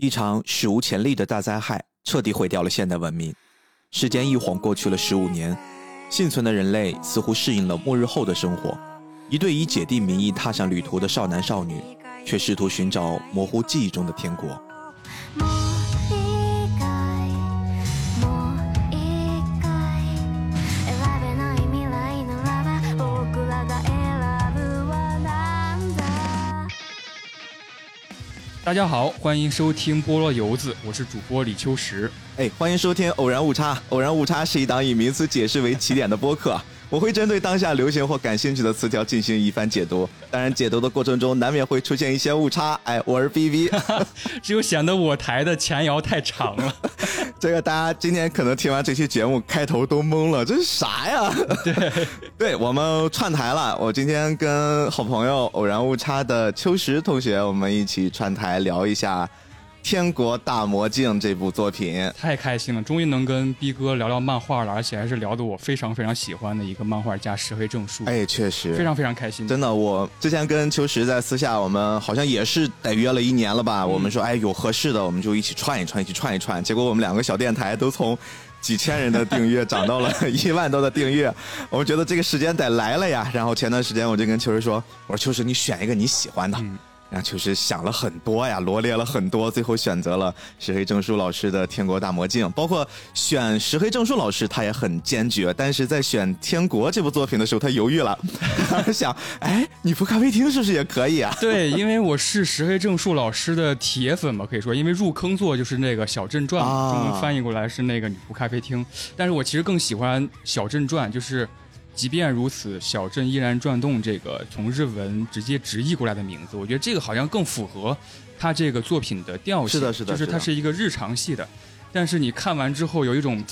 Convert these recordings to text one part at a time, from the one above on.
一场史无前例的大灾害彻底毁掉了现代文明。时间一晃过去了十五年，幸存的人类似乎适应了末日后的生活。一对以姐弟名义踏上旅途的少男少女，却试图寻找模糊记忆中的天国。大家好，欢迎收听菠萝油子，我是主播李秋实。哎，欢迎收听偶然误差。偶然误差是一档以名词解释为起点的播客。我会针对当下流行或感兴趣的词条进行一番解读，当然解读的过程中难免会出现一些误差。哎，我是 B B，只有显得我台的前摇太长了。这个大家今天可能听完这期节目开头都懵了，这是啥呀？对，对我们串台了。我今天跟好朋友偶然误差的秋实同学，我们一起串台聊一下。《天国大魔镜》这部作品太开心了，终于能跟逼哥聊聊漫画了，而且还是聊的我非常非常喜欢的一个漫画家石黑正树。哎，确实非常非常开心，真的。我之前跟秋实在私下，我们好像也是得约了一年了吧？我们说，哎，有合适的，我们就一起串一串，一起串一串。结果我们两个小电台都从几千人的订阅涨到了 一万多的订阅，我们觉得这个时间得来了呀。然后前段时间我就跟秋实说，我说秋实，你选一个你喜欢的。然后就是想了很多呀，罗列了很多，最后选择了石黑正树老师的《天国大魔镜》。包括选石黑正树老师，他也很坚决，但是在选《天国》这部作品的时候，他犹豫了。他想，哎，女仆咖啡厅是不是也可以啊？对，因为我是石黑正树老师的铁粉嘛，可以说，因为入坑作就是那个《小镇传》，中文翻译过来是那个女仆咖啡厅。但是我其实更喜欢《小镇传》，就是。即便如此，小镇依然转动。这个从日文直接直译过来的名字，我觉得这个好像更符合他这个作品的调性。是的，是的，就是它是一个日常系的。但是你看完之后，有一种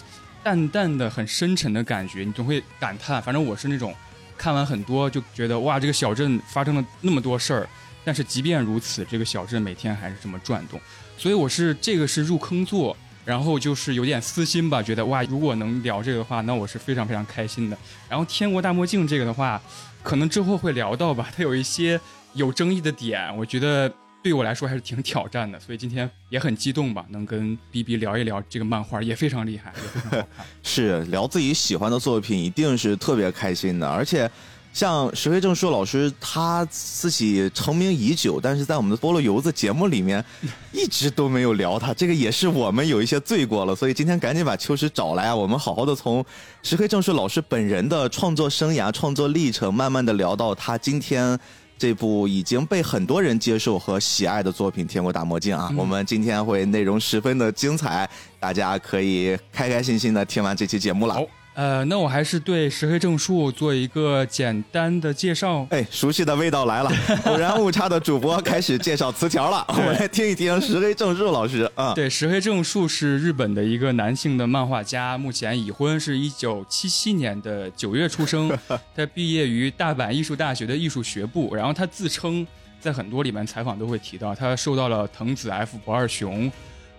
淡淡的、很深沉的感觉，你总会感叹。反正我是那种看完很多就觉得哇，这个小镇发生了那么多事儿。但是即便如此，这个小镇每天还是这么转动。所以我是这个是入坑作。然后就是有点私心吧，觉得哇，如果能聊这个的话，那我是非常非常开心的。然后《天国大墨镜》这个的话，可能之后会聊到吧，它有一些有争议的点，我觉得对我来说还是挺挑战的。所以今天也很激动吧，能跟 B B 聊一聊这个漫画，也非常厉害，也非常好看。是聊自己喜欢的作品，一定是特别开心的，而且。像石黑正树老师，他自己成名已久，但是在我们的菠萝油子节目里面，一直都没有聊他，这个也是我们有一些罪过了。所以今天赶紧把秋实找来啊，我们好好的从石黑正树老师本人的创作生涯、创作历程，慢慢的聊到他今天这部已经被很多人接受和喜爱的作品《天国大魔镜》啊。我们今天会内容十分的精彩，大家可以开开心心的听完这期节目了。呃，那我还是对石黑正树做一个简单的介绍。哎，熟悉的味道来了，偶然误差的主播开始介绍词条了。我们来听一听石黑正树老师啊。对，石黑正树是日本的一个男性的漫画家，目前已婚，是一九七七年的九月出生。他毕业于大阪艺术大学的艺术学部，然后他自称在很多里面采访都会提到，他受到了藤子 F 不二雄，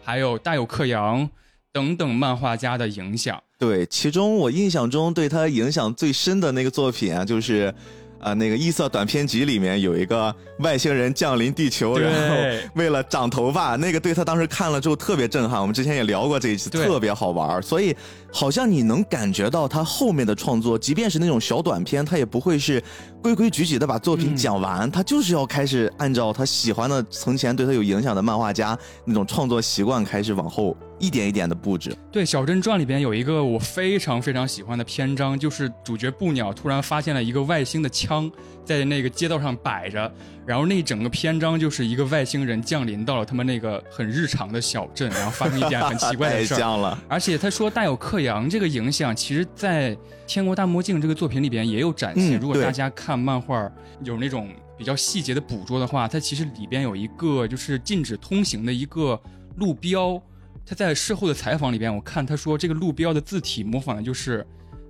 还有大友克洋等等漫画家的影响。对，其中我印象中对他影响最深的那个作品啊，就是，啊，那个异色短篇集里面有一个外星人降临地球，然后为了长头发，那个对他当时看了之后特别震撼。我们之前也聊过这一次，特别好玩，所以好像你能感觉到他后面的创作，即便是那种小短片，他也不会是规规矩矩的把作品讲完，他就是要开始按照他喜欢的从前对他有影响的漫画家那种创作习惯开始往后。一点一点的布置。对，《小镇传》里边有一个我非常非常喜欢的篇章，就是主角布鸟突然发现了一个外星的枪在那个街道上摆着，然后那整个篇章就是一个外星人降临到了他们那个很日常的小镇，然后发生一件很奇怪的 事儿。了。而且他说带有克洋这个影响，其实在《天国大魔镜》这个作品里边也有展现。如果大家看漫画有那种比较细节的捕捉的话，它其实里边有一个就是禁止通行的一个路标。他在事后的采访里边，我看他说这个路标的字体模仿的就是，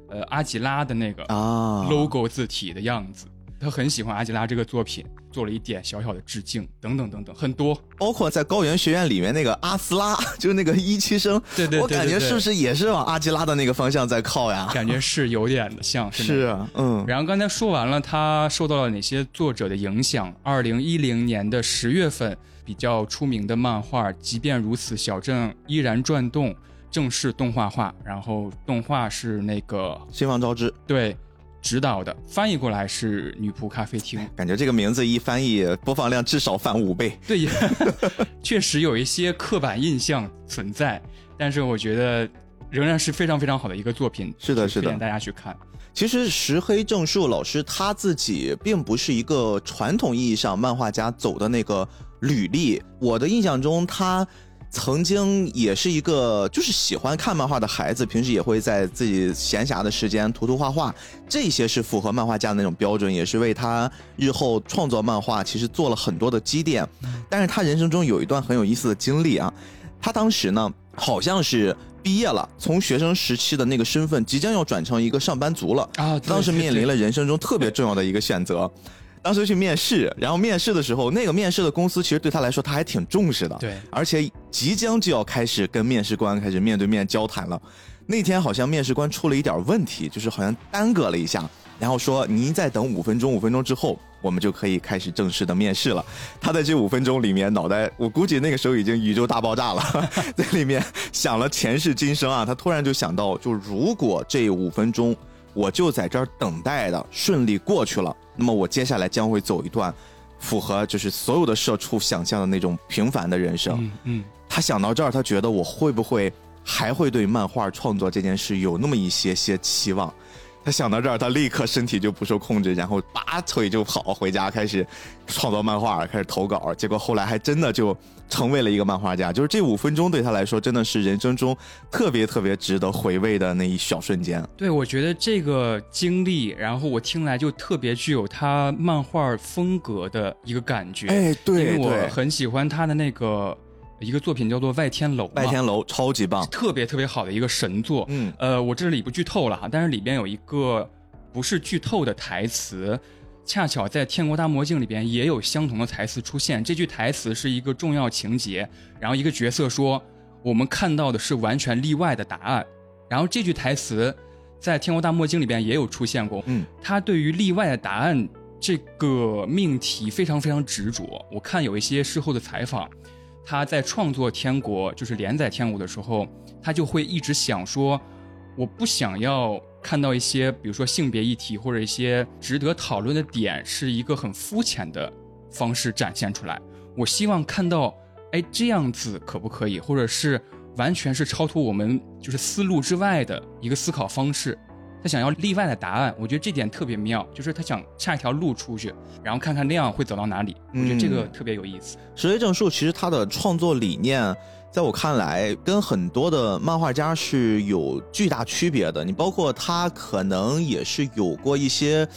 呃，阿吉拉的那个啊 logo 字体的样子。他很喜欢阿吉拉这个作品，做了一点小小的致敬，等等等等，很多。包括在高原学院里面那个阿斯拉，就是那个一期生，对对对，我感觉是不是也是往阿吉拉的那个方向在靠呀？感觉是有点的像，是啊，嗯。然后刚才说完了，他受到了哪些作者的影响？二零一零年的十月份。比较出名的漫画，即便如此，小镇依然转动，正式动画化。然后动画是那个新房昭之，对指导的，翻译过来是女仆咖啡厅。感觉这个名字一翻译，播放量至少翻五倍。对，确实有一些刻板印象存在，但是我觉得仍然是非常非常好的一个作品。是的，是的，大家去看。其实石黑正树老师他自己并不是一个传统意义上漫画家走的那个履历。我的印象中，他曾经也是一个就是喜欢看漫画的孩子，平时也会在自己闲暇的时间涂涂画画，这些是符合漫画家的那种标准，也是为他日后创作漫画其实做了很多的积淀。但是他人生中有一段很有意思的经历啊，他当时呢好像是。毕业了，从学生时期的那个身份，即将要转成一个上班族了啊！当时面临了人生中特别重要的一个选择，当时去面试，然后面试的时候，那个面试的公司其实对他来说他还挺重视的，对，而且即将就要开始跟面试官开始面对面交谈了。那天好像面试官出了一点问题，就是好像耽搁了一下。然后说：“您再等五分钟，五分钟之后，我们就可以开始正式的面试了。”他在这五分钟里面，脑袋我估计那个时候已经宇宙大爆炸了，在里面想了前世今生啊。他突然就想到，就如果这五分钟我就在这儿等待的顺利过去了，那么我接下来将会走一段符合就是所有的社畜想象的那种平凡的人生。嗯嗯。他想到这儿，他觉得我会不会还会对漫画创作这件事有那么一些些期望？他想到这儿，他立刻身体就不受控制，然后拔腿就跑回家，开始创作漫画，开始投稿。结果后来还真的就成为了一个漫画家。就是这五分钟对他来说，真的是人生中特别特别值得回味的那一小瞬间。对，我觉得这个经历，然后我听来就特别具有他漫画风格的一个感觉。哎，对，因为我很喜欢他的那个。一个作品叫做《外天楼》，外天楼超级棒，特别特别好的一个神作。嗯，呃，我这里不剧透了哈，但是里边有一个不是剧透的台词，恰巧在《天国大魔镜》里边也有相同的台词出现。这句台词是一个重要情节，然后一个角色说：“我们看到的是完全例外的答案。”然后这句台词在《天国大魔镜》里边也有出现过。嗯，他对于例外的答案这个命题非常非常执着。我看有一些事后的采访。他在创作《天国》就是连载《天国》的时候，他就会一直想说，我不想要看到一些，比如说性别议题或者一些值得讨论的点，是一个很肤浅的方式展现出来。我希望看到，哎，这样子可不可以，或者是完全是超脱我们就是思路之外的一个思考方式。他想要例外的答案，我觉得这点特别妙，就是他想下一条路出去，然后看看那样会走到哪里。我觉得这个特别有意思。石黑正树其实他的创作理念，在我看来跟很多的漫画家是有巨大区别的。你包括他可能也是有过一些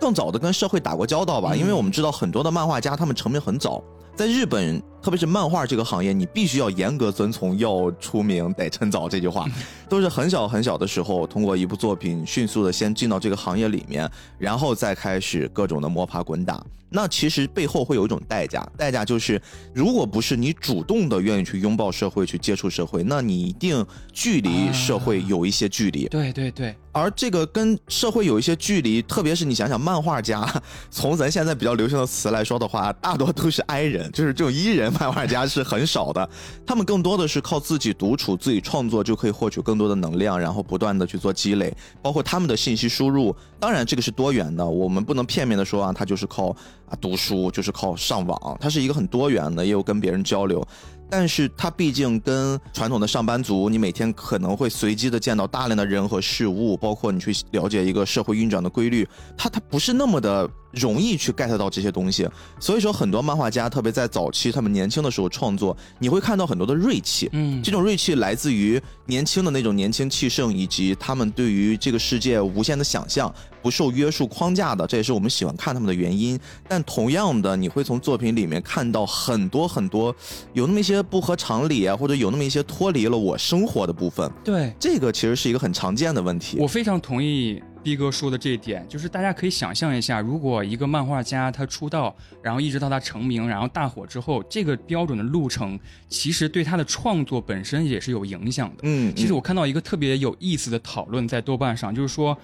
更早的跟社会打过交道吧，因为我们知道很多的漫画家他们成名很早，在日本。特别是漫画这个行业，你必须要严格遵从“要出名得趁早”这句话，都是很小很小的时候，通过一部作品迅速的先进到这个行业里面，然后再开始各种的摸爬滚打。那其实背后会有一种代价，代价就是，如果不是你主动的愿意去拥抱社会、去接触社会，那你一定距离社会有一些距离。对对对。而这个跟社会有一些距离，特别是你想想，漫画家，从咱现在比较流行的词来说的话，大多都是 I 人，就是这种 E 人。漫画家是很少的，他们更多的是靠自己独处、自己创作就可以获取更多的能量，然后不断的去做积累。包括他们的信息输入，当然这个是多元的，我们不能片面的说啊，他就是靠啊读书，就是靠上网，它是一个很多元的，也有跟别人交流。但是它毕竟跟传统的上班族，你每天可能会随机的见到大量的人和事物，包括你去了解一个社会运转的规律，它它不是那么的容易去 get 到这些东西。所以说，很多漫画家，特别在早期他们年轻的时候创作，你会看到很多的锐气。嗯，这种锐气来自于年轻的那种年轻气盛，以及他们对于这个世界无限的想象。不受约束框架的，这也是我们喜欢看他们的原因。但同样的，你会从作品里面看到很多很多有那么一些不合常理啊，或者有那么一些脱离了我生活的部分。对，这个其实是一个很常见的问题。我非常同意逼哥说的这一点，就是大家可以想象一下，如果一个漫画家他出道，然后一直到他成名，然后大火之后，这个标准的路程，其实对他的创作本身也是有影响的。嗯，其实我看到一个特别有意思的讨论在豆瓣上，就是说。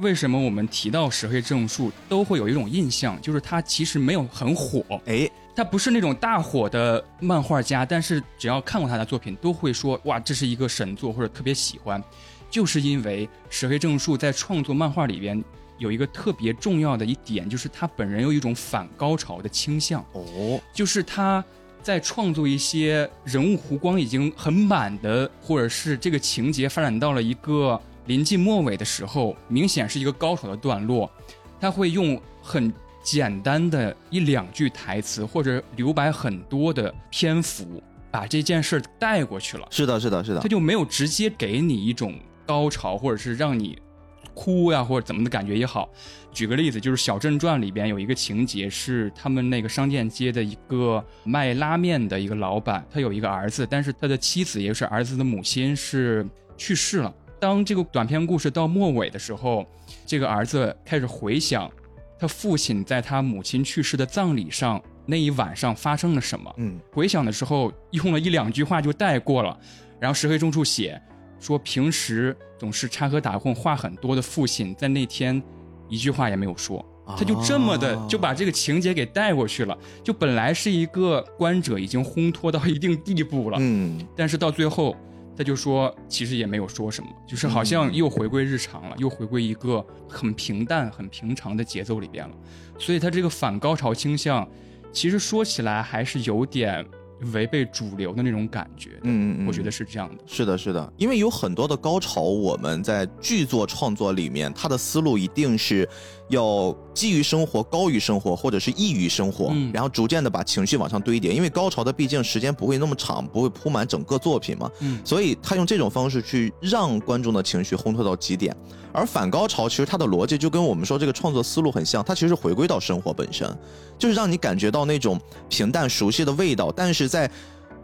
为什么我们提到石黑正树都会有一种印象，就是他其实没有很火？哎，他不是那种大火的漫画家，但是只要看过他的作品，都会说哇，这是一个神作，或者特别喜欢，就是因为石黑正树在创作漫画里边有一个特别重要的一点，就是他本人有一种反高潮的倾向，哦，就是他在创作一些人物弧光已经很满的，或者是这个情节发展到了一个临近末尾的时候，明显是一个高潮的段落，他会用很简单的一两句台词，或者留白很多的篇幅，把这件事儿带过去了。是的，是的，是的。他，就没有直接给你一种高潮，或者是让你哭呀，或者怎么的感觉也好。举个例子，就是《小镇传》里边有一个情节是他们那个商店街的一个卖拉面的一个老板，他有一个儿子，但是他的妻子也就是儿子的母亲是去世了。当这个短篇故事到末尾的时候，这个儿子开始回想他父亲在他母亲去世的葬礼上那一晚上发生了什么。嗯，回想的时候用了一两句话就带过了，然后石黑中处写说平时总是插科打诨话很多的父亲，在那天一句话也没有说，他就这么的啊就把这个情节给带过去了。就本来是一个观者已经烘托到一定地步了，嗯，但是到最后他就说其实也没有说什么，就是好像又回归日常了，又回归一个很平淡、很平常的节奏里边了。所以他这个反高潮倾向，其实说起来还是有点违背主流的那种感觉。嗯嗯嗯我觉得是这样的。是的，是的，因为有很多的高潮，我们在剧作创作里面，它的思路一定是要基于生活、高于生活，或者是异于生活，嗯然后逐渐的把情绪往上堆叠。因为高潮的毕竟时间不会那么长，不会铺满整个作品嘛，嗯所以他用这种方式去让观众的情绪烘托到极点。而反高潮其实它的逻辑就跟我们说这个创作思路很像，它其实是回归到生活本身，就是让你感觉到那种平淡熟悉的味道，但是在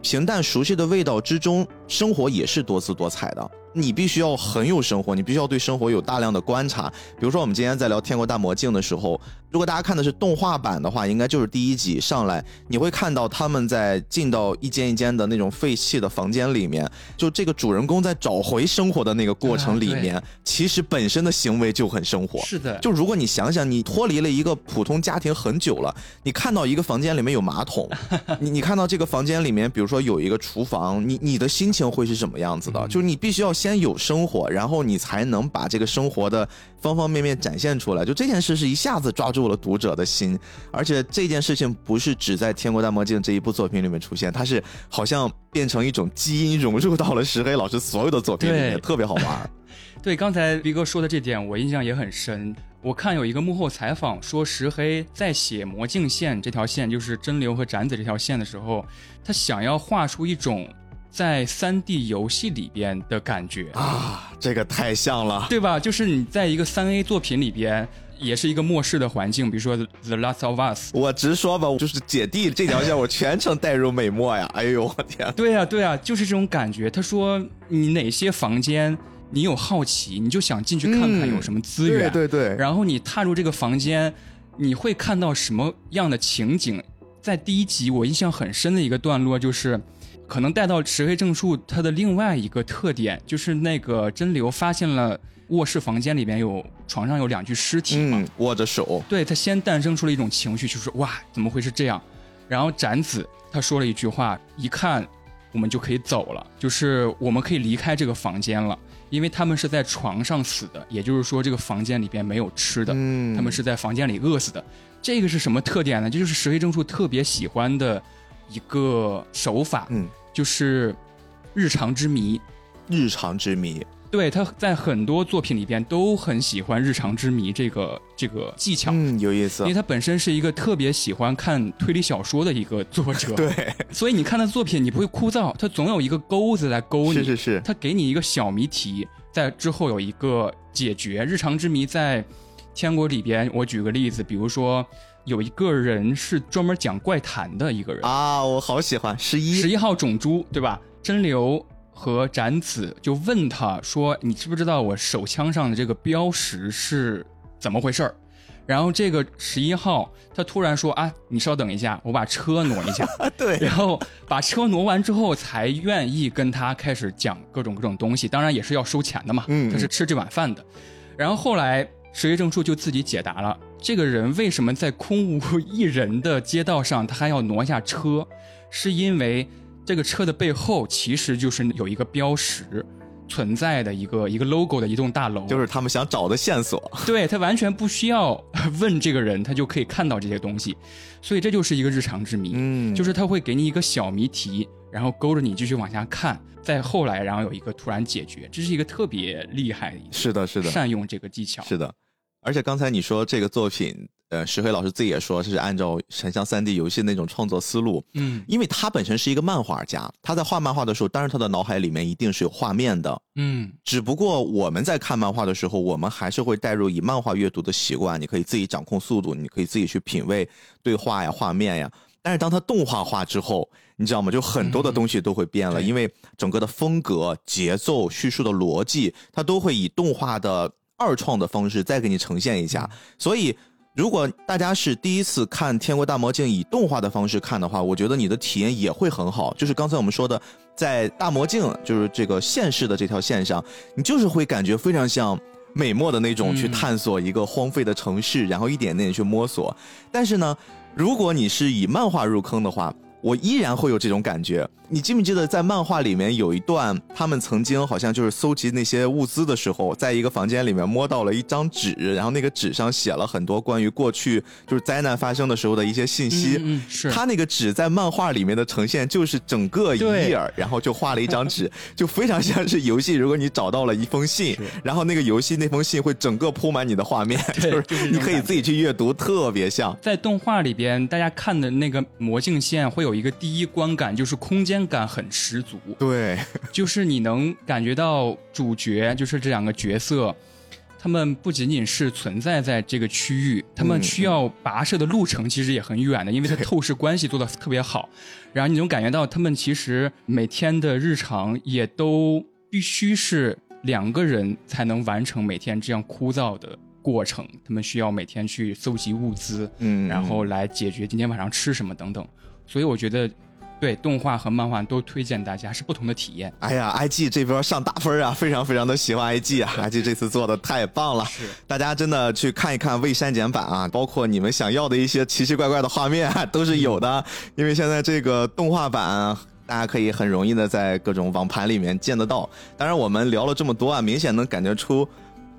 平淡熟悉的味道之中，生活也是多姿多彩的。你必须要很有生活，你必须要对生活有大量的观察。比如说，我们今天在聊《天国大魔镜》的时候，如果大家看的是动画版的话，应该就是第一集上来，你会看到他们在进到一间一间的那种废弃的房间里面，就这个主人公在找回生活的那个过程里面，其实本身的行为就很生活。是的，就如果你想想，你脱离了一个普通家庭很久了，你看到一个房间里面有马桶，你你看到这个房间里面，比如说有一个厨房，你你的心情会是什么样子的？就是你必须要先有生活，然后你才能把这个生活的方方面面展现出来。就这件事是一下子抓住了读者的心，而且这件事情不是只在《天国大魔镜》这一部作品里面出现，它是好像变成一种基因融入到了石黑老师所有的作品里面，特别好玩。对刚才逼哥说的这点，我印象也很深。我看有一个幕后采访说，石黑在写魔镜线这条线，就是真流和展子这条线的时候，他想要画出一种在三 D 游戏里边的感觉啊，这个太像了。对吧？就是你在一个三 A 作品里边，也是一个末世的环境，比如说《The Last of Us》。我直说吧，就是姐弟这条线，我全程带入美墨呀！哎呦我天！对呀、对呀、就是这种感觉。他说你哪些房间你有好奇，你就想进去看看嗯有什么资源，对对对，然后你踏入这个房间，你会看到什么样的情景？在第一集我印象很深的一个段落就是。可能带到石黑正树它的另外一个特点，就是那个真流发现了卧室房间里边有床上有两具尸体嘛，嗯，握着手，对他先诞生出了一种情绪，就是哇，怎么会是这样？然后展子他说了一句话，一看我们就可以走了，就是我们可以离开这个房间了，因为他们是在床上死的，也就是说这个房间里边没有吃的，嗯他们是在房间里饿死的。这个是什么特点呢？这就是石黑正树特别喜欢的一个手法，嗯，就是日常之谜。日常之谜，对，他在很多作品里边都很喜欢日常之谜这个这个技巧。嗯，有意思因为。他本身是一个特别喜欢看推理小说的一个作者，，对，所以你看他作品你不会枯燥，他总有一个钩子来勾你，是是是，他给你一个小谜题，在之后有一个解决。日常之谜在天国里边，我举个例子，比如说有一个人是专门讲怪谈的一个人，啊，我好喜欢十一十一号种猪，对吧？真流和展子就问他说：“你知不知道我手枪上的这个标识是怎么回事儿？”然后这个十一号他突然说：“啊，你稍等一下，我把车挪一下。”啊，对，然后把车挪完之后，才愿意跟他开始讲各种各种东西，当然也是要收钱的嘛，嗯他是吃这碗饭的。然后后来石黑正树就自己解答了，这个人为什么在空无一人的街道上，他还要挪下车？是因为这个车的背后其实就是有一个标识存在的一个一个 logo 的一栋大楼，就是他们想找的线索。对他完全不需要问这个人，他就可以看到这些东西，所以这就是一个日常之谜。嗯，就是他会给你一个小谜题，然后勾着你继续往下看，再后来然后有一个突然解决，这是一个特别厉害的一个是的，是的，善用这个技巧。是的。而且刚才你说这个作品，呃，石黑老师自己也说，是按照沉香三 D 游戏那种创作思路，嗯因为他本身是一个漫画家，他在画漫画的时候，当然他的脑海里面一定是有画面的，嗯只不过我们在看漫画的时候，我们还是会带入以漫画阅读的习惯，你可以自己掌控速度，你可以自己去品味对话呀、画面呀。但是当它动画化之后，你知道吗？就很多的东西都会变了，对因为整个的风格、节奏、叙述的逻辑，它都会以动画的二创的方式再给你呈现一下。所以，如果大家是第一次看《天国大魔镜》以动画的方式看的话，我觉得你的体验也会很好。就是刚才我们说的，在大魔镜就是这个现世的这条线上，你就是会感觉非常像美墨的那种去探索一个荒废的城市，然后一点点去摸索。但是呢，如果你是以漫画入坑的话，我依然会有这种感觉。你记不记得在漫画里面有一段，他们曾经好像就是搜集那些物资的时候，在一个房间里面摸到了一张纸，然后那个纸上写了很多关于过去就是灾难发生的时候的一些信息。嗯嗯是他那个纸在漫画里面的呈现就是整个一页，然后就画了一张纸，就非常像是游戏。如果你找到了一封信，然后那个游戏那封信会整个铺满你的画面，就是你可以自己去阅读，特别像。在动画里边，大家看的那个魔镜线会有一个第一观感，就是空间感很十足，对，就是你能感觉到主角，就是这两个角色，他们不仅仅是存在在这个区域，他们嗯需要跋涉的路程其实也很远的，因为它透视关系做的特别好，然后你能感觉到他们其实每天的日常也都必须是两个人才能完成每天这样枯燥的过程，他们需要每天去搜集物资，嗯。然后来解决今天晚上吃什么等等，所以我觉得。对动画和漫画都推荐大家是不同的体验。哎呀，IG 这边上大分啊，非常非常的喜欢 IG 啊，IG 这次做的太棒了，是大家真的去看一看未删减版啊，包括你们想要的一些奇奇怪怪的画面啊 都是有的，因为现在这个动画版啊。大家可以很容易的在各种网盘里面见得到。当然，我们聊了这么多啊，明显能感觉出，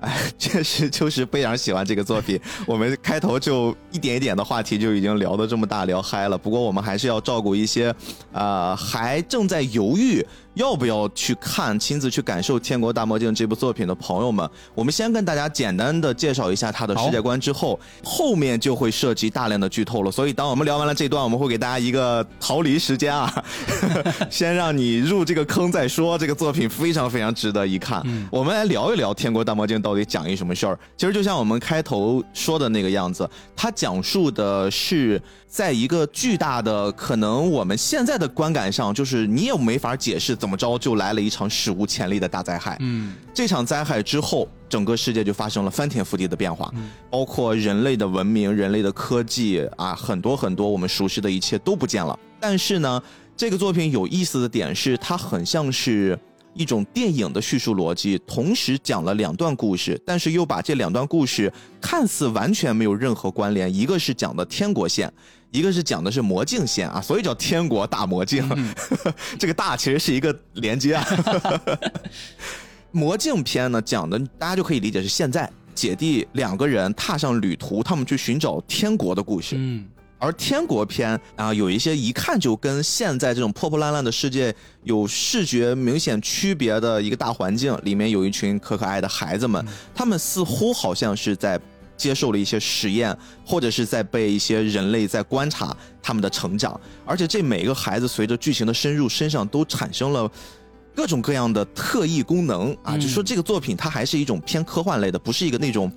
哎，确实就是非常喜欢这个作品。我们开头就一点一点的话题就已经聊得这么大，聊嗨了。不过我们还是要照顾一些，呃，还正在犹豫要不要去看、亲自去感受《天国大魔镜》这部作品的朋友们。我们先跟大家简单的介绍一下它的世界观，之后后面就会涉及大量的剧透了。所以，当我们聊完了这段，我们会给大家一个逃离时间啊，先让你入这个坑再说。这个作品非常非常值得一看。我们来聊一聊《天国大魔镜》到底讲一什么事儿。其实就像我们开头说的那个样子，它讲述的是在一个巨大的，可能我们现在的观感上，就是你也没法解释怎么着就来了一场史无前例的大灾害。嗯，这场灾害之后，整个世界就发生了翻天覆地的变化，包括人类的文明、人类的科技啊，很多很多我们熟悉的一切都不见了。但是呢，这个作品有意思的点是，它很像是一种电影的叙述逻辑，同时讲了两段故事，但是又把这两段故事看似完全没有任何关联。一个是讲的天国线，一个是讲的是魔镜线啊，所以叫天国大魔镜。这个大其实是一个连接啊。魔镜篇呢，讲的大家就可以理解是现在姐弟两个人踏上旅途，他们去寻找天国的故事。嗯，而天国篇啊，有一些一看就跟现在这种破破烂烂的世界有视觉明显区别的一个大环境，里面有一群可可爱的孩子们，他们似乎好像是在接受了一些实验，或者是在被一些人类在观察他们的成长，而且这每个孩子随着剧情的深入，身上都产生了。各种各样的特异功能啊，嗯。就说这个作品它还是一种偏科幻类的，不是一个那种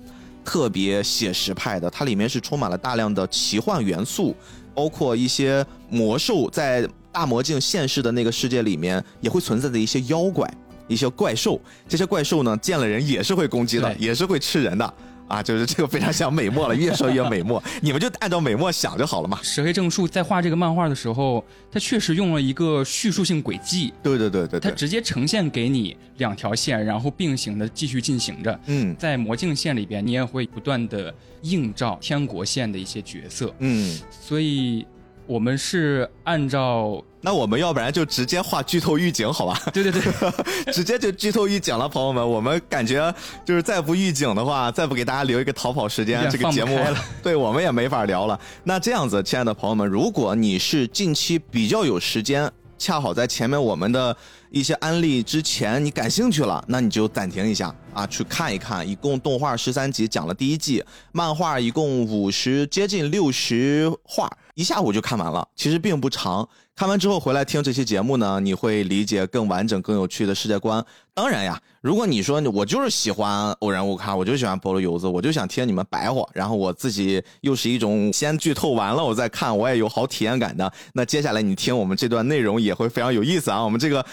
特别写实派的，它里面是充满了大量的奇幻元素，包括一些魔兽在大魔镜现世的那个世界里面也会存在的一些妖怪、一些怪兽，这些怪兽呢见了人也是会攻击的，也是会吃人的啊，就是这个非常像美墨了，越说越美墨，你们就按照美墨想就好了嘛。石黑正树在画这个漫画的时候，他确实用了一个叙述性轨迹，对对对对对，他直接呈现给你两条线，然后并行的继续进行着。嗯在魔镜线里边，你也会不断的映照天国线的一些角色，嗯，所以我们是按照那我们要不然就直接画剧透预警好吧？对 对对，直接就剧透预警了，朋友们，我们感觉就是再不预警的话，再不给大家留一个逃跑时间这个节目 对我们也没法聊了。那这样子，亲爱的朋友们，如果你是近期比较有时间，恰好在前面我们的一些安利之前，你感兴趣了，那你就暂停一下啊，去看一看。一共动画十三集讲了第一季，漫画一共五十接近六十画，一下午就看完了，其实并不长。看完之后回来听这期节目呢，你会理解更完整、更有趣的世界观。当然呀，如果你说我就是喜欢偶然物咖，我就喜欢菠萝油子，我就想听你们白话，然后我自己又是一种先剧透完了我再看，我也有好体验感的。那接下来你听我们这段内容也会非常有意思啊！我们这个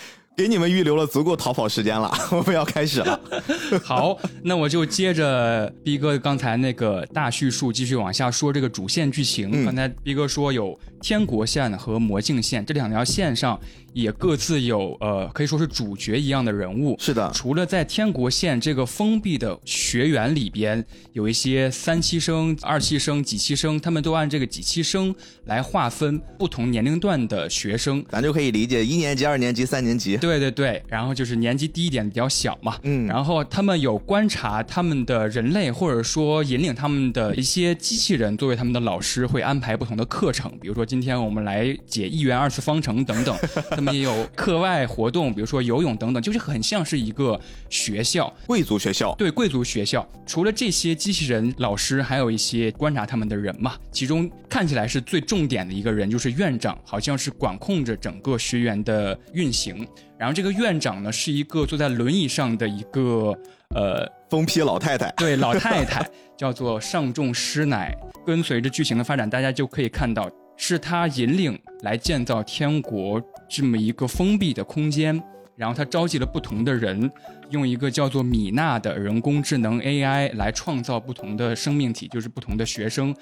给你们预留了足够逃跑时间了，我们要开始了。好，那我就接着逼哥刚才那个大叙述继续往下说这个主线剧情。嗯刚才逼哥说有天国线和魔镜线这两条线上也各自有呃可以说是主角一样的人物。是的，除了在天国线这个封闭的学园里边，有一些三期生、二期生、几期生，他们都按这个几期生来划分不同年龄段的学生。咱就可以理解一年级、二年级、三年级。对对对，然后就是年级低一点比较小嘛，嗯然后他们有观察他们的人类，或者说引领他们的一些机器人作为他们的老师，会安排不同的课程，比如说今天我们来解一元二次方程等等，他们也有课外活动，比如说游泳等等，就是很像是一个学校，贵族学校，对贵族学校，除了这些机器人老师，还有一些观察他们的人嘛。其中看起来是最重点的一个人，就是院长，好像是管控着整个学员的运行。然后这个院长呢，是一个坐在轮椅上的一个呃，疯批老太太。对老太太，叫做上重师奶。跟随着剧情的发展，大家就可以看到，是他引领来建造天国这么一个封闭的空间。然后他召集了不同的人，用一个叫做米娜的人工智能 AI 来创造不同的生命体，就是不同的学生，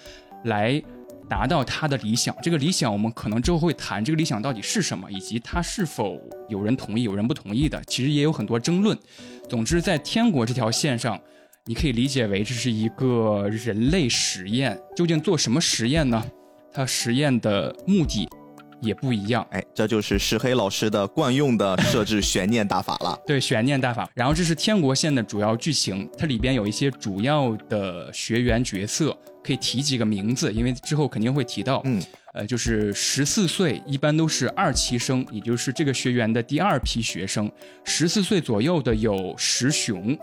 来达到他的理想。这个理想我们可能之后会谈，这个理想到底是什么，以及他是否有人同意、有人不同意的，其实也有很多争论。总之，在天国这条线上，你可以理解为这是一个人类实验。究竟做什么实验呢？它实验的目的也不一样。哎，这就是石黑老师的惯用的设置悬念大法了。对悬念大法。然后这是天国线的主要剧情，它里边有一些主要的学员角色，可以提几个名字，因为之后肯定会提到。嗯，呃，就是十四岁，一般都是二期生，也就是这个学员的第二批学生。十四岁左右的有石雄，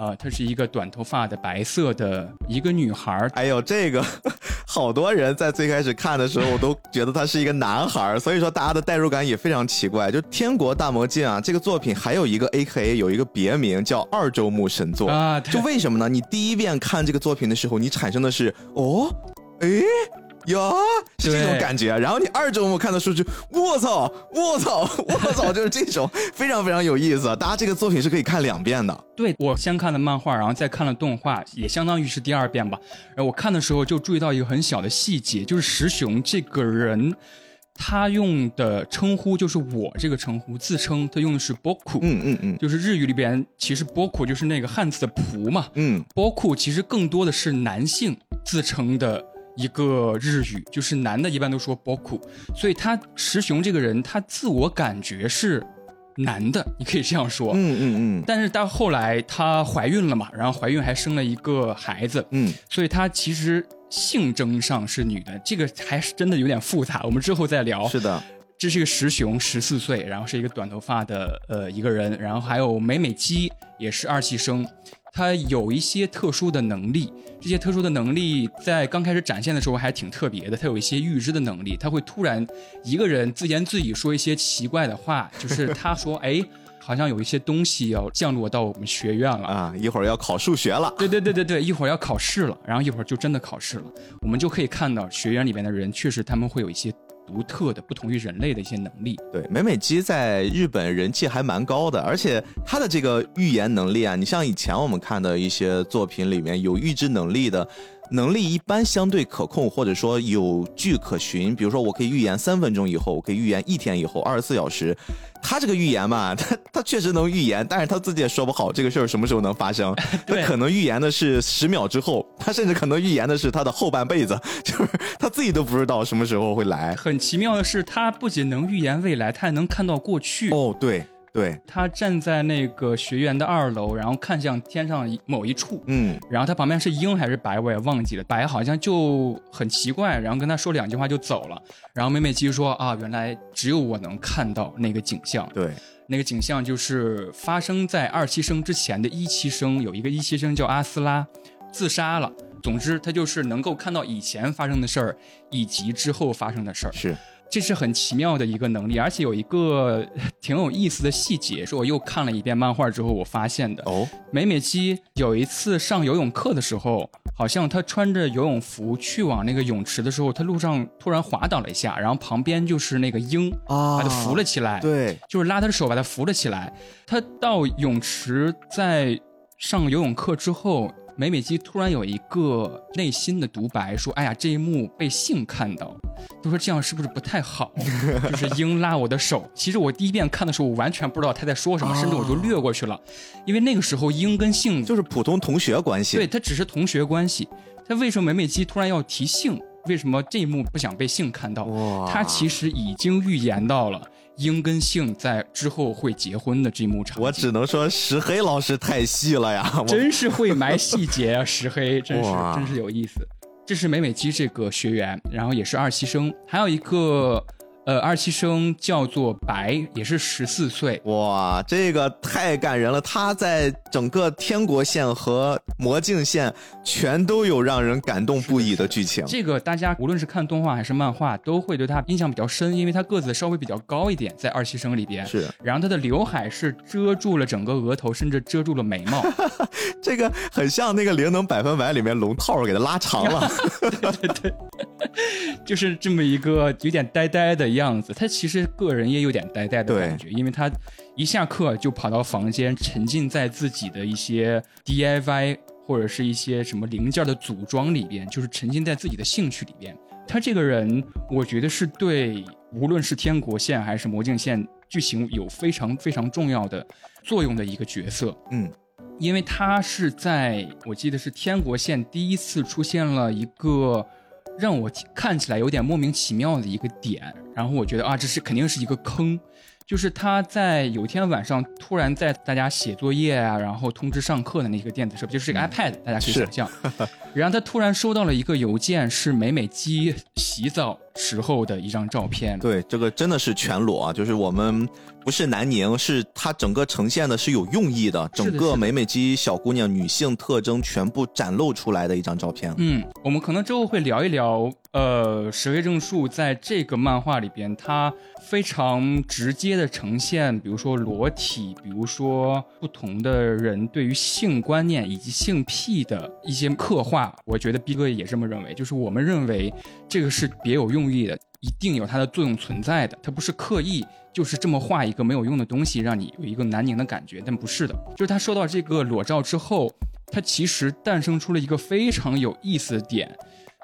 啊、她是一个短头发的白色的一个女孩儿。哎呦，这个 好多人在最开始看的时候我都觉得他是一个男孩儿，所以说大家的代入感也非常奇怪。就《天国大魔镜》啊，这个作品还有一个 A K A 有一个别名叫二周目神作啊就为什么呢？你第一遍看这个作品的时候，你产生的是哦，诶。呀，是这种感觉。然后你二周目看的时候就，我操，我操，我操，就是这种非常非常有意思。大家这个作品是可以看两遍的。对我先看的漫画，然后再看了动画，也相当于是第二遍吧。然后我看的时候就注意到一个很小的细节，就是石雄这个人，他用的称呼就是我这个称呼，自称他用的是 boku，、嗯嗯嗯就是日语里边其实 boku 就是那个汉字的仆嘛嗯，，boku 其实更多的是男性自称的。一个日语就是男的，一般都说 boku，所以他石雄这个人，他自我感觉是男的，你可以这样说。嗯嗯嗯。但是到后来她怀孕了嘛，然后怀孕还生了一个孩子，嗯，所以他其实性征上是女的，这个还是真的有点复杂，我们之后再聊。是的，这是一个石雄，十四岁，然后是一个短头发的呃一个人，然后还有美美姬也是二期生，她有一些特殊的能力，这些特殊的能力在刚开始展现的时候还挺特别的，他有一些预知的能力，他会突然一个人自言自语说一些奇怪的话，就是他说 哎。好像有一些东西要降落到我们学院了，啊，一会儿要考数学了。对对对对对，一会儿要考试了，然后一会儿就真的考试了，我们就可以看到学院里面的人确实他们会有一些独特的、不同于人类的一些能力。对，美美姬在日本人气还蛮高的，而且她的这个预言能力啊，你像以前我们看的一些作品里面有预知能力的。能力一般相对可控，或者说有据可循。比如说，我可以预言三分钟以后，我可以预言一天以后，二十四小时。他这个预言嘛，他 他确实能预言，但是他自己也说不好这个事儿什么时候能发生。他可能预言的是十秒之后，他甚至可能预言的是他的后半辈子，就是他自己都不知道什么时候会来。很奇妙的是，他不仅能预言未来，他还能看到过去。哦，对。对他站在那个学院的二楼，然后看向天上某一处，嗯，然后他旁边是鹰还是白，我也忘记了。白好像就很奇怪，然后跟他说两句话就走了。然后美美姬说啊，原来只有我能看到那个景象。对，那个景象就是发生在二期生之前的一期生，有一个一期生叫阿斯拉，自杀了。总之，他就是能够看到以前发生的事儿，以及之后发生的事儿。是。这是很奇妙的一个能力，而且有一个 挺有意思的细节，是我又看了一遍漫画之后我发现的。哦，美美姬有一次上游泳课的时候，好像她穿着游泳服去往那个泳池的时候，她路上突然滑倒了一下，然后旁边就是那个鹰啊，把她扶了起来。对，就是拉她的手把她扶了起来。她到泳池在上游泳课之后。美美姬突然有一个内心的独白，说：“哎呀，这一幕被性看到，都说这样是不是不太好？就是 鹰拉我的手。其实我第一遍看的时候，我完全不知道他在说什么，甚至我就略过去了，因为那个时候鹰跟性就是普通同学关系，对他只是同学关系。他为什么美美姬突然要提性？为什么这一幕不想被性看到？他其实已经预言到了。”鹰跟杏在之后会结婚的这一幕场景，我只能说石黑老师太细了呀，真是会埋细节啊！石黑真是真是有意思。这是美美姬这个学员，然后也是二期生，还有一个。呃，二期生叫做白，也是十四岁。哇，这个太感人了！他在整个天国线和魔镜线全都有让人感动不已的剧情。这个大家无论是看动画还是漫画，都会对他印象比较深，因为他个子稍微比较高一点，在二期生里边是。然后他的刘海是遮住了整个额头，甚至遮住了眉毛。这个很像那个灵能百分百里面龙套给他拉长了。对对对，就是这么一个有点呆呆的。样子，他其实个人也有点呆呆的感觉，因为他一下课就跑到房间，沉浸在自己的一些 DIY 或者是一些什么零件的组装里边，就是沉浸在自己的兴趣里边。他这个人，我觉得是对无论是天国线还是魔镜线剧情有非常非常重要的作用的一个角色。嗯，因为他是在我记得是天国线第一次出现了一个。让我看起来有点莫名其妙的一个点，然后我觉得啊，这是肯定是一个坑。就是他在有一天晚上突然在大家写作业啊，然后通知上课的那个电子设备，就是这个 iPad，大家可以想象。然后他突然收到了一个邮件，是美美姬洗澡时候的一张照片。对，这个真的是全裸啊，就是我们不是南宁，是它整个呈现的是有用意的，整个美美肌小姑娘女性特征全部展露出来的一张照片。嗯，我们可能之后会聊一聊。呃，石黑正树在这个漫画里边，他非常直接的呈现，比如说裸体，比如说不同的人对于性观念以及性癖的一些刻画。我觉得逼哥也这么认为，就是我们认为这个是别有用意的，一定有它的作用存在的，它不是刻意就是这么画一个没有用的东西，让你有一个南宁的感觉，但不是的。就是他收到这个裸照之后，他其实诞生出了一个非常有意思的点。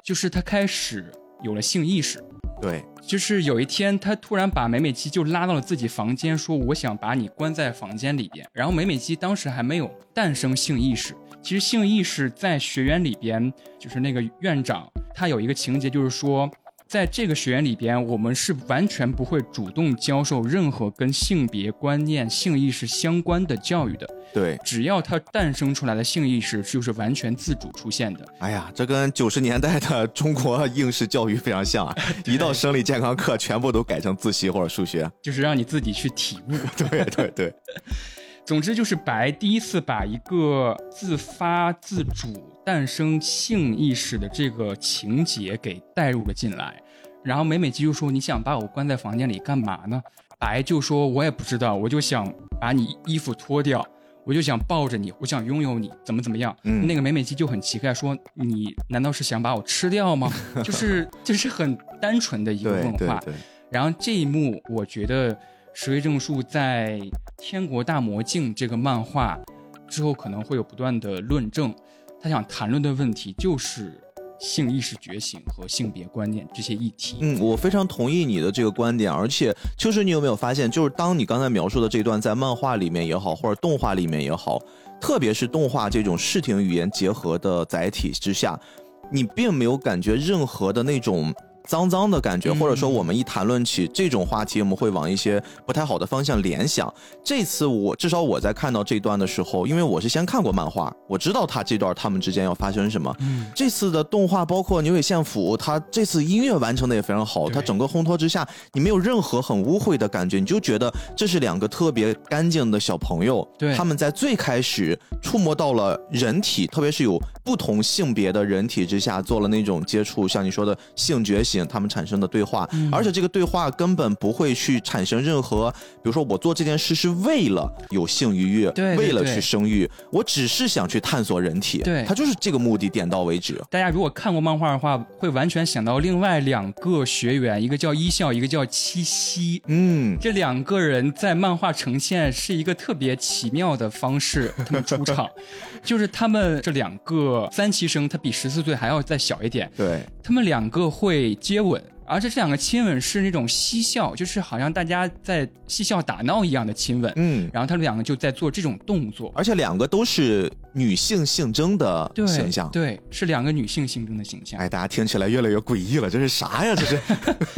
就是他开始有了性意识，对，就是有一天他突然把美美姬就拉到了自己房间，说我想把你关在房间里边。然后美美姬当时还没有诞生性意识，其实性意识在学员里边，就是那个院长他有一个情节，就是说。在这个学院里边，我们是完全不会主动教授任何跟性别观念、性意识相关的教育的。对，只要它诞生出来的性意识就是完全自主出现的。哎呀，这跟九十年代的中国应试教育非常像啊！一到生理健康课，全部都改成自习或者数学，就是让你自己去体悟。对对对。总之就是白第一次把一个自发自主诞生性意识的这个情节给带入了进来，然后美美姬就说：“你想把我关在房间里干嘛呢？”白就说：“我也不知道，我就想把你衣服脱掉，我就想抱着你，我想拥有你，怎么怎么样？嗯那个美美姬就很奇怪，说你难道是想把我吃掉吗？就是就是很单纯的一个问话。对对，然后这一幕，我觉得石黑正树在《天国大魔镜》这个漫画之后可能会有不断的论证，他想谈论的问题就是性意识觉醒和性别观念这些议题。嗯，我非常同意你的这个观点，而且秋水，你有没有发现，就是当你刚才描述的这段在漫画里面也好，或者动画里面也好，特别是动画这种视听语言结合的载体之下，你并没有感觉任何的那种。脏脏的感觉，嗯或者说我们一谈论起这种话题，我们会往一些不太好的方向联想。这次我至少我在看到这段的时候，因为我是先看过漫画，我知道他这段他们之间要发生什么，嗯，这次的动画包括牛尾线府，他这次音乐完成的也非常好，对。它整个烘托之下，你没有任何很污秽的感觉，你就觉得这是两个特别干净的小朋友，对。他们在最开始触摸到了人体，特别是有不同性别的人体之下做了那种接触，像你说的性觉醒，他们产生的对话，嗯而且这个对话根本不会去产生任何，比如说我做这件事是为了有性愉悦，对对对为了去生育，我只是想去探索人体，对他就是这个目的，点到为止。大家如果看过漫画的话，会完全想到另外两个学员，一个叫一笑，一个叫七夕。嗯，这两个人在漫画呈现是一个特别奇妙的方式，他们出场，就是他们这两个三期生，他比十四岁还要再小一点，对，他们两个会接吻，而且这两个亲吻是那种嬉笑，就是好像大家在嬉笑打闹一样的亲吻，嗯，然后他们两个就在做这种动作，而且两个都是女性性征的对形象。对，是两个女性性征的形象。哎，大家听起来越来越诡异了，这是啥呀？这是，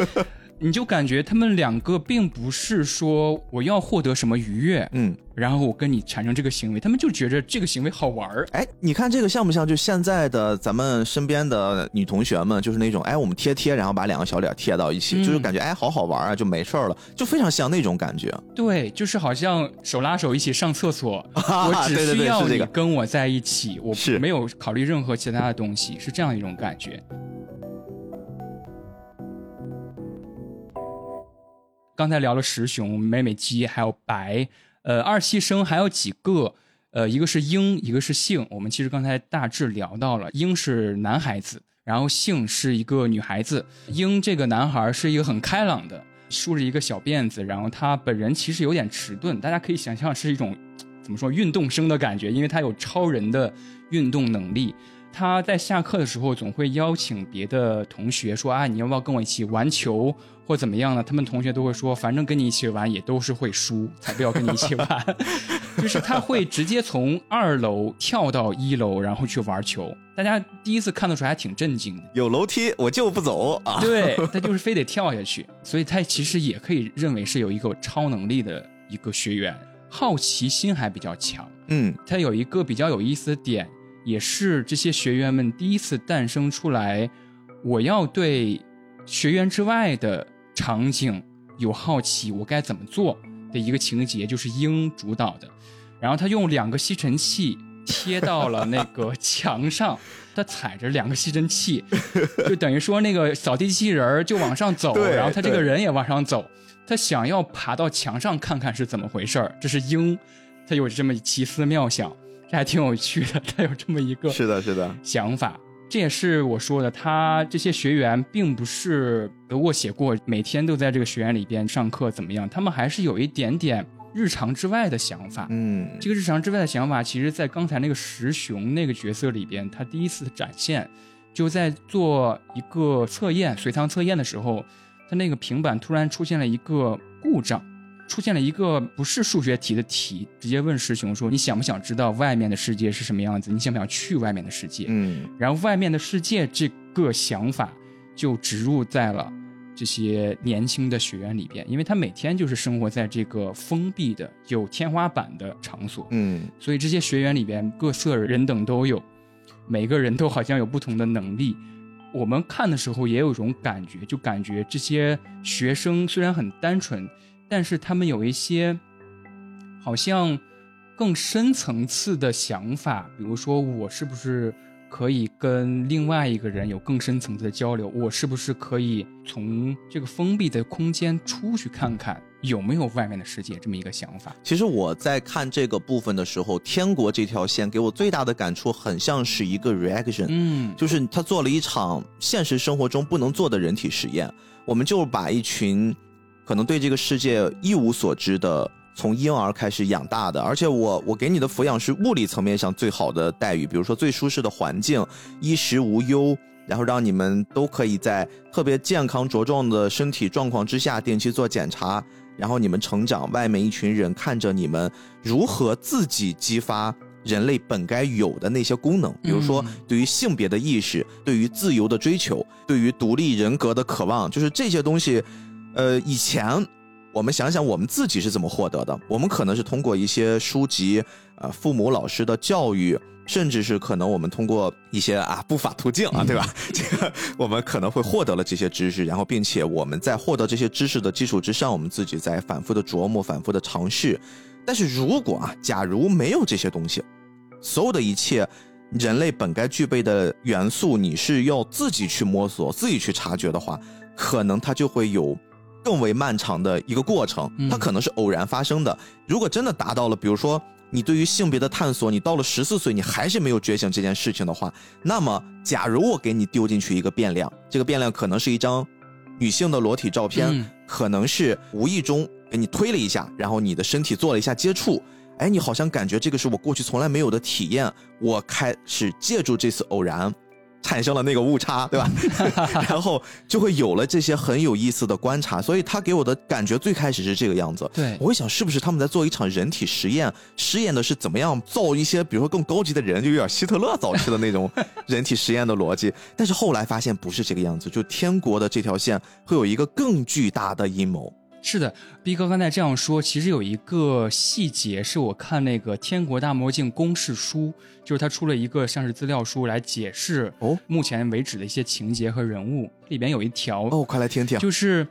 你就感觉他们两个并不是说我要获得什么愉悦，嗯，然后我跟你产生这个行为，他们就觉着这个行为好玩儿。哎，你看这个像不像就现在的咱们身边的女同学们，就是那种哎，我们贴贴，然后把两个小脸贴到一起，嗯就是感觉哎好好玩啊，就没事儿了，就非常像那种感觉。对，就是好像手拉手一起上厕所，我只需要你跟我在一起，我是没有考虑任何其他的东西，是这样一种感觉。刚才聊了石熊、美美姬，还有白，呃，二期生还有几个，呃，一个是鹰，一个是杏。我们其实刚才大致聊到了，鹰是男孩子，然后杏是一个女孩子。鹰这个男孩是一个很开朗的，梳着一个小辫子，然后他本人其实有点迟钝，大家可以想象是一种怎么说运动生的感觉，因为他有超人的运动能力。他在下课的时候总会邀请别的同学说啊，你要不要跟我一起玩球或怎么样呢？他们同学都会说，反正跟你一起玩也都是会输，才不要跟你一起玩。就是他会直接从二楼跳到一楼，然后去玩球。大家第一次看的时候还挺震惊的，有楼梯我就不走啊。对 他就是非得跳下去，所以他其实也可以认为是有一个超能力的一个学员，好奇心还比较强。嗯他有一个比较有意思的点，也是这些学员们第一次诞生出来，我要对学员之外的场景有好奇，我该怎么做的一个情节，就是鹰主导的。然后他用两个吸尘器贴到了那个墙上，他踩着两个吸尘器，就等于说那个扫地机器人儿就往上走，然后他这个人也往上走。他想要爬到墙上看看是怎么回事儿，这是鹰，他有这么奇思妙想，这还挺有趣的。他有这么一个是的，是的，想法，这也是我说的，他这些学员并不是得过且过，每天都在这个学院里边上课怎么样，他们还是有一点点日常之外的想法。嗯这个日常之外的想法，其实在刚才那个石雄那个角色里边，他第一次展现，就在做一个测验随堂测验的时候，他那个平板突然出现了一个故障，出现了一个不是数学题的题，直接问师兄说：“你想不想知道外面的世界是什么样子？你想不想去外面的世界？”嗯然后外面的世界这个想法就植入在了这些年轻的学员里边，因为他每天就是生活在这个封闭的有天花板的场所，嗯所以这些学员里边各色人等都有，每个人都好像有不同的能力。我们看的时候也有一种感觉，就感觉这些学生虽然很单纯，但是他们有一些好像更深层次的想法，比如说我是不是可以跟另外一个人有更深层次的交流？我是不是可以从这个封闭的空间出去看看有没有外面的世界？这么一个想法。其实我在看这个部分的时候，天国这条线给我最大的感触，很像是一个 reaction，嗯，就是他做了一场现实生活中不能做的人体实验。我们就把一群可能对这个世界一无所知的。从婴儿开始养大的，而且我我给你的抚养是物理层面上最好的待遇，比如说最舒适的环境，衣食无忧，然后让你们都可以在特别健康茁壮的身体状况之下定期做检查，然后你们成长，外面一群人看着你们如何自己激发人类本该有的那些功能，比如说对于性别的意识，对于自由的追求，对于独立人格的渴望，就是这些东西，呃，以前。我们想想，我们自己是怎么获得的？我们可能是通过一些书籍，呃，父母、老师的教育，甚至是可能我们通过一些啊不法途径啊，对吧？这个我们可能会获得了这些知识，然后并且我们在获得这些知识的基础之上，我们自己在反复的琢磨、反复的尝试。但是如果啊，假如没有这些东西，所有的一切人类本该具备的元素，你是要自己去摸索、自己去察觉的话，可能它就会有。更为漫长的一个过程，它可能是偶然发生的。如果真的达到了，比如说你对于性别的探索，你到了十四岁，你还是没有觉醒这件事情的话，那么，假如我给你丢进去一个变量，这个变量可能是一张女性的裸体照片，可能是无意中给你推了一下，然后你的身体做了一下接触，哎，你好像感觉这个是我过去从来没有的体验，我开始借助这次偶然。产生了那个误差，对吧？然后就会有了这些很有意思的观察，所以他给我的感觉最开始是这个样子。对，我会想是不是他们在做一场人体实验，实验的是怎么样造一些，比如说更高级的人，就有点希特勒早期的那种 人体实验的逻辑。但是后来发现不是这个样子，就天国的这条线会有一个更巨大的阴谋。是的逼哥刚才这样说，其实有一个细节是我看那个《天国大魔镜》公式书，就是他出了一个像是资料书来解释哦，目前为止的一些情节和人物里边有一条哦，快来听听，就是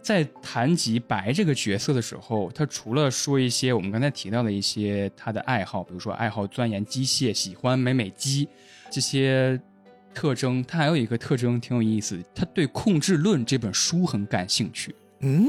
在谈及白这个角色的时候，他除了说一些我们刚才提到的一些他的爱好，比如说爱好钻研机械、喜欢美美机这些特征，他还有一个特征挺有意思，他对《控制论》这本书很感兴趣。嗯。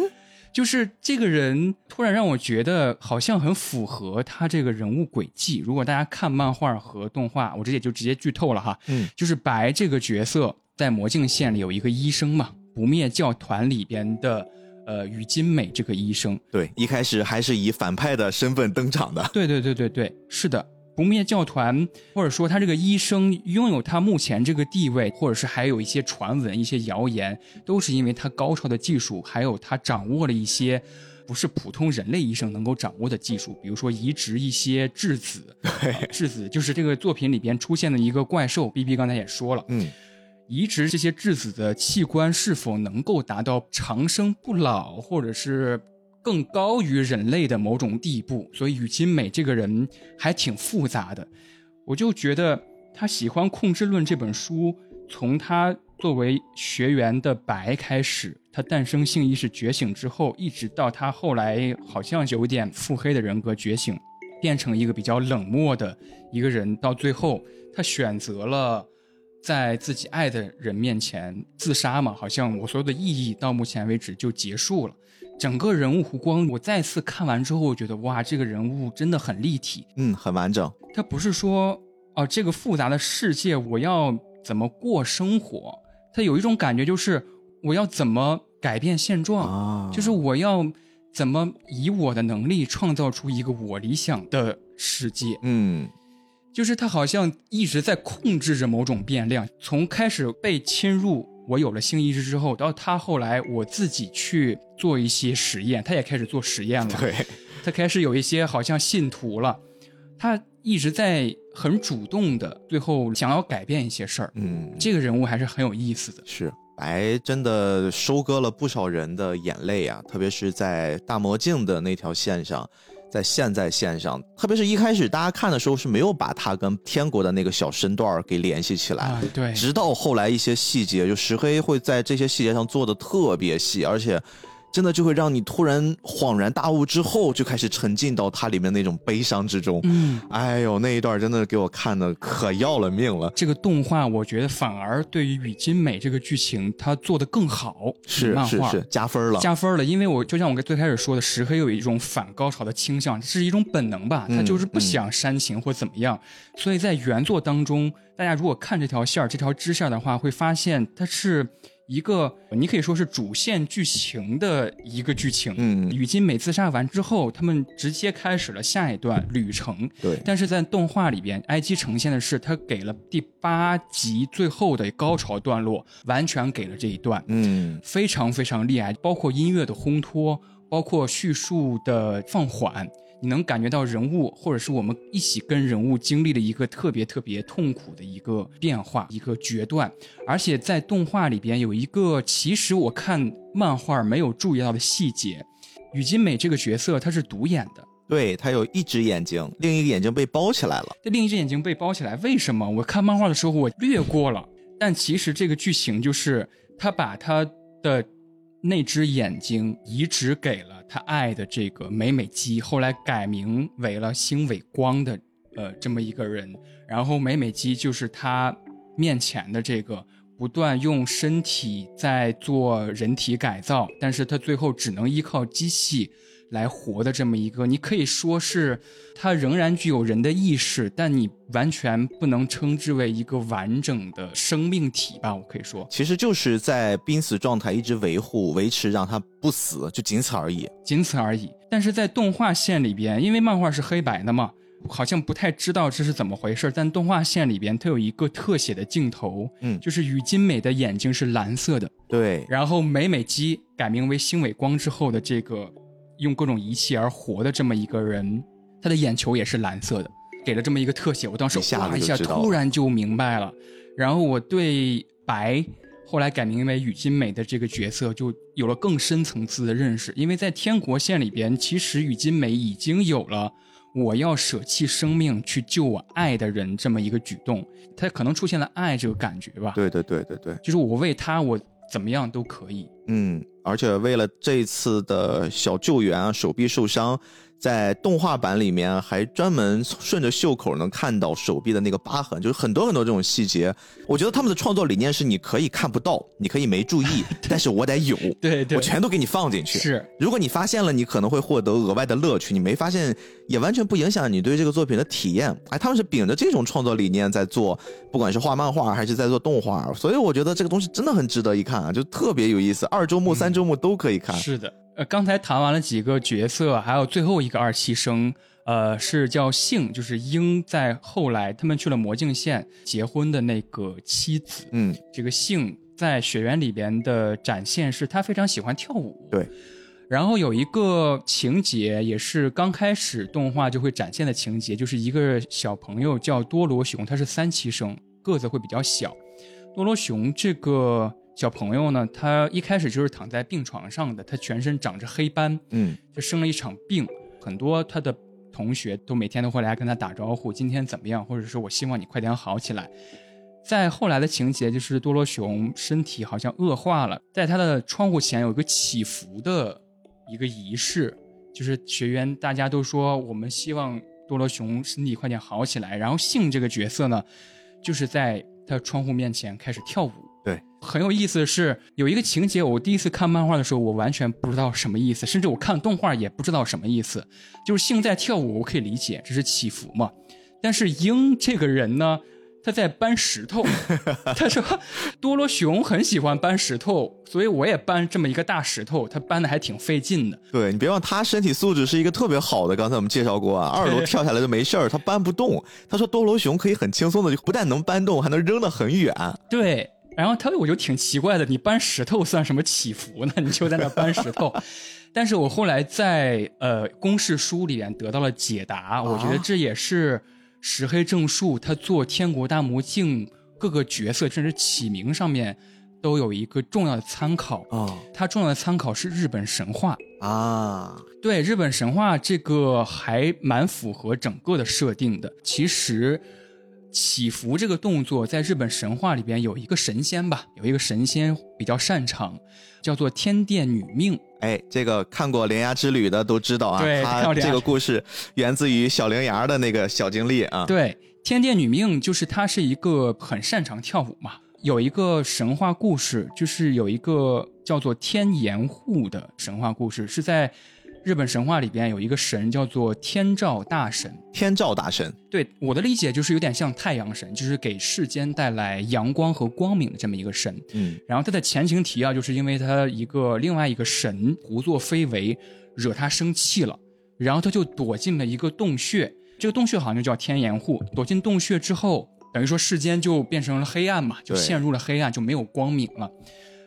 就是这个人突然让我觉得好像很符合他这个人物轨迹。如果大家看漫画和动画，我这也就直接剧透了哈。嗯，就是白这个角色在魔镜县里有一个医生嘛，不灭教团里边的呃宇金美这个医生。对，一开始还是以反派的身份登场的。对对对对对，是的。不灭教团，或者说他这个医生拥有他目前这个地位，或者是还有一些传闻、一些谣言，都是因为他高超的技术，还有他掌握了一些不是普通人类医生能够掌握的技术，比如说移植一些质子。对质子就是这个作品里边出现的一个怪兽。B B 刚才也说了，嗯，移植这些质子的器官是否能够达到长生不老，或者是？更高于人类的某种地步，所以宇津美这个人还挺复杂的。我就觉得他喜欢《控制论》这本书，从他作为学员的白开始，他诞生性意识觉醒之后，一直到他后来好像有点腹黑的人格觉醒，变成一个比较冷漠的一个人，到最后他选择了在自己爱的人面前自杀嘛？好像我所有的意义到目前为止就结束了。整个人物弧光，我再次看完之后，我觉得哇，这个人物真的很立体，嗯，很完整。他不是说哦，这个复杂的世界我要怎么过生活？他有一种感觉，就是我要怎么改变现状，就是我要怎么以我的能力创造出一个我理想的世界。嗯，就是他好像一直在控制着某种变量，从开始被侵入。我有了新意识之后，到他后来我自己去做一些实验，他也开始做实验了。对，他开始有一些好像信徒了，他一直在很主动的，最后想要改变一些事儿。嗯，这个人物还是很有意思的。是，白真的收割了不少人的眼泪啊，特别是在大魔镜的那条线上。在现在线上，特别是一开始大家看的时候是没有把他跟天国的那个小身段给联系起来，对，直到后来一些细节，就石黑会在这些细节上做的特别细，而且真的就会让你突然恍然大悟，之后就开始沉浸到它里面那种悲伤之中。嗯，哎呦，那一段真的给我看的可要了命了。这个动画我觉得反而对于雨金美这个剧情，它做的更好，是漫画是是加分了。加分了，因为我就像我最开始说的，石黑有一种反高潮的倾向，这是一种本能吧，他就是不想煽情或怎么样，所以在原作当中，大家如果看这条线儿、这条支线的话，会发现它是一个你可以说是主线剧情的一个剧情。嗯雨金美自杀完之后，他们直接开始了下一段旅程。对，但是在动画里边，IG 呈现的是他给了第八集最后的高潮段落，完全给了这一段。嗯非常非常厉害，包括音乐的烘托，包括叙述的放缓，你能感觉到人物或者是我们一起跟人物经历了一个特别特别痛苦的一个变化，一个决断。而且在动画里边有一个，其实我看漫画没有注意到的细节，雨金美这个角色她是独眼的。对他有一只眼睛，另一个眼睛被包起来了。这另一只眼睛被包起来，为什么？我看漫画的时候我略过了，但其实这个剧情就是他把他的那只眼睛移植给了他爱的这个美美姬，后来改名为了星尾光的呃这么一个人，然后美美姬就是他面前的这个。不断用身体在做人体改造，但是他最后只能依靠机器来活的这么一个，你可以说是它仍然具有人的意识，但你完全不能称之为一个完整的生命体吧？我可以说，其实就是在濒死状态一直维护、维持，让它不死，就仅此而已。仅此而已。但是在动画线里边，因为漫画是黑白的嘛，好像不太知道这是怎么回事。但动画线里边，它有一个特写的镜头，嗯就是雨金美的眼睛是蓝色的，对，然后美美姬改名为星尾光之后的这个用各种仪器而活的这么一个人，他的眼球也是蓝色的，给了这么一个特写，我当时一下子哇一下突然就明白了。然后我对白后来改名为雨金美的这个角色就有了更深层次的认识，因为在天国线里边，其实雨金美已经有了。我要舍弃生命去救我爱的人，这么一个举动，他可能出现了爱这个感觉吧。对对对对对，就是我为他，我怎么样都可以。嗯，而且为了这次的小救援啊，手臂受伤，在动画版里面还专门 顺着袖口能看到手臂的那个疤痕，就是很多很多这种细节。我觉得他们的创作理念是：你可以看不到，你可以没注意，但是我得有，对对我全都给你放进去。是如果你发现了，你可能会获得额外的乐趣；你没发现，也完全不影响你对这个作品的体验。哎，他们是秉着这种创作理念在做，不管是画漫画还是在做动画，所以我觉得这个东西真的很值得一看啊，就特别有意思，二周目、三周目都可以看。是的。呃，刚才谈完了几个角色，还有最后一个二期生，呃，是叫幸，就是鹰，在后来他们去了魔镜县结婚的那个妻子。嗯，这个幸在雪原里边的展现是他非常喜欢跳舞。对。然后有一个情节，也是刚开始动画就会展现的情节，就是一个小朋友叫多罗熊，他是三期生，个子会比较小。多罗熊这个小朋友呢，他一开始就是躺在病床上的，他全身长着黑斑，嗯，就生了一场病。很多他的同学都每天都会来跟他打招呼，今天怎么样？或者说我希望你快点好起来。在后来的情节，就是多罗熊身体好像恶化了，在他的窗户前有一个祈福的一个仪式，就是学员大家都说我们希望多罗熊身体快点好起来。然后信这个角色呢，就是在他窗户面前开始跳舞。对，很有意思的是，有一个情节，我第一次看漫画的时候，我完全不知道什么意思，甚至我看动画也不知道什么意思。就是性在跳舞，我可以理解，这是起伏嘛。但是鹰这个人呢，他在搬石头。他说多罗熊很喜欢搬石头，所以我也搬这么一个大石头，他搬的还挺费劲的。对你别忘，他身体素质是一个特别好的。刚才我们介绍过啊，二楼跳下来就没事儿，他搬不动。他说多罗熊可以很轻松的，就不但能搬动，还能扔得很远。对，然后他我就挺奇怪的，你搬石头算什么祈福呢？你就在那搬石头。但是我后来在呃公式书里面得到了解答，我觉得这也是石黑正树他做《天国大魔镜》各个角色甚至起名上面都有一个重要的参考。哦他重要的参考是日本神话。啊，对日本神话这个还蛮符合整个的设定的。其实，祈福这个动作，在日本神话里边有一个神仙吧，有一个神仙比较擅长，叫做天殿女命。哎，这个看过《铃芽之旅》的都知道啊，对看过铃芽它这个故事源自于小铃芽的那个小经历啊。对，天殿女命就是她是一个很擅长跳舞嘛。有一个神话故事，就是有一个叫做天岩户的神话故事，是在日本神话里边有一个神叫做天照大神。天照大神，对我的理解就是有点像太阳神，就是给世间带来阳光和光明的这么一个神。嗯，然后他的前情提要就是因为他一个另外一个神胡作非为，惹他生气了，然后他就躲进了一个洞穴，这个洞穴好像就叫天岩户。躲进洞穴之后，等于说世间就变成了黑暗嘛，就陷入了黑暗，就没有光明了。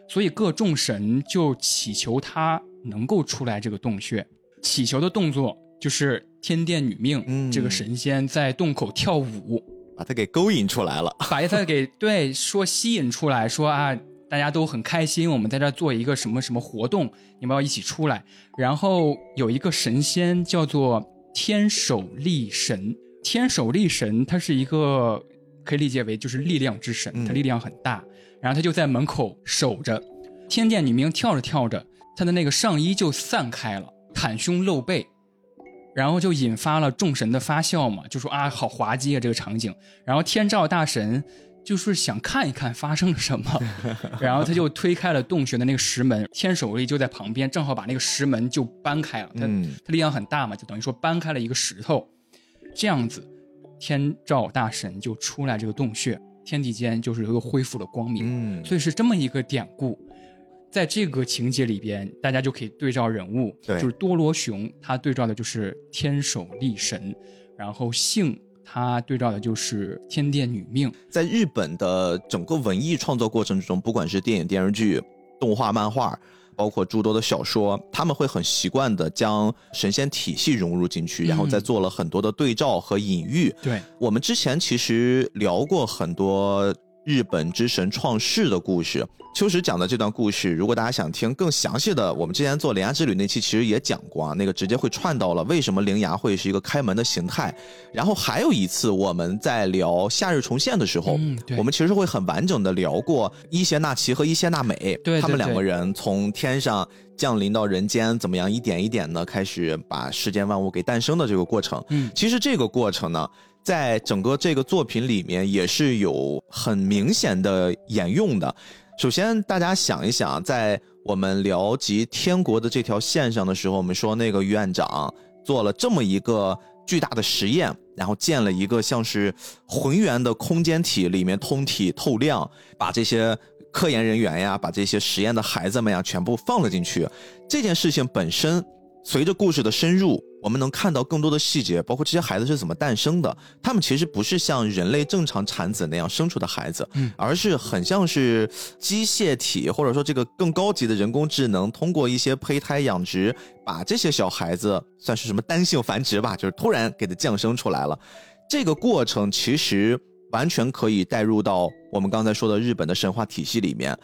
所以各众神就祈求他能够出来这个洞穴，祈求的动作就是天殿女命、嗯这个神仙在洞口跳舞，把他给勾引出来了。把他给 对说吸引出来，说啊，大家都很开心，我们在这做一个什么什么活动，你们要一起出来。然后有一个神仙叫做天守力神，天守力神他是一个可以理解为就是力量之神，嗯他力量很大，然后他就在门口守着。天殿女命跳着跳着，她的那个上衣就散开了，袒胸露背。然后就引发了众神的发笑嘛，就说啊，好滑稽啊这个场景。然后天照大神就是想看一看发生了什么，然后他就推开了洞穴的那个石门，天守力就在旁边，正好把那个石门就搬开了。他、嗯他力量很大嘛，就等于说搬开了一个石头，这样子，天照大神就出来这个洞穴，天地间就是又恢复了光明。嗯，所以是这么一个典故。在这个情节里边，大家就可以对照人物，对就是多罗熊，他对照的就是天守力神，然后幸他对照的就是天殿女命。在日本的整个文艺创作过程之中，不管是电影、电视剧、动画、漫画，包括诸多的小说，他们会很习惯的将神仙体系融入进去，然后再做了很多的对照和隐喻。对，我们之前其实聊过很多日本之神创世的故事。秋实讲的这段故事，如果大家想听更详细的，我们之前做铃芽之旅那期其实也讲过啊，那个直接会串到了为什么铃芽会是一个开门的形态。然后还有一次我们在聊夏日重现的时候，嗯我们其实会很完整的聊过伊邪那岐和伊邪那美，对对他们两个人从天上降临到人间，怎么样一点一点的开始把世间万物给诞生的这个过程。嗯，其实这个过程呢，在整个这个作品里面也是有很明显的沿用的。首先，大家想一想，在我们聊及天国的这条线上的时候，我们说那个院长做了这么一个巨大的实验，然后建了一个像是浑圆的空间体，里面通体透亮，把这些科研人员呀，把这些实验的孩子们呀，全部放了进去。这件事情本身，随着故事的深入，我们能看到更多的细节，包括这些孩子是怎么诞生的。他们其实不是像人类正常产子那样生出的孩子，嗯而是很像是机械体，或者说这个更高级的人工智能，通过一些胚胎养殖，把这些小孩子算是什么单性繁殖吧，就是突然给它降生出来了。这个过程其实完全可以带入到我们刚才说的日本的神话体系里面。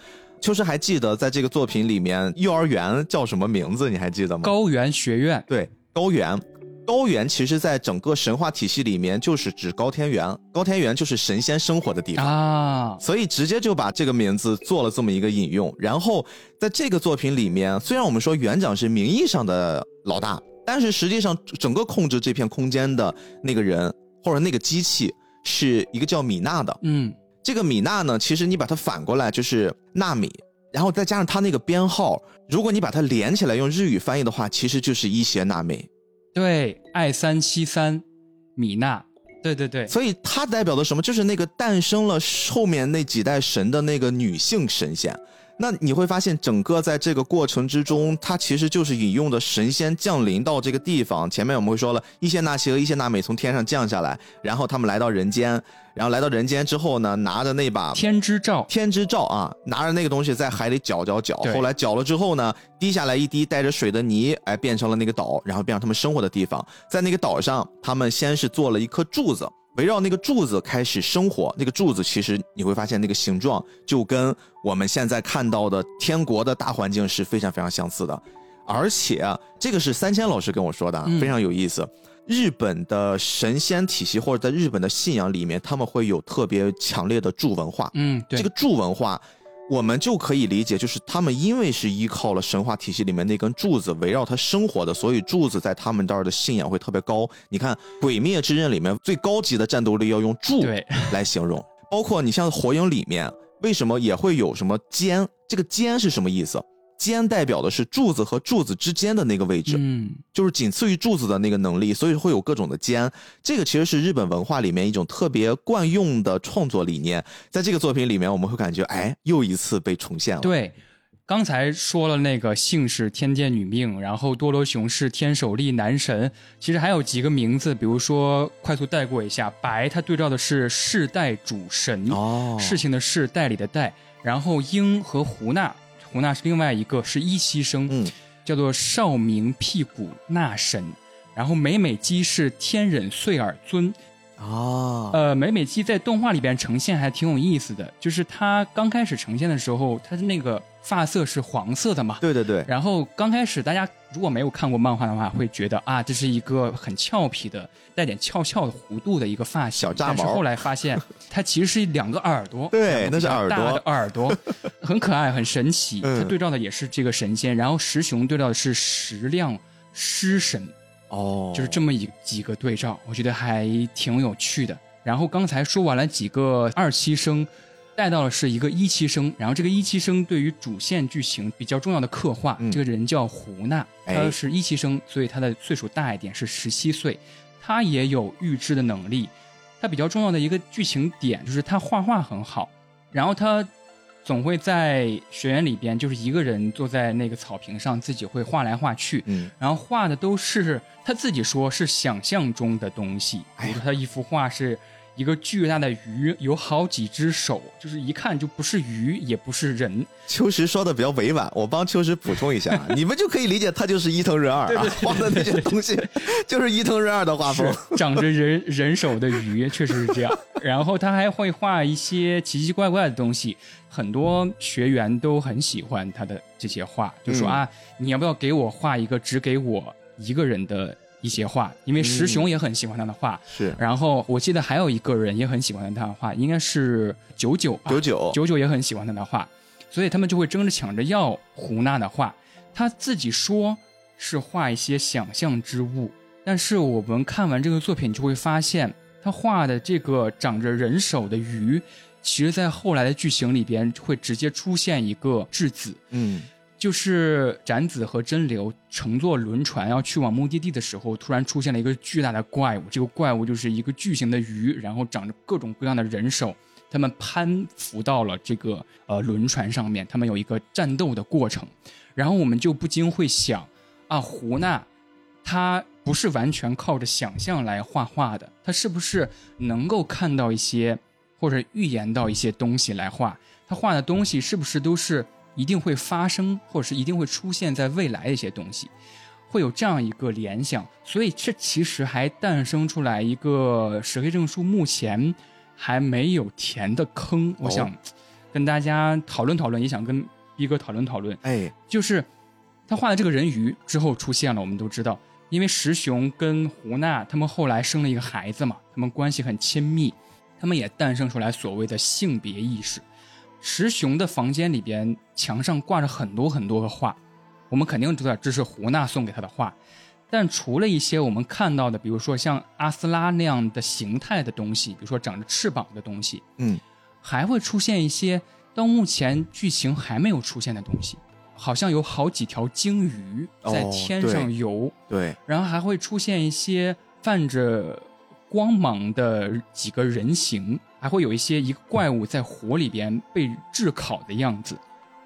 秋实还记得在这个作品里面，幼儿园叫什么名字？你还记得吗？高原学院，对，高原。高原其实在整个神话体系里面就是指高天原，高天原就是神仙生活的地方。啊，所以直接就把这个名字做了这么一个引用。然后在这个作品里面，虽然我们说园长是名义上的老大，但是实际上整个控制这片空间的那个人或者那个机器是一个叫米娜的。嗯，这个米娜呢，其实你把它反过来就是纳米，然后再加上它那个编号，如果你把它连起来用日语翻译的话，其实就是一邪纳美。对，，I 三七三，米娜，对对对，所以它代表的什么？就是那个诞生了后面那几代神的那个女性神仙。那你会发现，整个在这个过程之中，它其实就是引用的神仙降临到这个地方。前面我们会说了，伊邪纳奇和伊邪纳美从天上降下来，然后他们来到人间，然后来到人间之后呢，拿着那把天之照，天之照啊，拿着那个东西在海里搅搅搅，后来搅了之后呢，滴下来一滴带着水的泥，哎，变成了那个岛，然后变成他们生活的地方。在那个岛上，他们先是做了一颗柱子，围绕那个柱子开始生火。那个柱子其实你会发现，那个形状就跟我们现在看到的天国的大环境是非常非常相似的。而且这个是三千老师跟我说的非常有意思。日本的神仙体系或者在日本的信仰里面，他们会有特别强烈的柱文化。嗯，对，这个柱文化，我们就可以理解，就是他们因为是依靠了神话体系里面那根柱子围绕他生活的，所以柱子在他们这儿的信仰会特别高。你看《鬼灭之刃》里面最高级的战斗力要用柱来形容，包括你像《火影》里面，为什么也会有什么尖？这个尖是什么意思？尖代表的是柱子和柱子之间的那个位置，嗯，就是仅次于柱子的那个能力，所以会有各种的尖。这个其实是日本文化里面一种特别惯用的创作理念，在这个作品里面，我们会感觉，哎，又一次被重现了。对。刚才说了那个姓氏天剑女命，然后多罗雄是天守力男神，其实还有几个名字，比如说快速带过一下，白它对照的是世代主神，哦，事情的事代理的代，然后鹰和胡娜，胡娜是另外一个是一期生，嗯，叫做少明屁股那神，然后美美姬是天忍碎耳尊，啊，呃，美美姬在动画里边呈现还挺有意思的，就是她刚开始呈现的时候，她的那个发色是黄色的嘛，对对对，然后刚开始大家如果没有看过漫画的话，会觉得啊，这是一个很俏皮的、带点翘翘的弧度的一个发型。小炸毛但是后来发现，它其实是两个耳朵，对那是耳朵大的耳朵，很可爱，很神奇。嗯它对照的也是这个神仙，然后石雄对照的是石亮狮神，哦，就是这么一几个对照，我觉得还挺有趣的。然后刚才说完了几个二期生，带到了是一个一期生，然后这个一期生对于主线剧情比较重要的刻画，嗯这个人叫胡娜，哎他是一期生，所以他的岁数大一点，是十七岁，他也有预知的能力。他比较重要的一个剧情点就是他画画很好，然后他总会在学院里边就是一个人坐在那个草坪上，自己会画来画去，嗯，然后画的都是他自己说是想象中的东西，比如说他一幅画是一个巨大的鱼，有好几只手，就是一看就不是鱼，也不是人。秋实说的比较委婉，我帮秋实补充一下，啊 你们就可以理解他就是伊藤润二啊，画的那些东西就是伊藤润二的画风。长着人人手的鱼，确实是这样。然后他还会画一些奇奇怪怪的东西，很多学员都很喜欢他的这些画，就说嗯啊，你要不要给我画一个只给我一个人的一些画？因为石雄也很喜欢他的画。是然后我记得还有一个人也很喜欢他的画，应该是九九吧九九，九九也很喜欢他的画，所以他们就会争着抢着要胡娜的画。他自己说是画一些想象之物，但是我们看完这个作品就会发现，他画的这个长着人手的鱼，其实在后来的剧情里边会直接出现一个质子，嗯，就是展子和真流乘坐轮船要去往目的地的时候，突然出现了一个巨大的怪物。这个怪物就是一个巨型的鱼，然后长着各种各样的人手。他们攀附到了这个呃轮船上面，他们有一个战斗的过程。然后我们就不禁会想啊，胡娜她不是完全靠着想象来画画的，她是不是能够看到一些或者预言到一些东西来画？她画的东西是不是都是一定会发生，或者是一定会出现在未来的一些东西？会有这样一个联想，所以这其实还诞生出来一个石黑证书目前还没有填的坑，我想跟大家讨论讨论，也想跟逼哥讨论讨论。哎，就是他画的这个人鱼之后出现了，我们都知道，因为石雄跟胡娜他们后来生了一个孩子嘛，他们关系很亲密，他们也诞生出来所谓的性别意识。石雄的房间里边墙上挂着很多很多的画，我们肯定知道这是胡娜送给他的画。但除了一些我们看到的，比如说像阿斯拉那样的形态的东西，比如说长着翅膀的东西，嗯，还会出现一些到目前剧情还没有出现的东西，好像有好几条鲸鱼在哦天上游，对，然后还会出现一些泛着光芒的几个人形，还会有一些一个怪物在火里边被炙烤的样子。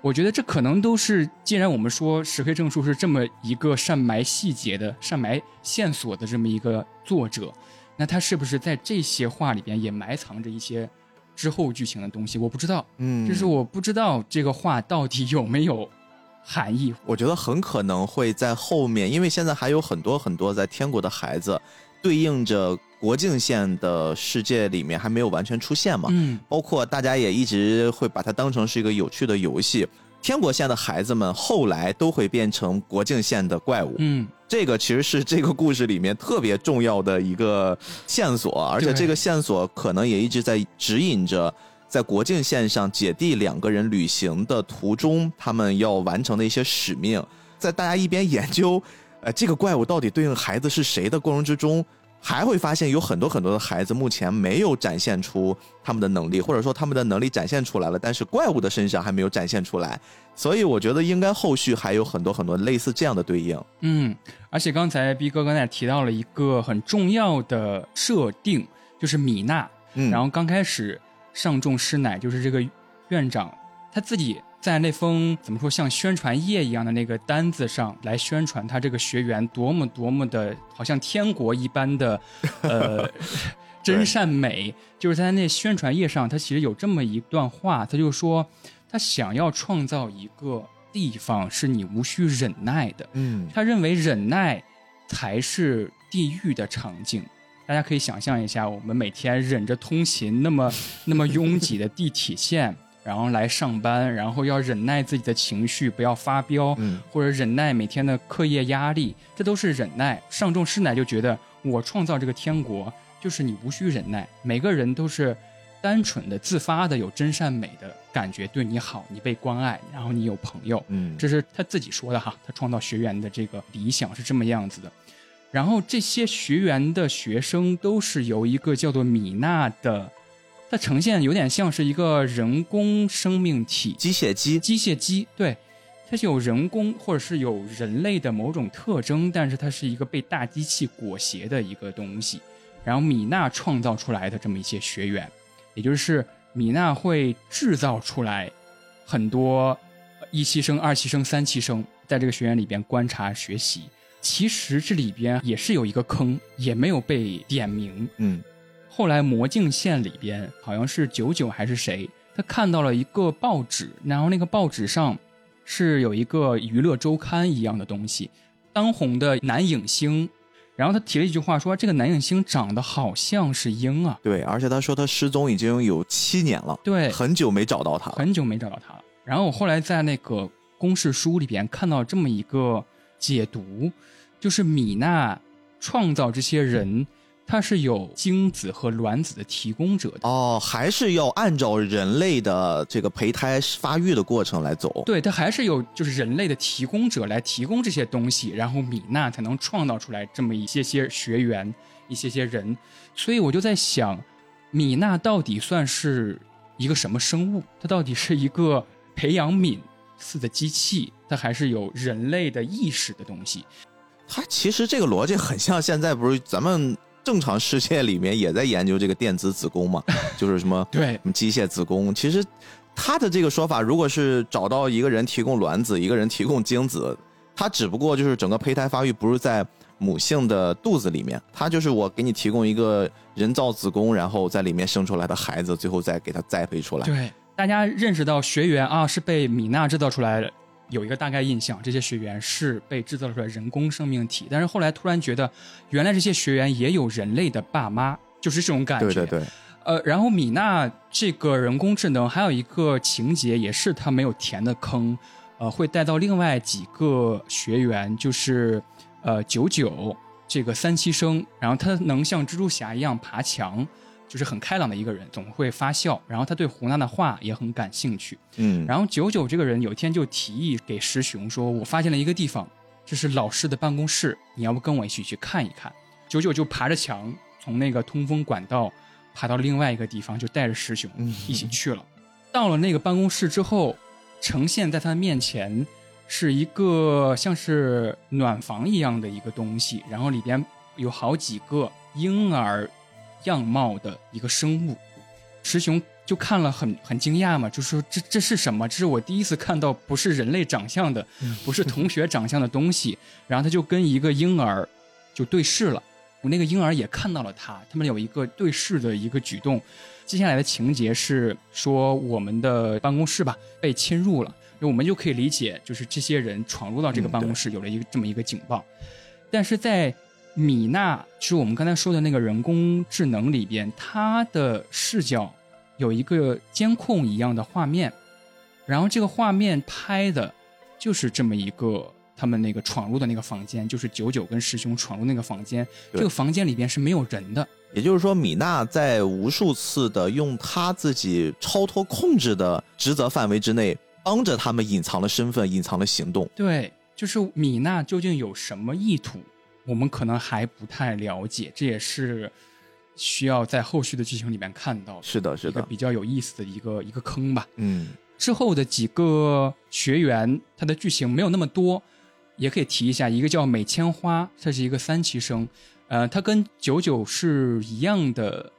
我觉得这可能都是，既然我们说石黑正树是这么一个善埋细节的、善埋线索的这么一个作者，那他是不是在这些画里边也埋藏着一些之后剧情的东西？我不知道，嗯，就是我不知道这个画到底有没有含义。我觉得很可能会在后面，因为现在还有很多很多在天国的孩子，对应着国境线的世界里面还没有完全出现嘛。嗯，包括大家也一直会把它当成是一个有趣的游戏。天国线的孩子们后来都会变成国境线的怪物，嗯，这个其实是这个故事里面特别重要的一个线索，而且这个线索可能也一直在指引着，在国境线上姐弟两个人旅行的途中，他们要完成的一些使命。在大家一边研究，呃，这个怪物到底对应孩子是谁的过程之中，还会发现有很多很多的孩子目前没有展现出他们的能力，或者说他们的能力展现出来了，但是怪物的身上还没有展现出来。所以我觉得应该后续还有很多很多类似这样的对应。嗯，而且刚才逼哥刚才提到了一个很重要的设定，就是米娜。嗯，然后刚开始上重师奶就是这个院长他自己在那封怎么说像宣传页一样的那个单子上来宣传他这个学员多么多么的好像天国一般的呃 真善美，就是在那宣传页上，他其实有这么一段话，他就说他想要创造一个地方是你无需忍耐的，嗯。他认为忍耐才是地狱的场景。大家可以想象一下，我们每天忍着通勤那么那么拥挤的地铁线，然后来上班，然后要忍耐自己的情绪，不要发飙，嗯或者忍耐每天的课业压力，这都是忍耐。上重师奶就觉得，我创造这个天国，就是你无需忍耐，每个人都是单纯的、自发的有真善美的感觉，对你好，你被关爱，然后你有朋友，嗯，这是他自己说的哈，他创造学员的这个理想是这么样子的。然后这些学员的学生都是由一个叫做米娜的，它呈现有点像是一个人工生命体，机械机，机械机，对，它是有人工或者是有人类的某种特征，但是它是一个被大机器裹挟的一个东西。然后米娜创造出来的这么一些学员，也就是米娜会制造出来很多呃一期生、二期生、三期生，在这个学员里边观察学习。其实这里边也是有一个坑，也没有被点名，嗯后来魔镜县里边好像是九九还是谁，他看到了一个报纸，然后那个报纸上是有一个娱乐周刊一样的东西，当红的男影星，然后他提了一句话说这个男影星长得好像是鹰啊，对，而且他说他失踪已经有七年了，对，很久没找到他了。很久没找到他了。然后我后来在那个公式书里边看到这么一个解读，就是米娜创造这些人，他是有精子和卵子的提供者的。哦，还是要按照人类的这个胚胎发育的过程来走。对，它还是有就是人类的提供者来提供这些东西，然后米娜才能创造出来这么一些些学员，一些些人。所以我就在想，米娜到底算是一个什么生物？它到底是一个培养皿似的机器，它还是有人类的意识的东西？它其实这个逻辑很像现在不是咱们正常世界里面也在研究这个电子子宫嘛，就是什么对什么机械子宫。其实他的这个说法，如果是找到一个人提供卵子，一个人提供精子，他只不过就是整个胚胎发育不是在母性的肚子里面，他就是我给你提供一个人造子宫，然后在里面生出来的孩子，最后再给他栽培出来。对，大家认识到学员啊是被米娜制造出来的，有一个大概印象，这些学员是被制造出来人工生命体。但是后来突然觉得，原来这些学员也有人类的爸妈，就是这种感觉。对对对，呃，然后米娜这个人工智能还有一个情节，也是他没有填的坑，呃，会带到另外几个学员，就是呃九九这个三期生，然后他能像蜘蛛侠一样爬墙，就是很开朗的一个人，总会发笑，然后他对胡娜的话也很感兴趣。嗯，然后九九这个人有一天就提议给石雄说：“我发现了一个地方，这是老师的办公室，你要不跟我一起去看一看？”九九就爬着墙从那个通风管道爬到另外一个地方，就带着石雄嗯一起去了。到了那个办公室之后，呈现在他的面前是一个像是暖房一样的一个东西，然后里边有好几个婴儿样貌的一个生物。石雄就看了很很惊讶嘛，就说这这是什么？这是我第一次看到不是人类长相的，不是同学长相的东西。然后他就跟一个婴儿就对视了，我那个婴儿也看到了他，他们有一个对视的一个举动。接下来的情节是说我们的办公室吧被侵入了，我们就可以理解就是这些人闯入到这个办公室，有了一个这么一个警报。但是在米娜，就是我们刚才说的那个人工智能里边，它的视角有一个监控一样的画面，然后这个画面拍的就是这么一个他们那个闯入的那个房间，就是九九跟师兄闯入那个房间，这个房间里边是没有人的。也就是说，米娜在无数次的用她自己超脱控制的职责范围之内，帮着他们隐藏了身份、隐藏了行动。对，就是米娜究竟有什么意图，我们可能还不太了解，这也是需要在后续的剧情里面看到的是的，是的，比较有意思的一个一个坑吧。嗯，之后的几个学员，他的剧情没有那么多，也可以提一下，一个叫美千花，他是一个三期生，呃，他跟九九是一样的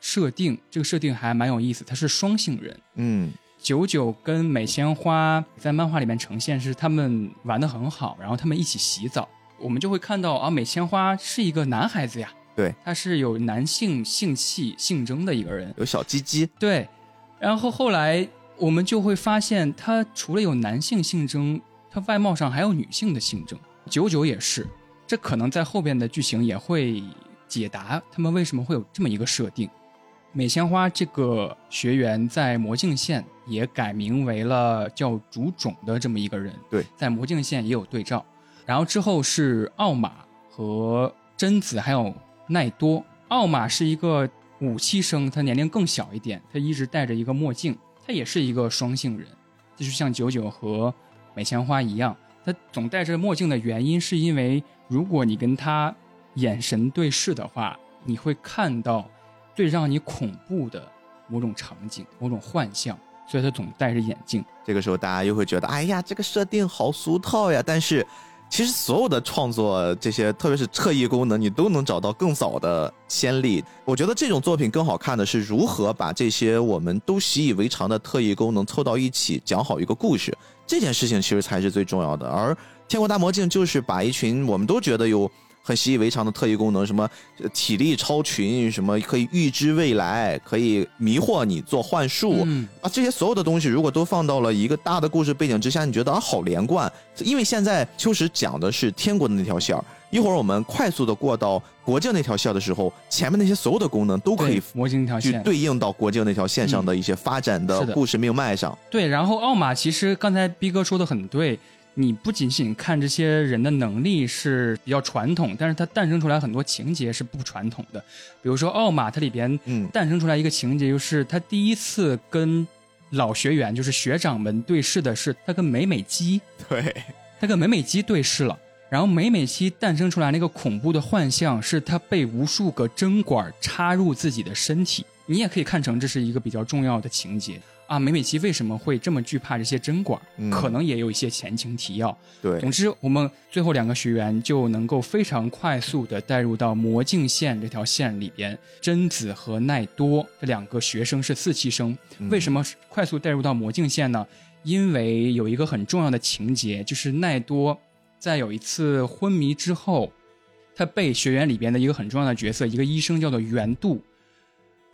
设定，这个设定还蛮有意思，他是双性人。嗯，九九跟美千花在漫画里面呈现是他们玩的很好，然后他们一起洗澡，我们就会看到啊，美千花是一个男孩子呀，对，他是有男性性气性征的一个人，有小鸡鸡，对，然后后来我们就会发现，他除了有男性性征，他外貌上还有女性的性征。九九也是，这可能在后边的剧情也会解答他们为什么会有这么一个设定。美千花这个学员在魔镜县也改名为了叫竹种的这么一个人，对，在魔镜县也有对照。然后之后是奥马和贞子，还有奈多。奥马是一个五期生，他年龄更小一点，他一直戴着一个墨镜，他也是一个双性人，就是像九九和美千花一样，他总戴着墨镜的原因是因为，如果你跟他眼神对视的话，你会看到最让你恐怖的某种场景、某种幻象，所以他总戴着眼镜。这个时候大家又会觉得，哎呀，这个设定好俗套呀。但是，其实所有的创作这些，特别是特异功能，你都能找到更早的先例。我觉得这种作品更好看的是如何把这些我们都习以为常的特异功能凑到一起，讲好一个故事。这件事情其实才是最重要的。而《天国大魔镜》就是把一群我们都觉得有。很习以为常的特异功能，什么呃体力超群，什么可以预知未来，可以迷惑你做幻术，嗯，啊，这些所有的东西如果都放到了一个大的故事背景之下，你觉得啊好连贯？因为现在秋实讲的是天国的那条线儿，一会儿我们快速的过到国境那条线的时候，前面那些所有的功能都可以对魔镜那条去线。对应到国境那条线上的一些发展的故事命脉上。对，然后奥马其实刚才逼哥说的很对，你不仅仅看这些人的能力是比较传统，但是它诞生出来很多情节是不传统的。比如说奥马，它里边嗯，诞生出来一个情节，就是他第一次跟老学员，就是学长们对视的是他跟美美姬，对，他跟美美姬对视了。然后美美姬诞生出来那个恐怖的幻象，是他被无数个针管插入自己的身体。你也可以看成这是一个比较重要的情节啊。美美琪为什么会这么惧怕这些针管？嗯可能也有一些前情提要。对总，之，我们最后两个学员就能够非常快速的带入到魔镜线这条线里边。贞子和奈多这两个学生是四期生，嗯为什么快速带入到魔镜线呢？因为有一个很重要的情节，就是奈多在有一次昏迷之后，他被学员里边的一个很重要的角色，一个医生叫做袁度，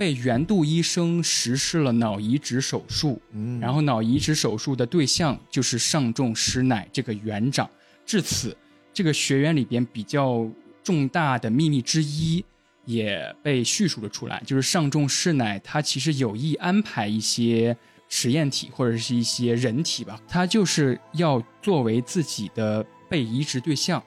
被原度医生实施了脑移植手术。嗯然后脑移植手术的对象就是上重师乃这个园长。至此，这个学员里边比较重大的秘密之一也被叙述了出来，就是上重师乃他其实有意安排一些实验体或者是一些人体吧，他就是要作为自己的被移植对象，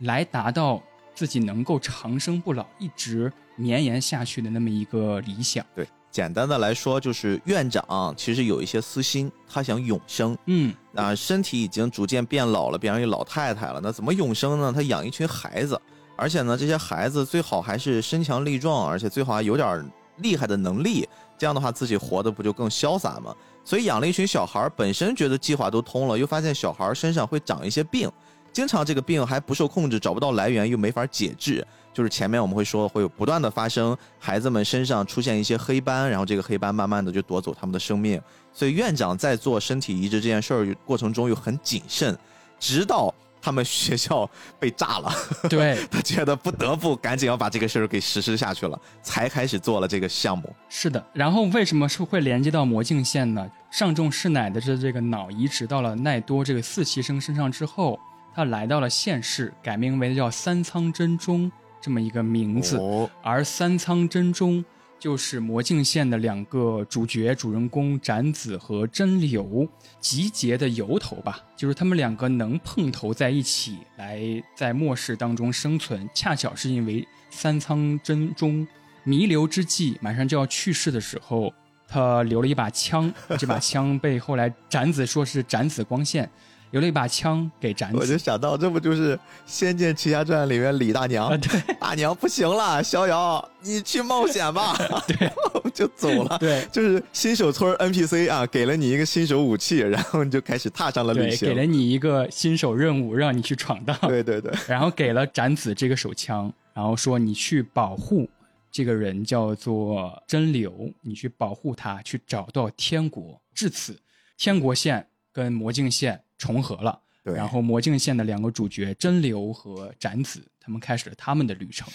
来达到自己能够长生不老、一直绵延下去的那么一个理想。对，简单的来说，就是院长其实有一些私心，他想永生。嗯，啊，身体已经逐渐变老了，变成一老太太了。那怎么永生呢？他养一群孩子，而且呢，这些孩子最好还是身强力壮，而且最好还有点厉害的能力。这样的话，自己活得不就更潇洒吗？所以养了一群小孩儿，本身觉得计划都通了，又发现小孩儿身上会长一些病，经常这个病还不受控制，找不到来源，又没法解治。就是前面我们会说会有不断的发生，孩子们身上出现一些黑斑，然后这个黑斑慢慢的就夺走他们的生命。所以院长在做身体移植这件事儿过程中又很谨慎，直到他们 学校被炸了，对，他觉得不得不赶紧要把这个事儿给实施下去了，才开始做了这个项目。是的，然后为什么是会连接到魔镜线呢？上重视乃的这这个脑移植到了奈多这个四期生身上之后，他来到了现世，改名为叫三仓真宗这么一个名字。哦，而三仓真中就是魔镜线的两个主角主人公展子和真流集结的由头吧，就是他们两个能碰头在一起来在末世当中生存，恰巧是因为三仓真中弥留之际马上就要去世的时候，他留了一把枪，这把枪被后来展子说是展子光线。留了一把枪给斩子，我就想到，这不就是《仙剑奇侠传》里面李大娘？对，大娘不行了，逍遥，你去冒险吧。对，就走了。对，就是新手村 NPC 啊，给了你一个新手武器，然后你就开始踏上了旅行。给了你一个新手任务，让你去闯荡。对对对。然后给了斩子这个手枪，然后说你去保护这个人，叫做真流，你去保护他，去找到天国。至此，天国线跟魔镜线。重合了，然后魔镜线的两个主角真流和展子，他们开始了他们的旅程。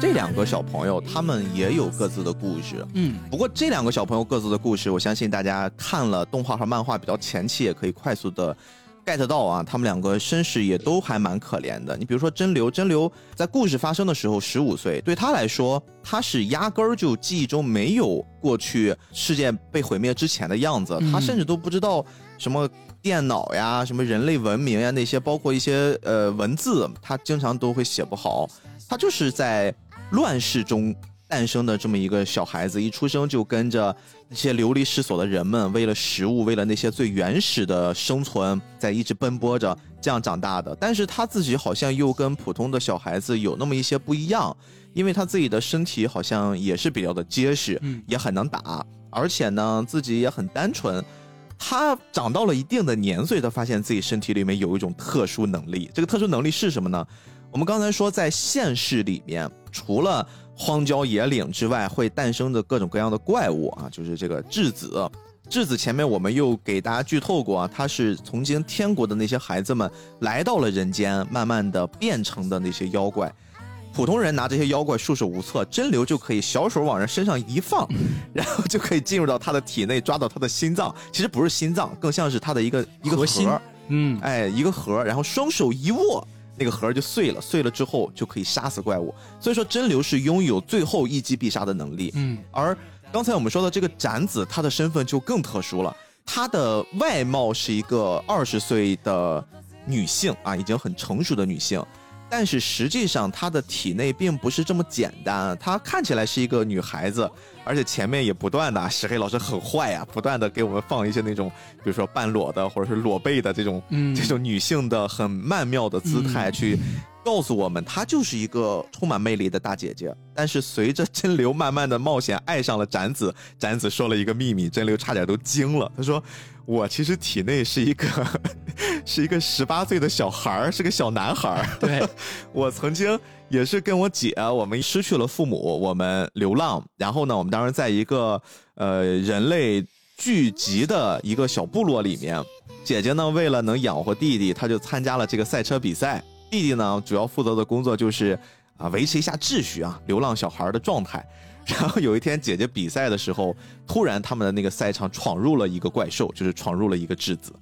这两个小朋友，他们也有各自的故事。嗯，不过这两个小朋友各自的故事，我相信大家看了动画和漫画比较前期，也可以快速的。Get 到啊，他们两个身世也都还蛮可怜的。你比如说真流，真流在故事发生的时候十五岁，对他来说，他是压根儿就记忆中没有过去世界被毁灭之前的样子，他甚至都不知道什么电脑呀、什么人类文明呀那些，包括一些呃文字，他经常都会写不好。他就是在乱世中。诞生的这么一个小孩子，一出生就跟着那些流离失所的人们，为了食物，为了那些最原始的生存，在一直奔波着，这样长大的。但是他自己好像又跟普通的小孩子有那么一些不一样，因为他自己的身体好像也是比较的结实，也很能打，而且呢自己也很单纯。他长到了一定的年岁，他发现自己身体里面有一种特殊能力。这个特殊能力是什么呢？我们刚才说，在现实里面，除了荒郊野岭之外，会诞生的各种各样的怪物啊，就是这个质子。质子前面我们又给大家剧透过啊，他是曾经天国的那些孩子们来到了人间，慢慢的变成的那些妖怪。普通人拿这些妖怪束手无策，真流就可以小手往人身上一放，然后就可以进入到他的体内，抓到他的心脏。其实不是心脏，更像是他的一个一个核。嗯，哎，一个核，然后双手一握。那个核就碎了，碎了之后就可以杀死怪物。所以说真流是拥有最后一击必杀的能力。嗯，而刚才我们说的这个展子，他的身份就更特殊了。她的外貌是一个二十岁的女性啊，已经很成熟的女性。但是实际上，她的体内并不是这么简单。她看起来是一个女孩子，而且前面也不断的，石黑老师很坏呀，不断的给我们放一些那种，比如说半裸的或者是裸背的这种，这种女性的很曼妙的姿态，去告诉我们她就是一个充满魅力的大姐姐。但是随着真流慢慢的冒险，爱上了展子，展子说了一个秘密，真流差点都惊了。他说：“我其实体内是一个。”是一个十八岁的小孩儿，是个小男孩儿。对，我曾经也是跟我姐，我们失去了父母，我们流浪。然后呢，我们当时在一个呃人类聚集的一个小部落里面。姐姐呢，为了能养活弟弟，她就参加了这个赛车比赛。弟弟呢，主要负责的工作就是啊维持一下秩序啊，流浪小孩的状态。然后有一天姐姐比赛的时候，突然他们的那个赛场闯入了一个怪兽，就是闯入了一个质子。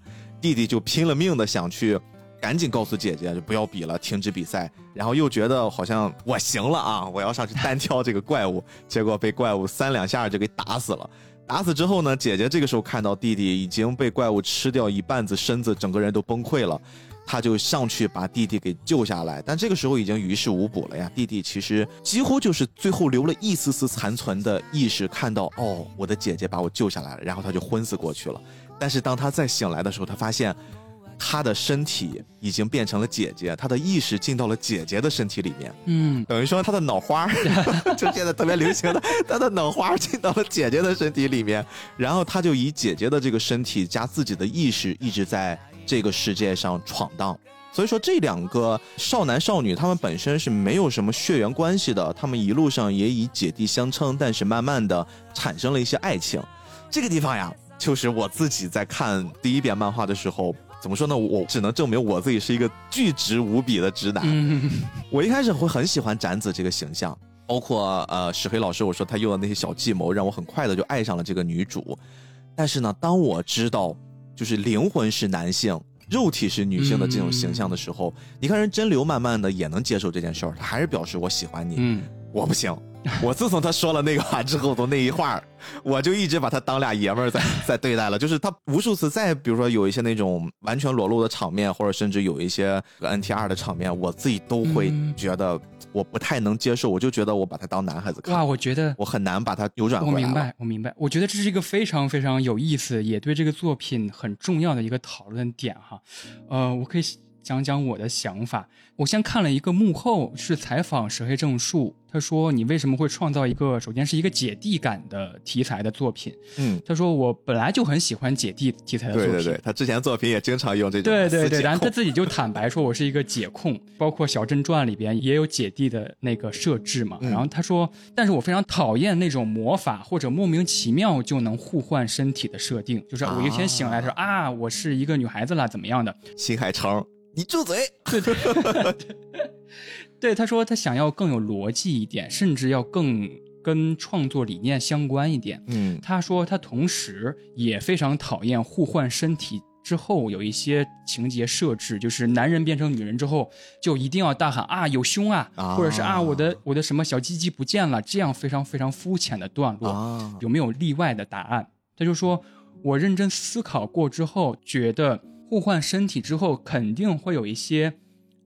弟弟就拼了命的想去，赶紧告诉姐姐就不要比了，停止比赛。然后又觉得好像我行了啊，我要上去单挑这个怪物。结果被怪物三两下就给打死了。打死之后呢，姐姐这个时候看到弟弟已经被怪物吃掉一半子身子，整个人都崩溃了，他就上去把弟弟给救下来。但这个时候已经于事无补了呀，弟弟其实几乎就是最后留了一丝丝残存的意识，看到哦，我的姐姐把我救下来了，然后他就昏死过去了。但是当他再醒来的时候，他发现他的身体已经变成了姐姐，他的意识进到了姐姐的身体里面。嗯，等于说他的脑花 就现在特别流行的，他的脑花进到了姐姐的身体里面，然后他就以姐姐的这个身体加自己的意识，一直在这个世界上闯荡。所以说这两个少男少女，他们本身是没有什么血缘关系的，他们一路上也以姐弟相称，但是慢慢的产生了一些爱情。这个地方呀。就是我自己在看第一遍漫画的时候，怎么说呢？我只能证明我自己是一个巨直无比的直男。我一开始会很喜欢展子这个形象，包括呃石黑老师，我说他用的那些小计谋，让我很快的就爱上了这个女主。但是呢，当我知道就是灵魂是男性，肉体是女性的这种形象的时候，你看人真流慢慢的也能接受这件事儿，他还是表示我喜欢你，嗯，我不行。我自从他说了那个话之后，都那一话，我就一直把他当俩爷们儿在在对待了。就是他无数次在，比如说有一些那种完全裸露的场面，或者甚至有一些 NTR 的场面，我自己都会觉得我不太能接受。我就觉得我把他当男孩子看。哇，我觉得我很难把他扭转过来。我明白，我明白。我觉得这是一个非常非常有意思，也对这个作品很重要的一个讨论点哈。呃，我可以。讲讲我的想法。我先看了一个幕后，是采访石黑正树。他说：“你为什么会创造一个？首先是一个姐弟感的题材的作品。”嗯，他说：“我本来就很喜欢姐弟题材的作品。”对对对，他之前作品也经常用这种。对对对，然后他自己就坦白说：“我是一个姐控，包括《小镇传》里边也有姐弟的那个设置嘛。”然后他说：“但是我非常讨厌那种魔法或者莫名其妙就能互换身体的设定，就是我一天醒来，他说啊，我是一个女孩子了，怎么样的？”新海诚。你住嘴！对他说他想要更有逻辑一点，甚至要更跟创作理念相关一点。嗯，他说他同时也非常讨厌互换身体之后有一些情节设置，就是男人变成女人之后就一定要大喊啊有胸啊，或者是啊我的我的什么小鸡鸡不见了，这样非常非常肤浅的段落，有没有例外的答案？他就说我认真思考过之后觉得。互换身体之后，肯定会有一些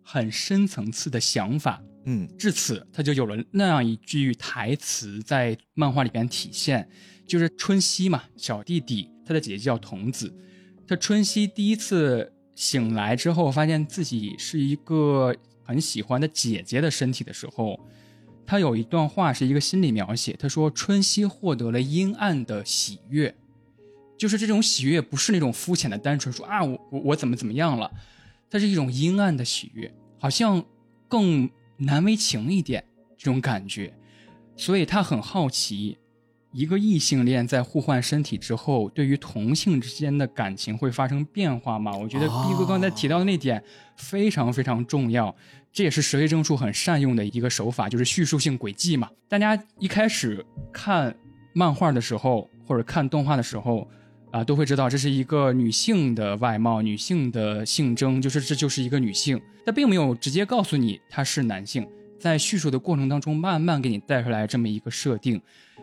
很深层次的想法。嗯，至此他就有了那样一句台词在漫画里边体现，就是春熙嘛，小弟弟，他的姐姐叫童子。他春熙第一次醒来之后，发现自己是一个很喜欢的姐姐的身体的时候，他有一段话是一个心理描写。他说：“春熙获得了阴暗的喜悦。”就是这种喜悦，不是那种肤浅的单纯说啊，我我我怎么怎么样了，它是一种阴暗的喜悦，好像更难为情一点这种感觉，所以他很好奇，一个异性恋在互换身体之后，对于同性之间的感情会发生变化吗？我觉得毕哥刚才提到的那点非常非常重要，这也是石黑正树很善用的一个手法，就是叙述性轨迹嘛。大家一开始看漫画的时候，或者看动画的时候。啊，都会知道这是一个女性的外貌，女性的性征，就是这就是一个女性，她并没有直接告诉你她是男性，在叙述的过程当中，慢慢给你带出来这么一个设定，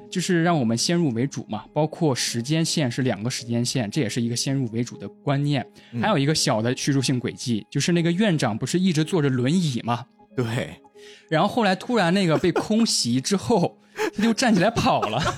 就是让我们先入为主嘛。包括时间线是两个时间线，这也是一个先入为主的观念。还有一个小的叙述性轨迹，就是那个院长不是一直坐着轮椅吗？对，然后后来突然那个被空袭之后，他就站起来跑了。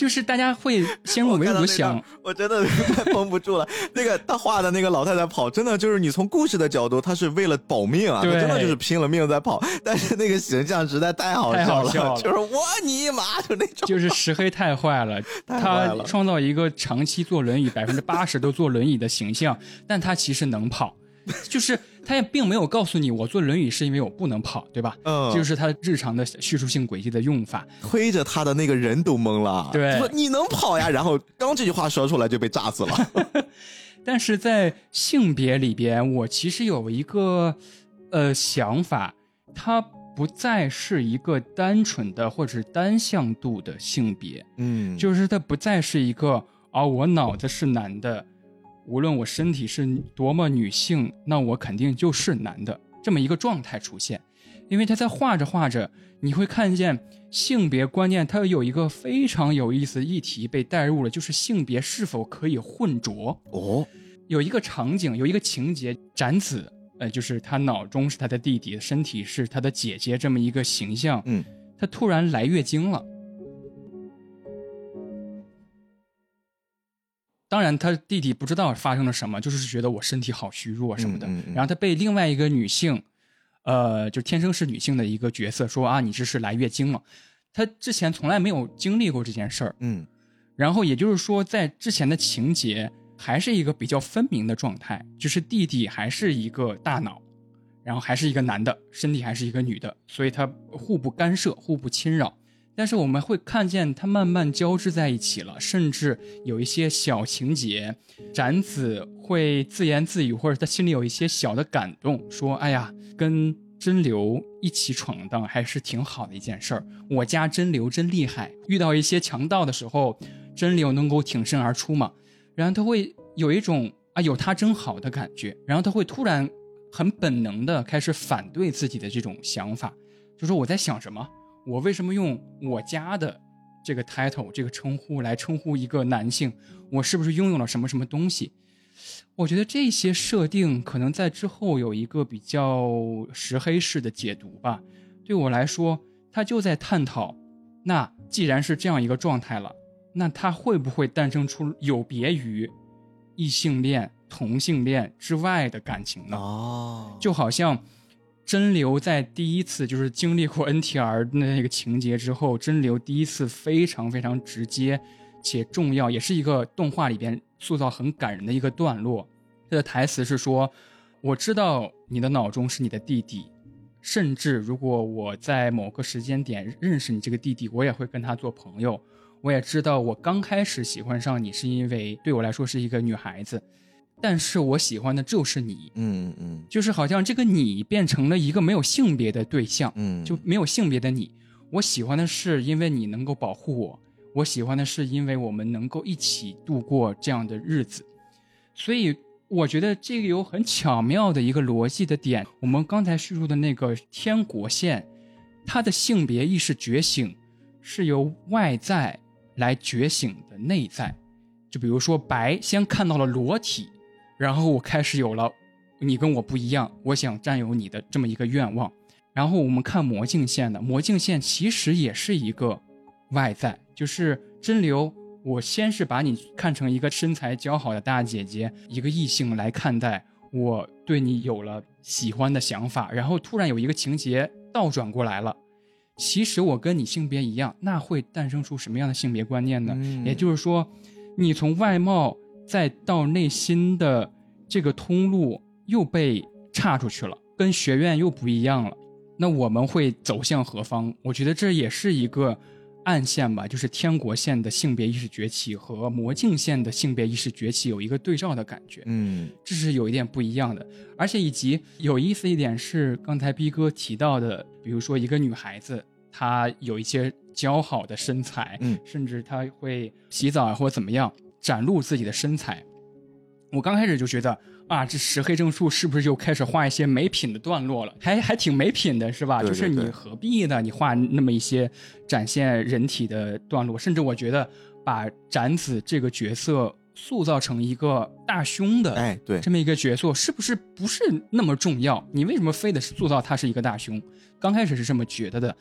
就是大家会先入为主想，我真的快 绷不住了。那个他画的那个老太太跑，真的就是你从故事的角度，他是为了保命啊，他真的就是拼了命在跑。但是那个形象实在太好笑了，就是我尼玛就那种，就是石黑太坏了，他创造一个长期坐轮椅，百分之八十都坐轮椅的形象，但他其实能跑。就是他也并没有告诉你，我坐轮椅是因为我不能跑，对吧？嗯，就是他日常的叙述性轨迹的用法，推着他的那个人都懵了。对，说你能跑呀？然后刚这句话说出来就被炸死了。但是在性别里边，我其实有一个呃想法，它不再是一个单纯的或者单向度的性别，嗯，就是它不再是一个啊，我脑子是男的。无论我身体是多么女性，那我肯定就是男的这么一个状态出现，因为他在画着画着，你会看见性别观念，它有一个非常有意思的议题被带入了，就是性别是否可以混浊哦。有一个场景，有一个情节，展子，呃，就是他脑中是他的弟弟，身体是他的姐姐，这么一个形象，嗯，他突然来月经了。当然，他弟弟不知道发生了什么，就是觉得我身体好虚弱什么的。然后他被另外一个女性，呃，就天生是女性的一个角色说啊，你这是来月经了。他之前从来没有经历过这件事儿。嗯。然后也就是说，在之前的情节还是一个比较分明的状态，就是弟弟还是一个大脑，然后还是一个男的，身体还是一个女的，所以他互不干涉，互不侵扰。但是我们会看见它慢慢交织在一起了，甚至有一些小情节，展子会自言自语，或者他心里有一些小的感动，说：“哎呀，跟真流一起闯荡还是挺好的一件事儿。我家真流真厉害，遇到一些强盗的时候，真流能够挺身而出嘛。然后他会有一种啊有他真好的感觉，然后他会突然很本能的开始反对自己的这种想法，就说我在想什么，我为什么用我家的这个 title 这个称呼来称呼一个男性，我是不是拥有了什么什么东西？我觉得这些设定可能在之后有一个比较石黑式的解读吧。对我来说，他就在探讨，那既然是这样一个状态了，那他会不会诞生出有别于异性恋、同性恋之外的感情呢？哦，就好像真流在第一次就是经历过 NTR 那个情节之后，真流第一次非常非常直接且重要，也是一个动画里边塑造很感人的一个段落。他的台词是说：“我知道你的脑中是你的弟弟，甚至如果我在某个时间点认识你这个弟弟，我也会跟他做朋友。我也知道我刚开始喜欢上你是因为对我来说是一个女孩子，但是我喜欢的就是你。”嗯嗯就是好像这个你变成了一个没有性别的对象，嗯，就没有性别的你。我喜欢的是因为你能够保护我，我喜欢的是因为我们能够一起度过这样的日子。所以我觉得这个有很巧妙的一个逻辑的点。我们刚才叙述的那个天国线，它的性别意识觉醒是由外在来觉醒的内在。就比如说白先看到了裸体，然后我开始有了你跟我不一样，我想占有你的这么一个愿望。然后我们看魔镜线的，魔镜线其实也是一个外在，就是真流。我先是把你看成一个身材姣好的大姐姐，一个异性来看待，我对你有了喜欢的想法，然后突然有一个情节倒转过来了，其实我跟你性别一样，那会诞生出什么样的性别观念呢？嗯也就是说，你从外貌再到内心的这个通路又被岔出去了，跟学院又不一样了。那我们会走向何方？我觉得这也是一个暗线吧，就是天国线的性别意识崛起和魔镜线的性别意识崛起有一个对照的感觉。嗯这是有一点不一样的，而且以及有意思一点是，刚才逼哥提到的，比如说一个女孩子，她有一些姣好的身材，嗯甚至她会洗澡啊或者怎么样展露自己的身材。我刚开始就觉得啊，这石黑正树是不是又开始画一些没品的段落了？还还挺没品的，是吧？对对就是你何必呢？你画那么一些展现人体的段落，甚至我觉得把展子这个角色塑造成一个大胸的，哎对，这么一个角色，是不是不是那么重要？你为什么非得是塑造他是一个大胸？刚开始是这么觉得的，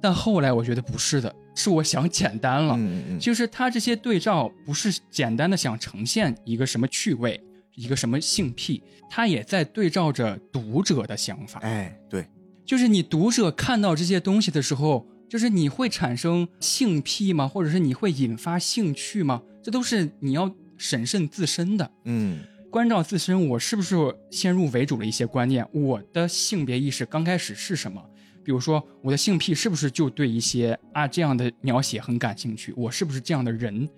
但后来我觉得不是的，是我想简单了。嗯嗯就是他这些对照不是简单的想呈现一个什么趣味，一个什么性癖，他也在对照着读者的想法。哎对，就是你读者看到这些东西的时候，就是你会产生性癖吗？或者是你会引发兴趣吗？这都是你要审慎自身的。嗯关照自身，我是不是先入为主的一些观念？我的性别意识刚开始是什么？比如说，我的性癖是不是就对一些啊这样的描写很感兴趣？我是不是这样的人？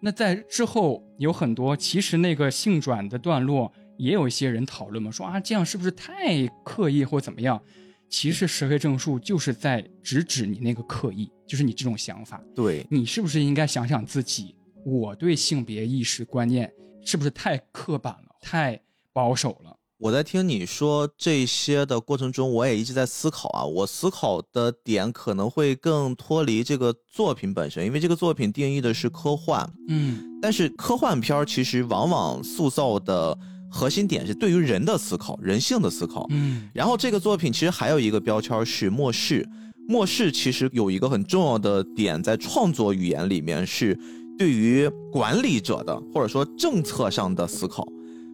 那在之后有很多，其实那个性转的段落，也有一些人讨论嘛，说啊这样是不是太刻意或怎么样？其实石黑正数就是在直指你那个刻意，就是你这种想法。对，你是不是应该想想自己？我对性别意识观念是不是太刻板了，太保守了？我在听你说这些的过程中，我也一直在思考啊。我思考的点可能会更脱离这个作品本身，因为这个作品定义的是科幻，嗯但是科幻片儿其实往往塑造的核心点是对于人的思考、人性的思考。嗯然后这个作品其实还有一个标签儿是末世，末世其实有一个很重要的点在创作语言里面是对于管理者的或者说政策上的思考。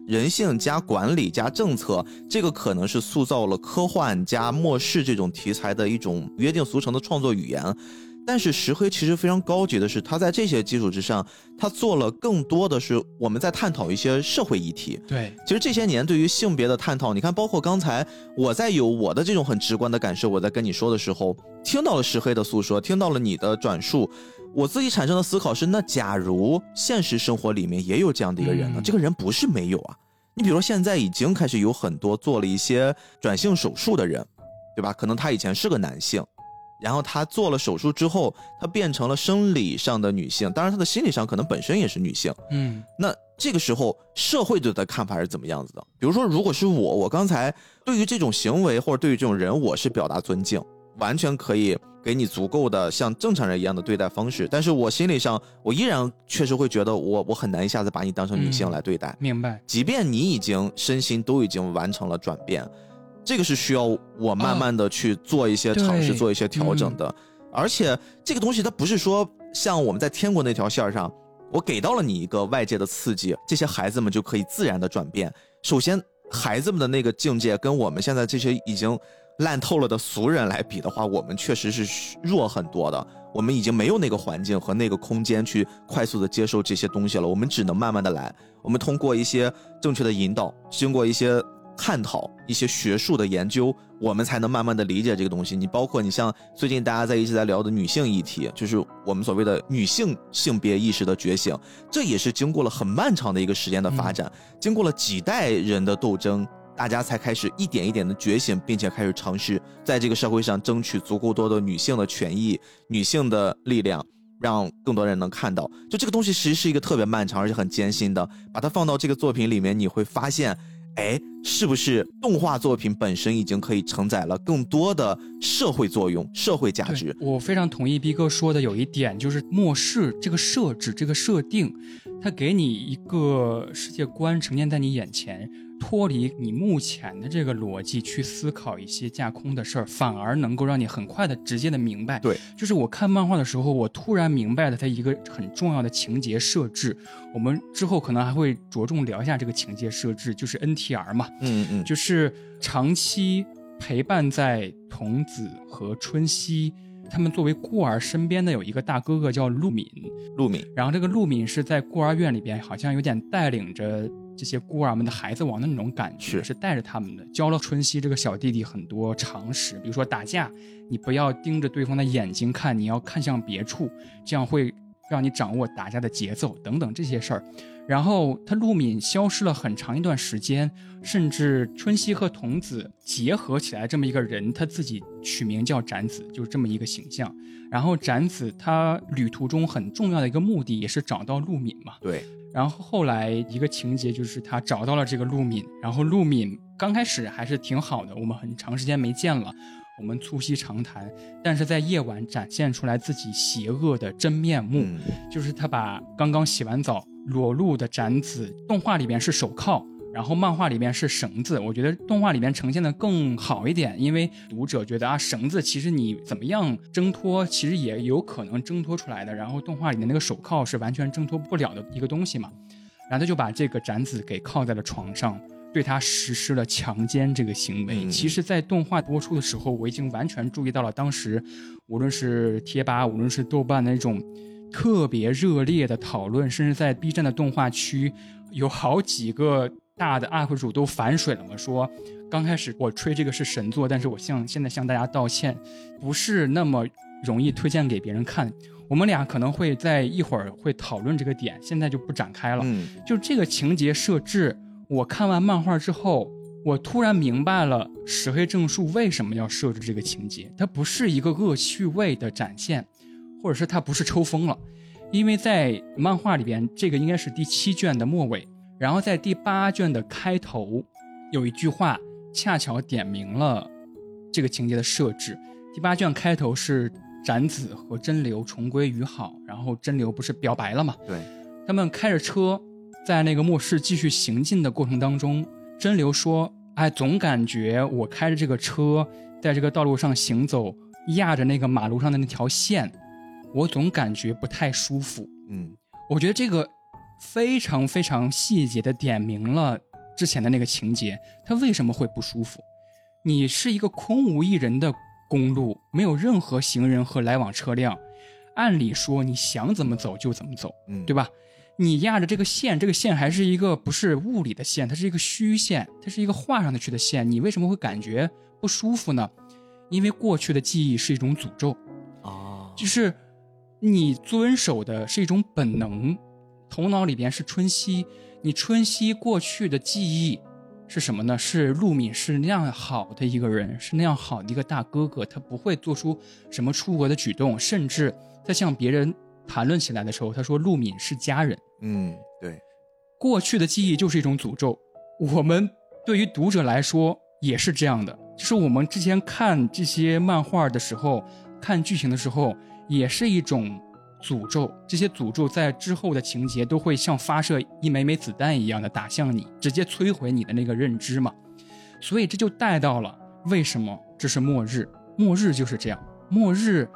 人性加管理加政策，这个可能是塑造了科幻加末世这种题材的一种约定俗成的创作语言。但是石黑其实非常高级的是，他在这些基础之上，他做了更多的是我们在探讨一些社会议题。对，其实这些年对于性别的探讨，你看，包括刚才我在有我的这种很直观的感受，我在跟你说的时候，听到了石黑的诉说，听到了你的转述，我自己产生的思考是：那假如现实生活里面也有这样的一个人呢？嗯这个人不是没有啊。你比如说，现在已经开始有很多做了一些转性手术的人，对吧？可能他以前是个男性，然后他做了手术之后，他变成了生理上的女性，当然他的心理上可能本身也是女性。嗯那这个时候社会对他的看法是怎么样子的？比如说，如果是我，我刚才对于这种行为或者对于这种人，我是表达尊敬，完全可以给你足够的像正常人一样的对待方式，但是我心理上我依然确实会觉得我我很难一下子把你当成女性嗯来对待。明白。即便你已经身心都已经完成了转变，这个是需要我慢慢的去做一些尝试、对做一些调整的。而且这个东西它不是说像我们在天国那条线上，我给到了你一个外界的刺激，这些孩子们就可以自然的转变。首先，孩子们的那个境界跟我们现在这些已经烂透了的俗人来比的话，我们确实是弱很多的。我们已经没有那个环境和那个空间去快速的接受这些东西了，我们只能慢慢的来。我们通过一些正确的引导，经过一些探讨、一些学术的研究，我们才能慢慢的理解这个东西。你包括你像最近大家在一直在聊的女性议题，就是我们所谓的女性性别意识的觉醒，这也是经过了很漫长的一个时间的发展，经过了几代人的斗争。大家才开始一点一点的觉醒，并且开始尝试在这个社会上争取足够多的女性的权益、女性的力量，让更多人能看到。就这个东西其实是一个特别漫长而且很艰辛的，把它放到这个作品里面，你会发现，哎，是不是动画作品本身已经可以承载了更多的社会作用、社会价值？我非常同意逼哥说的有一点，就是末世这个设置、这个设定，它给你一个世界观呈现在你眼前，脱离你目前的这个逻辑去思考一些架空的事儿，反而能够让你很快的、直接的明白。对，就是我看漫画的时候，我突然明白了它一个很重要的情节设置。我们之后可能还会着重聊一下这个情节设置，就是 NTR 嘛，嗯嗯，就是长期陪伴在童子和春熙他们作为孤儿身边的有一个大哥哥叫陆敏，陆敏，然后这个陆敏是在孤儿院里边，好像有点带领着这些孤儿们的孩子王的那种感觉，是是带着他们的，教了春熙这个小弟弟很多常识，比如说打架，你不要盯着对方的眼睛看，你要看向别处，这样会让你掌握打架的节奏等等这些事儿。然后他陆敏消失了很长一段时间，甚至春熙和童子结合起来这么一个人，他自己取名叫展子，就是这么一个形象。然后展子他旅途中很重要的一个目的也是找到陆敏嘛。对，然后后来一个情节就是他找到了这个陆敏，然后陆敏刚开始还是挺好的，我们很长时间没见了，我们促膝长谈，但是在夜晚展现出来自己邪恶的真面目，嗯就是他把刚刚洗完澡裸露的展子，动画里边是手铐。然后漫画里面是绳子，我觉得动画里面呈现的更好一点，因为读者觉得啊，绳子其实你怎么样挣脱，其实也有可能挣脱出来的。然后动画里面那个手铐是完全挣脱不了的一个东西嘛，然后他就把这个展子给铐在了床上，对他实施了强奸这个行为。嗯其实，在动画播出的时候，我已经完全注意到了，当时无论是贴吧，无论是豆瓣的那种特别热烈的讨论，甚至在 B 站的动画区，有好几个大的 UP 主都反水了嘛，说刚开始我吹这个是神作，但是我向现在向大家道歉，不是那么容易推荐给别人看。我们俩可能会在一会儿会讨论这个点，现在就不展开了。嗯就这个情节设置，我看完漫画之后，我突然明白了石黑正树为什么要设置这个情节。它不是一个恶趣味的展现，或者是它不是抽风了，因为在漫画里边，这个应该是第七卷的末尾，然后在第八卷的开头有一句话，恰巧点明了这个情节的设置。第八卷开头是展子和真流重归于好，然后真流不是表白了吗？对，他们开着车在那个末世继续行进的过程当中，真流说：“哎，总感觉我开着这个车在这个道路上行走，压着那个马路上的那条线，我总感觉不太舒服。嗯我觉得这个非常非常细节的点明了之前的那个情节，他为什么会不舒服？你是一个空无一人的公路，没有任何行人和来往车辆，按理说你想怎么走就怎么走。嗯，对吧？你压着这个线，这个线还是一个不是物理的线，它是一个虚线，它是一个画上去的线。你为什么会感觉不舒服呢？因为过去的记忆是一种诅咒，啊，就是你遵守的是一种本能，头脑里边是春熙，你春熙过去的记忆是什么呢？是陆敏是那样好的一个人，是那样好的一个大哥哥，他不会做出什么出格的举动，甚至在向别人谈论起来的时候，他说陆敏是家人。嗯，对，过去的记忆就是一种诅咒，我们对于读者来说也是这样的，就是我们之前看这些漫画的时候，看剧情的时候，也是一种。诅咒这些诅咒在之后的情节都会像发射一枚枚子弹一样的打向你，直接摧毁你的那个认知嘛。所以这就带到了为什么这是末日？末日就是这样，末日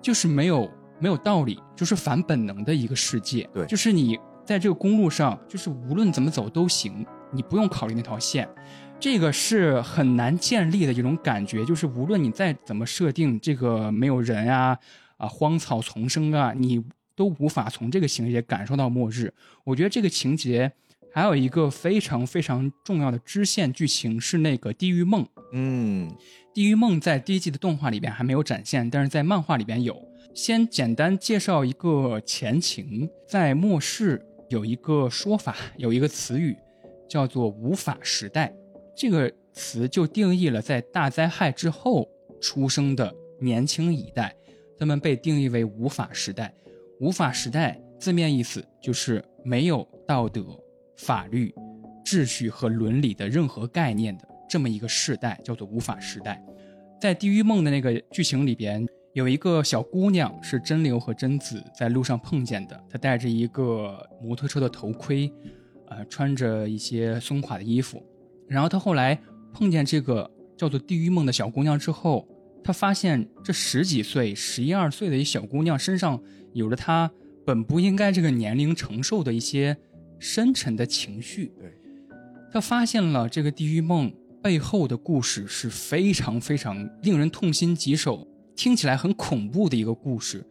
就是没有没有道理，就是反本能的一个世界。对，就是你在这个公路上，就是无论怎么走都行，你不用考虑那条线。这个是很难建立的一种感觉，就是无论你再怎么设定这个没有人啊。啊，荒草丛生啊，你都无法从这个情节感受到末日。我觉得这个情节还有一个非常非常重要的支线剧情是那个地狱梦。嗯，地狱梦在第一季的动画里边还没有展现，但是在漫画里边有。先简单介绍一个前情，在末世有一个说法，有一个词语叫做“无法时代”，这个词就定义了在大灾害之后出生的年轻一代。他们被定义为无法时代，无法时代字面意思就是没有道德、法律、秩序和伦理的任何概念的这么一个世代，叫做无法时代。在《地狱梦》的那个剧情里边，有一个小姑娘是真流和贞子在路上碰见的，她戴着一个摩托车的头盔，呃，穿着一些松垮的衣服。然后她后来碰见这个叫做地狱梦的小姑娘之后。他发现这十几岁、十一二岁的一小姑娘身上有着她本不应该这个年龄承受的一些深沉的情绪。对，他发现了这个地狱梦背后的故事是非常非常令人痛心疾首、听起来很恐怖的一个故事。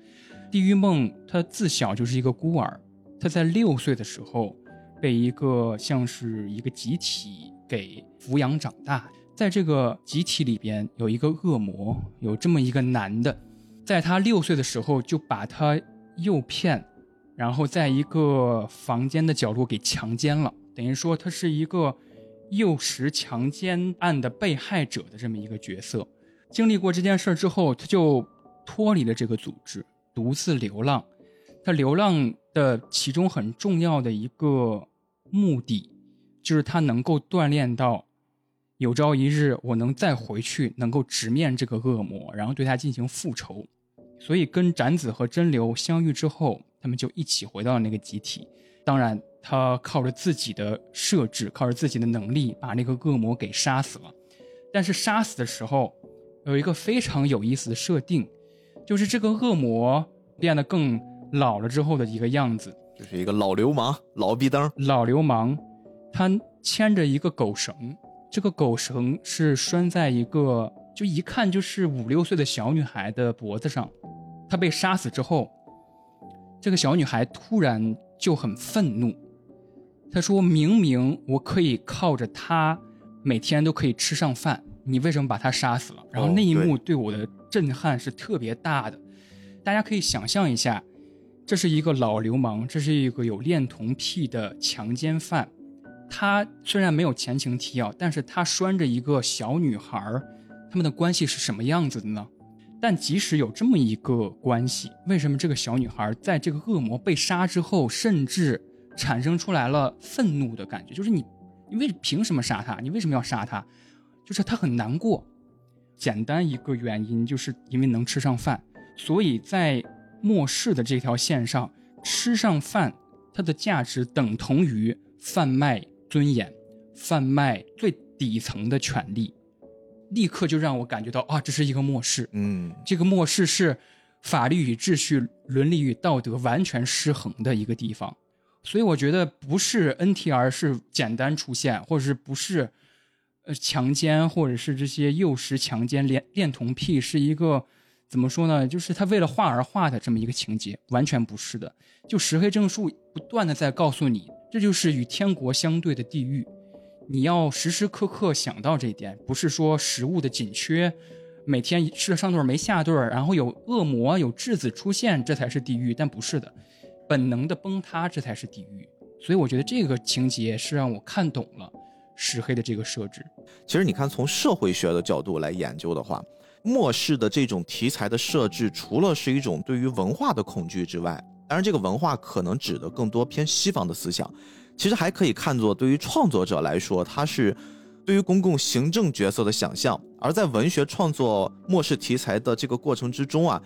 地狱梦他自小就是一个孤儿，他在六岁的时候被一个像是一个集体给抚养长大。在这个集体里边有一个恶魔，有这么一个男的，在他六岁的时候就把他诱骗，然后在一个房间的角落给强奸了，等于说他是一个诱食强奸案的被害者的这么一个角色。经历过这件事之后，他就脱离了这个组织，独自流浪。他流浪的其中很重要的一个目的，就是他能够锻炼到。有朝一日，我能再回去，能够直面这个恶魔，然后对他进行复仇。所以，跟展子和真流相遇之后，他们就一起回到了那个集体。当然，他靠着自己的设置，靠着自己的能力，把那个恶魔给杀死了。但是，杀死的时候有一个非常有意思的设定，就是这个恶魔变得更老了之后的一个样子，就是一个老流氓、老逼灯、老流氓，他牵着一个狗绳。这个狗绳是拴在一个就一看就是五六岁的小女孩的脖子上。她被杀死之后，这个小女孩突然就很愤怒。她说明明我可以靠着她每天都可以吃上饭，你为什么把她杀死了？然后那一幕对我的震撼是特别大的。大家可以想象一下，这是一个老流氓，这是一个有恋童癖的强奸犯。他虽然没有前情提要，但是他拴着一个小女孩他们的关系是什么样子的呢？但即使有这么一个关系，为什么这个小女孩在这个恶魔被杀之后，甚至产生出来了愤怒的感觉？就是你，你为凭什么杀他？你为什么要杀他？就是他很难过。简单一个原因，就是因为能吃上饭，所以在末世的这条线上，吃上饭，它的价值等同于贩卖。尊严，贩卖最底层的权利，立刻就让我感觉到啊，这是一个末世。嗯，这个末世是法律与秩序、伦理与道德完全失衡的一个地方。所以我觉得不是 NTR 是简单出现，或者是不是呃强奸，或者是这些幼时、强奸、恋恋童癖是一个怎么说呢？就是他为了画而画的这么一个情节，完全不是的。就石黑正树不断的在告诉你。这就是与天国相对的地狱，你要时时刻刻想到这一点。不是说食物的紧缺，每天吃了上顿没下顿，然后有恶魔、有质子出现，这才是地狱。但不是的，本能的崩塌，这才是地狱。所以我觉得这个情节是让我看懂了石黑的这个设置。其实你看，从社会学的角度来研究的话，末世的这种题材的设置，除了是一种对于文化的恐惧之外，当然这个文化可能指的更多偏西方的思想，其实还可以看作对于创作者来说，它是对于公共行政角色的想象。而在文学创作末世题材的这个过程之中啊，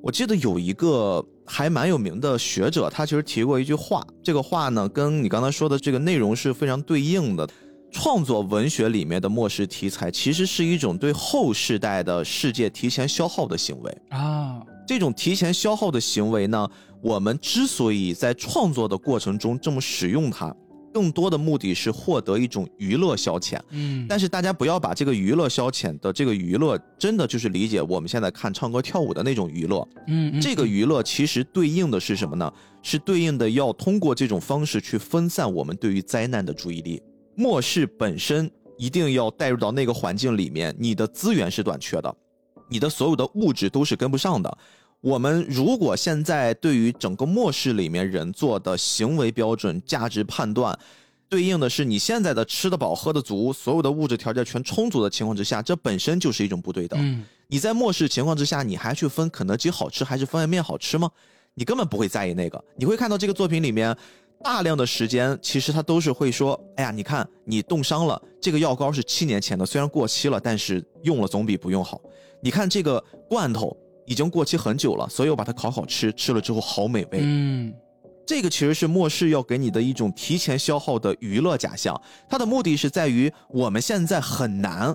我记得有一个还蛮有名的学者，他其实提过一句话，这个话呢跟你刚才说的这个内容是非常对应的。创作文学里面的末世题材，其实是一种对后世代的世界提前消耗的行为啊。这种提前消耗的行为呢，我们之所以在创作的过程中这么使用它，更多的目的是获得一种娱乐消遣。嗯，但是大家不要把这个娱乐消遣的这个娱乐，真的就是理解我们现在看唱歌跳舞的那种娱乐。嗯，这个娱乐其实对应的是什么呢？是对应的要通过这种方式去分散我们对于灾难的注意力。末世本身一定要带入到那个环境里面，你的资源是短缺的，你的所有的物质都是跟不上的。我们如果现在对于整个末世里面人做的行为标准、价值判断，对应的是你现在的吃得饱、喝得足，所有的物质条件全充足的情况之下，这本身就是一种不对等。嗯，你在末世情况之下，你还去分肯德基好吃还是方便面好吃吗？你根本不会在意那个。你会看到这个作品里面。大量的时间，其实他都是会说：“哎呀，你看你冻伤了，这个药膏是七年前的，虽然过期了，但是用了总比不用好。你看这个罐头已经过期很久了，所以我把它烤好吃，吃了之后好美味。”嗯，这个其实是末世要给你的一种提前消耗的娱乐假象，它的目的是在于我们现在很难，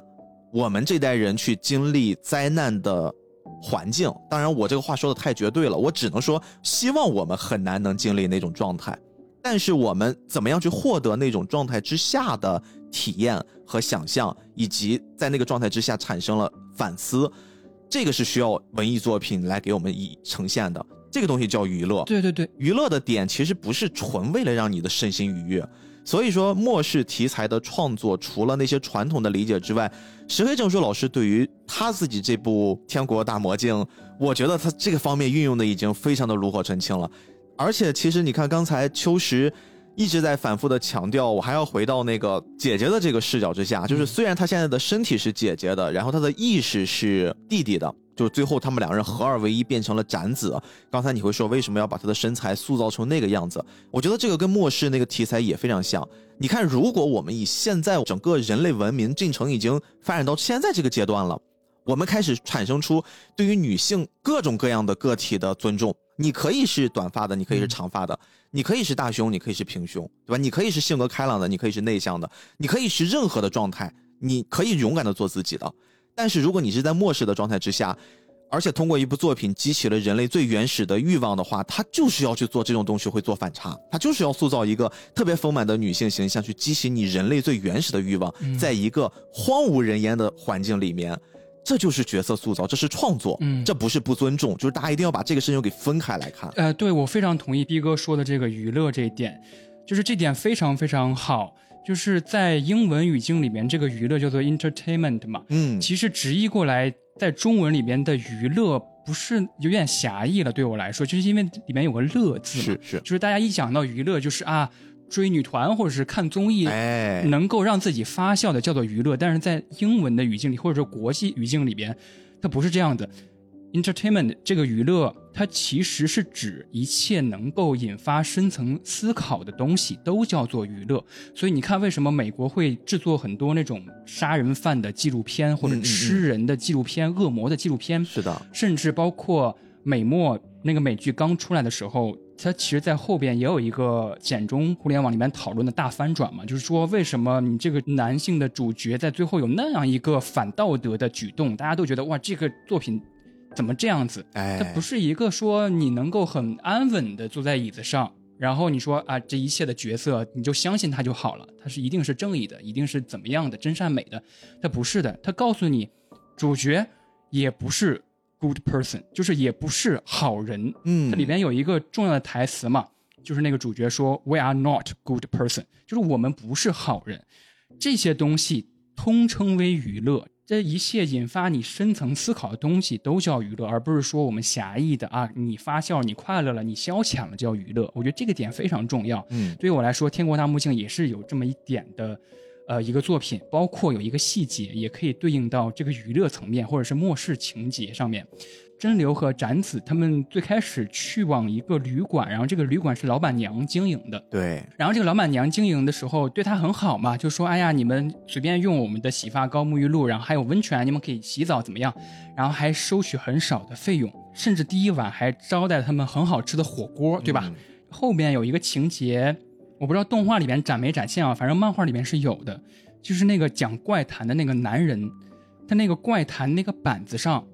我们这代人去经历灾难的环境。当然，我这个话说的太绝对了，我只能说希望我们很难能经历那种状态。但是我们怎么样去获得那种状态之下的体验和想象，以及在那个状态之下产生了反思，这个是需要文艺作品来给我们以呈现的。这个东西叫娱乐。对对对，娱乐的点其实不是纯为了让你的身心愉悦。所以说，末世题材的创作，除了那些传统的理解之外，石黑正书老师对于他自己这部《天国大魔镜》，我觉得他这个方面运用的已经非常的炉火纯青了。而且，其实你看，刚才秋实一直在反复的强调，我还要回到那个姐姐的这个视角之下，就是虽然她现在的身体是姐姐的，然后她的意识是弟弟的，就是最后他们两个人合二为一变成了斩子。刚才你会说为什么要把她的身材塑造成那个样子？我觉得这个跟末世那个题材也非常像。你看，如果我们以现在整个人类文明进程已经发展到现在这个阶段了，我们开始产生出对于女性各种各样的个体的尊重。你可以是短发的，你可以是长发的，你可以是大胸，你可以是平胸，对吧？你可以是性格开朗的，你可以是内向的，你可以是任何的状态，你可以勇敢的做自己的。但是如果你是在末世的状态之下，而且通过一部作品激起了人类最原始的欲望的话，他就是要去做这种东西，会做反差，他就是要塑造一个特别丰满的女性形象，去激起你人类最原始的欲望，在一个荒无人烟的环境里面。这就是角色塑造，这是创作，嗯，这不是不尊重，就是大家一定要把这个事情给分开来看。呃，对我非常同意逼哥说的这个娱乐这一点，就是这点非常非常好，就是在英文语境里面，这个娱乐叫做 entertainment 嘛，嗯，其实直译过来，在中文里面的娱乐不是有点狭义了，对我来说，就是因为里面有个乐字，是是，就是大家一讲到娱乐，就是啊。追女团或者是看综艺，能够让自己发笑的叫做娱乐，但是在英文的语境里或者说国际语境里边，它不是这样的。Entertainment 这个娱乐，它其实是指一切能够引发深层思考的东西都叫做娱乐。所以你看，为什么美国会制作很多那种杀人犯的纪录片或者吃人的纪录片、恶魔的纪录片？是的，甚至包括美墨那个美剧刚出来的时候。它其实，在后边也有一个简中互联网里面讨论的大翻转嘛，就是说为什么你这个男性的主角在最后有那样一个反道德的举动？大家都觉得哇，这个作品怎么这样子？哎，它不是一个说你能够很安稳的坐在椅子上，然后你说啊，这一切的角色你就相信他就好了，他是一定是正义的，一定是怎么样的真善美的？他不是的，他告诉你，主角也不是。Good person 就是也不是好人，嗯，它里边有一个重要的台词嘛，就是那个主角说 “We are not good person”，就是我们不是好人。这些东西通称为娱乐，这一切引发你深层思考的东西都叫娱乐，而不是说我们狭义的啊，你发笑、你快乐了、你消遣了叫娱乐。我觉得这个点非常重要。嗯，对于我来说，《天国大魔镜》也是有这么一点的。呃一个作品，包括有一个细节，也可以对应到这个娱乐层面或者是末世情节上面。真流和展子他们最开始去往一个旅馆，然后这个旅馆是老板娘经营的。对，然后这个老板娘经营的时候对他很好嘛，就说：“哎呀，你们随便用我们的洗发膏、沐浴露，然后还有温泉，你们可以洗澡怎么样？然后还收取很少的费用，甚至第一晚还招待他们很好吃的火锅，对吧？嗯后面有一个情节，我不知道动画里面展没展现啊，反正漫画里面是有的，就是那个讲怪谈的那个男人，他那个怪谈那个板子上，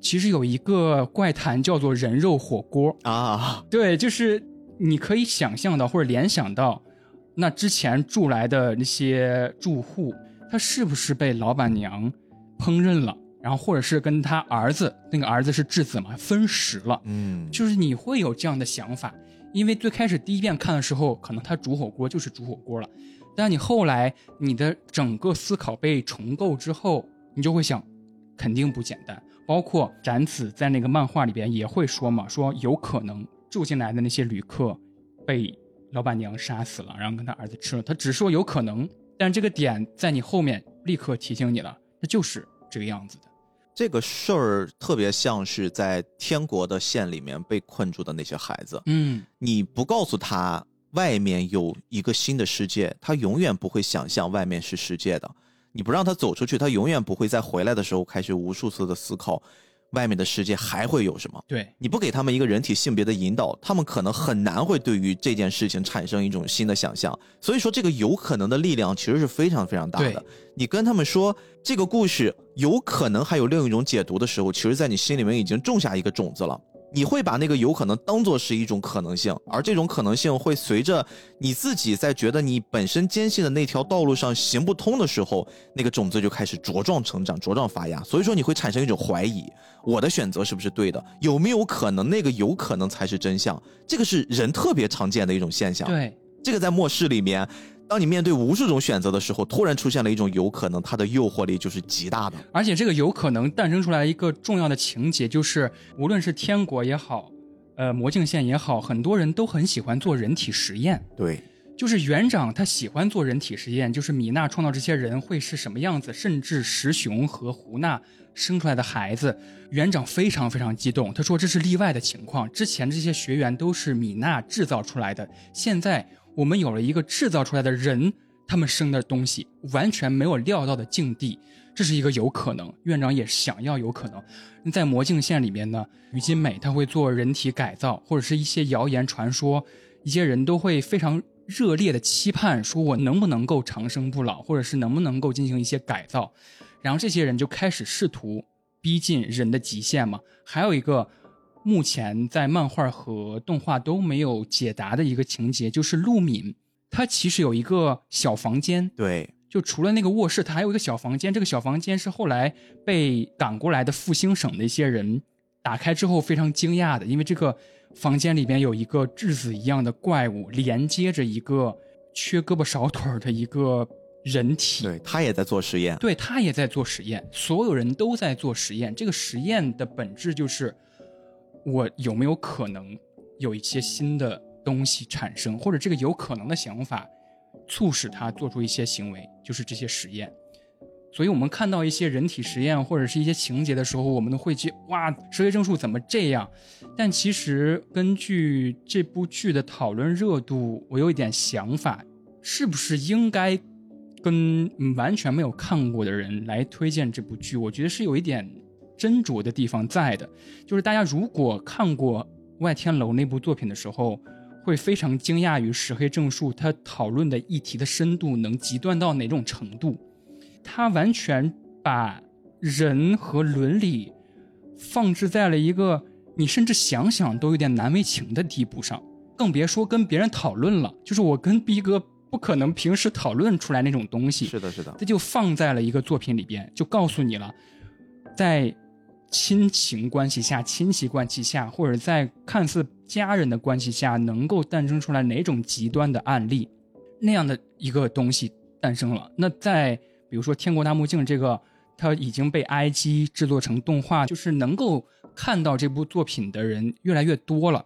其实有一个怪谈叫做人肉火锅，啊，对，就是你可以想象到或者联想到，那之前住来的那些住户，他是不是被老板娘烹饪了，然后或者是跟他儿子，那个儿子是质子嘛，分食了，嗯，就是你会有这样的想法，因为最开始第一遍看的时候，可能他煮火锅就是煮火锅了，但你后来你的整个思考被重构之后，你就会想，肯定不简单。包括展子在那个漫画里边也会说嘛，说有可能住进来的那些旅客被老板娘杀死了，然后跟他儿子吃了。他只说有可能，但这个点在你后面立刻提醒你了，那就是这个样子的。这个事儿特别像是在天国的县里面被困住的那些孩子，嗯，你不告诉他外面有一个新的世界，他永远不会想象外面是世界的。你不让他走出去，他永远不会在回来的时候开始无数次的思考，外面的世界还会有什么。对，你不给他们一个人体性别的引导，他们可能很难会对于这件事情产生一种新的想象。所以说，这个有可能的力量其实是非常非常大的。你跟他们说这个故事有可能还有另一种解读的时候，其实在你心里面已经种下一个种子了。你会把那个有可能当做是一种可能性，而这种可能性会随着你自己在觉得你本身坚信的那条道路上行不通的时候，那个种子就开始茁壮成长、茁壮发芽。所以说你会产生一种怀疑：我的选择是不是对的？有没有可能那个有可能才是真相？这个是人特别常见的一种现象。对，这个在末世里面，当你面对无数种选择的时候，突然出现了一种有可能，它的诱惑力就是极大的。而且这个有可能诞生出来一个重要的情节，就是无论是天国也好，呃，魔镜县也好，很多人都很喜欢做人体实验。对，就是园长他喜欢做人体实验，就是米娜创造这些人会是什么样子，甚至石雄和胡娜生出来的孩子，园长非常非常激动。他说这是例外的情况，之前这些学员都是米娜制造出来的，现在我们有了一个制造出来的人，他们生的东西完全没有料到的境地，这是一个有可能。院长也想要有可能。在魔镜线里面呢，于金美他会做人体改造，或者是一些谣言传说，一些人都会非常热烈的期盼，说我能不能够长生不老，或者是能不能够进行一些改造，然后这些人就开始试图逼近人的极限嘛。还有一个目前在漫画和动画都没有解答的一个情节，就是陆敏，他其实有一个小房间，对，就除了那个卧室，他还有一个小房间。这个小房间是后来被赶过来的复兴省的一些人打开之后非常惊讶的，因为这个房间里边有一个质子一样的怪物，连接着一个缺胳膊少腿儿的一个人体。对他也在做实验。对他也在做实验，所有人都在做实验。这个实验的本质就是，我有没有可能有一些新的东西产生，或者这个有可能的想法，促使他做出一些行为，就是这些实验。所以，我们看到一些人体实验或者是一些情节的时候，我们都会去哇，蛇蝎正树怎么这样？但其实根据这部剧的讨论热度，我有一点想法，是不是应该跟完全没有看过的人来推荐这部剧？我觉得是有一点斟酌的地方在的。就是大家如果看过《外天楼》那部作品的时候，会非常惊讶于石黑正树他讨论的议题的深度能极端到哪种程度。他完全把人和伦理放置在了一个你甚至想想都有点难为情的地步上，更别说跟别人讨论了。就是我跟逼哥不可能平时讨论出来那种东西，是的，是的，这就放在了一个作品里边，就告诉你了，在亲情关系下、亲戚关系下，或者在看似家人的关系下，能够诞生出来哪种极端的案例，那样的一个东西诞生了。那在比如说《天国大魔镜》这个，它已经被 IG 制作成动画，就是能够看到这部作品的人越来越多了。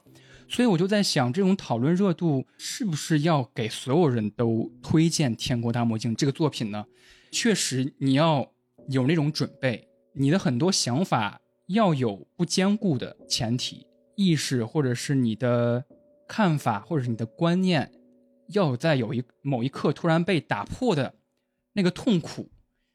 所以我就在想，这种讨论热度是不是要给所有人都推荐《天国大魔镜》这个作品呢？确实，你要有那种准备，你的很多想法要有不坚固的前提意识，或者是你的看法，或者是你的观念，要在有一某一刻突然被打破的那个痛苦。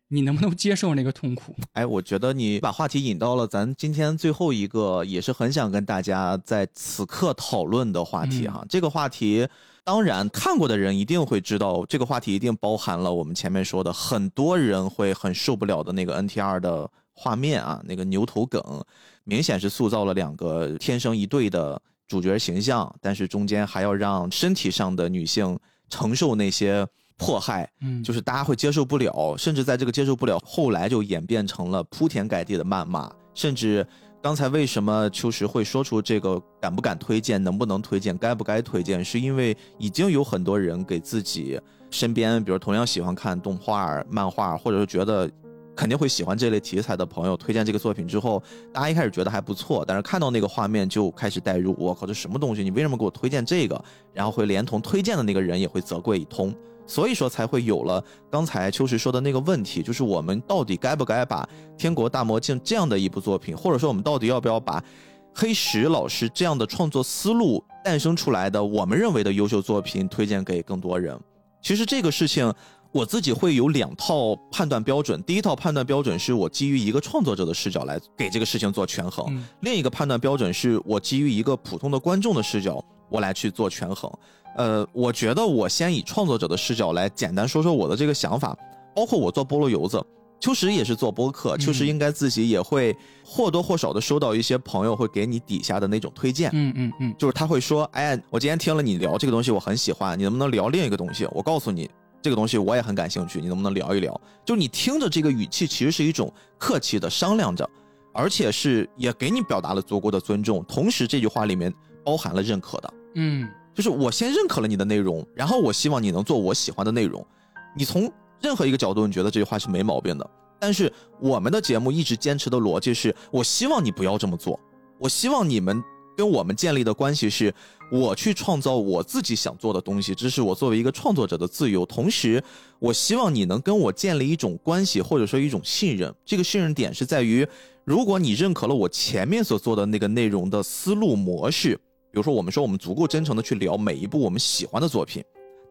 你能不能接受那个痛苦？哎，我觉得你把话题引到了咱今天最后一个，也是很想跟大家在此刻讨论的话题哈。这个话题，当然看过的人一定会知道，这个话题一定包含了我们前面说的很多人会很受不了的那个 NTR 的画面啊，那个牛头梗，明显是塑造了两个天生一对的主角形象，但是中间还要让身体上的女性承受那些。迫害，嗯，就是大家会接受不了，甚至在这个接受不了，后来就演变成了铺天盖地的谩骂，甚至刚才为什么秋实会说出这个敢不敢推荐，能不能推荐，该不该推荐，是因为已经有很多人给自己身边，比如同样喜欢看动画、漫画，或者是觉得肯定会喜欢这类题材的朋友推荐这个作品之后，大家一开始觉得还不错，但是看到那个画面就开始代入，我靠，这什么东西？你为什么给我推荐这个？然后会连同推荐的那个人也会责怪一通。所以说才会有了刚才秋实说的那个问题，就是我们到底该不该把《天国大魔镜》这样的一部作品，或者说我们到底要不要把黑石老师这样的创作思路诞生出来的我们认为的优秀作品推荐给更多人？其实这个事情我自己会有两套判断标准，第一套判断标准是我基于一个创作者的视角来给这个事情做权衡，另一个判断标准是我基于一个普通的观众的视角我来去做权衡。呃，我觉得我先以创作者的视角来简单说说我的这个想法，包括我做菠萝油子，秋实也是做播客，秋实应该自己也会或多或少的收到一些朋友会给你底下的那种推荐，嗯嗯嗯，就是他会说，哎，我今天听了你聊这个东西，我很喜欢，你能不能聊另一个东西？我告诉你，这个东西我也很感兴趣，你能不能聊一聊？就你听着这个语气，其实是一种客气的商量着，而且是也给你表达了足够的尊重，同时这句话里面包含了认可的，嗯。就是我先认可了你的内容，然后我希望你能做我喜欢的内容。你从任何一个角度，你觉得这句话是没毛病的。但是我们的节目一直坚持的逻辑是，我希望你不要这么做。我希望你们跟我们建立的关系是，我去创造我自己想做的东西，这是我作为一个创作者的自由。同时，我希望你能跟我建立一种关系，或者说一种信任。这个信任点是在于，如果你认可了我前面所做的那个内容的思路模式。比如说，我们说我们足够真诚的去聊每一部我们喜欢的作品，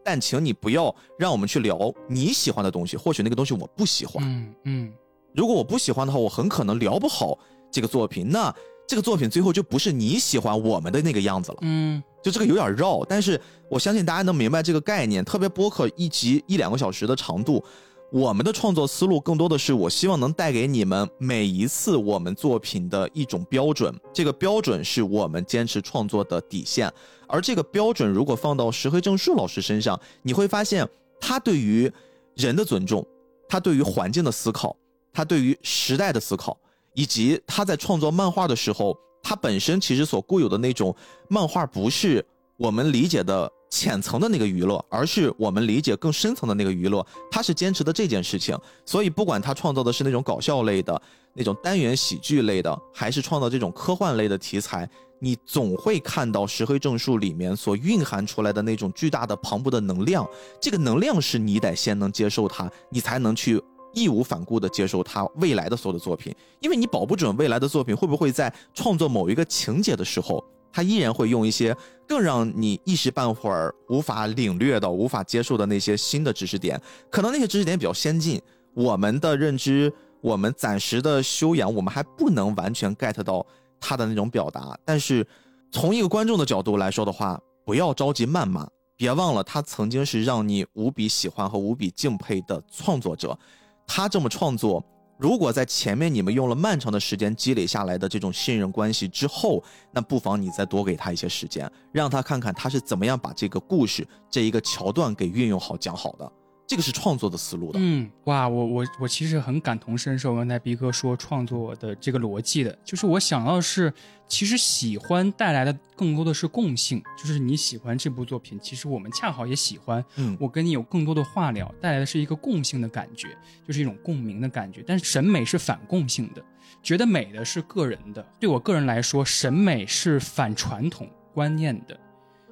但请你不要让我们去聊你喜欢的东西，或许那个东西我不喜欢。嗯嗯，如果我不喜欢的话，我很可能聊不好这个作品，那这个作品最后就不是你喜欢我们的那个样子了。嗯，就这个有点绕，但是我相信大家能明白这个概念。特别播客一集一两个小时的长度。我们的创作思路更多的是，我希望能带给你们每一次我们作品的一种标准，这个标准是我们坚持创作的底线。而这个标准如果放到石黑正树老师身上，你会发现他对于人的尊重，他对于环境的思考，他对于时代的思考，以及他在创作漫画的时候，他本身其实所固有的那种漫画不是我们理解的。浅层的那个娱乐，而是我们理解更深层的那个娱乐。他是坚持的这件事情，所以不管他创造的是那种搞笑类的、那种单元喜剧类的，还是创造这种科幻类的题材，你总会看到石黑正树里面所蕴含出来的那种巨大的磅礴的能量。这个能量是你得先能接受它，你才能去义无反顾地接受他未来的所有的作品，因为你保不准未来的作品会不会在创作某一个情节的时候。他依然会用一些更让你一时半会儿无法领略到、无法接受的那些新的知识点，可能那些知识点比较先进，我们的认知、我们暂时的修养，我们还不能完全 get 到他的那种表达。但是，从一个观众的角度来说的话，不要着急谩骂，别忘了他曾经是让你无比喜欢和无比敬佩的创作者，他这么创作。如果在前面你们用了漫长的时间积累下来的这种信任关系之后，那不妨你再多给他一些时间，让他看看他是怎么样把这个故事这一个桥段给运用好讲好的。这个是创作的思路的，嗯，哇，我我我其实很感同身受。刚才逼哥说创作的这个逻辑的，就是我想要是，其实喜欢带来的更多的是共性，就是你喜欢这部作品，其实我们恰好也喜欢，嗯，我跟你有更多的话聊，带来的是一个共性的感觉，就是一种共鸣的感觉。但是审美是反共性的，觉得美的是个人的。对我个人来说，审美是反传统。观念的，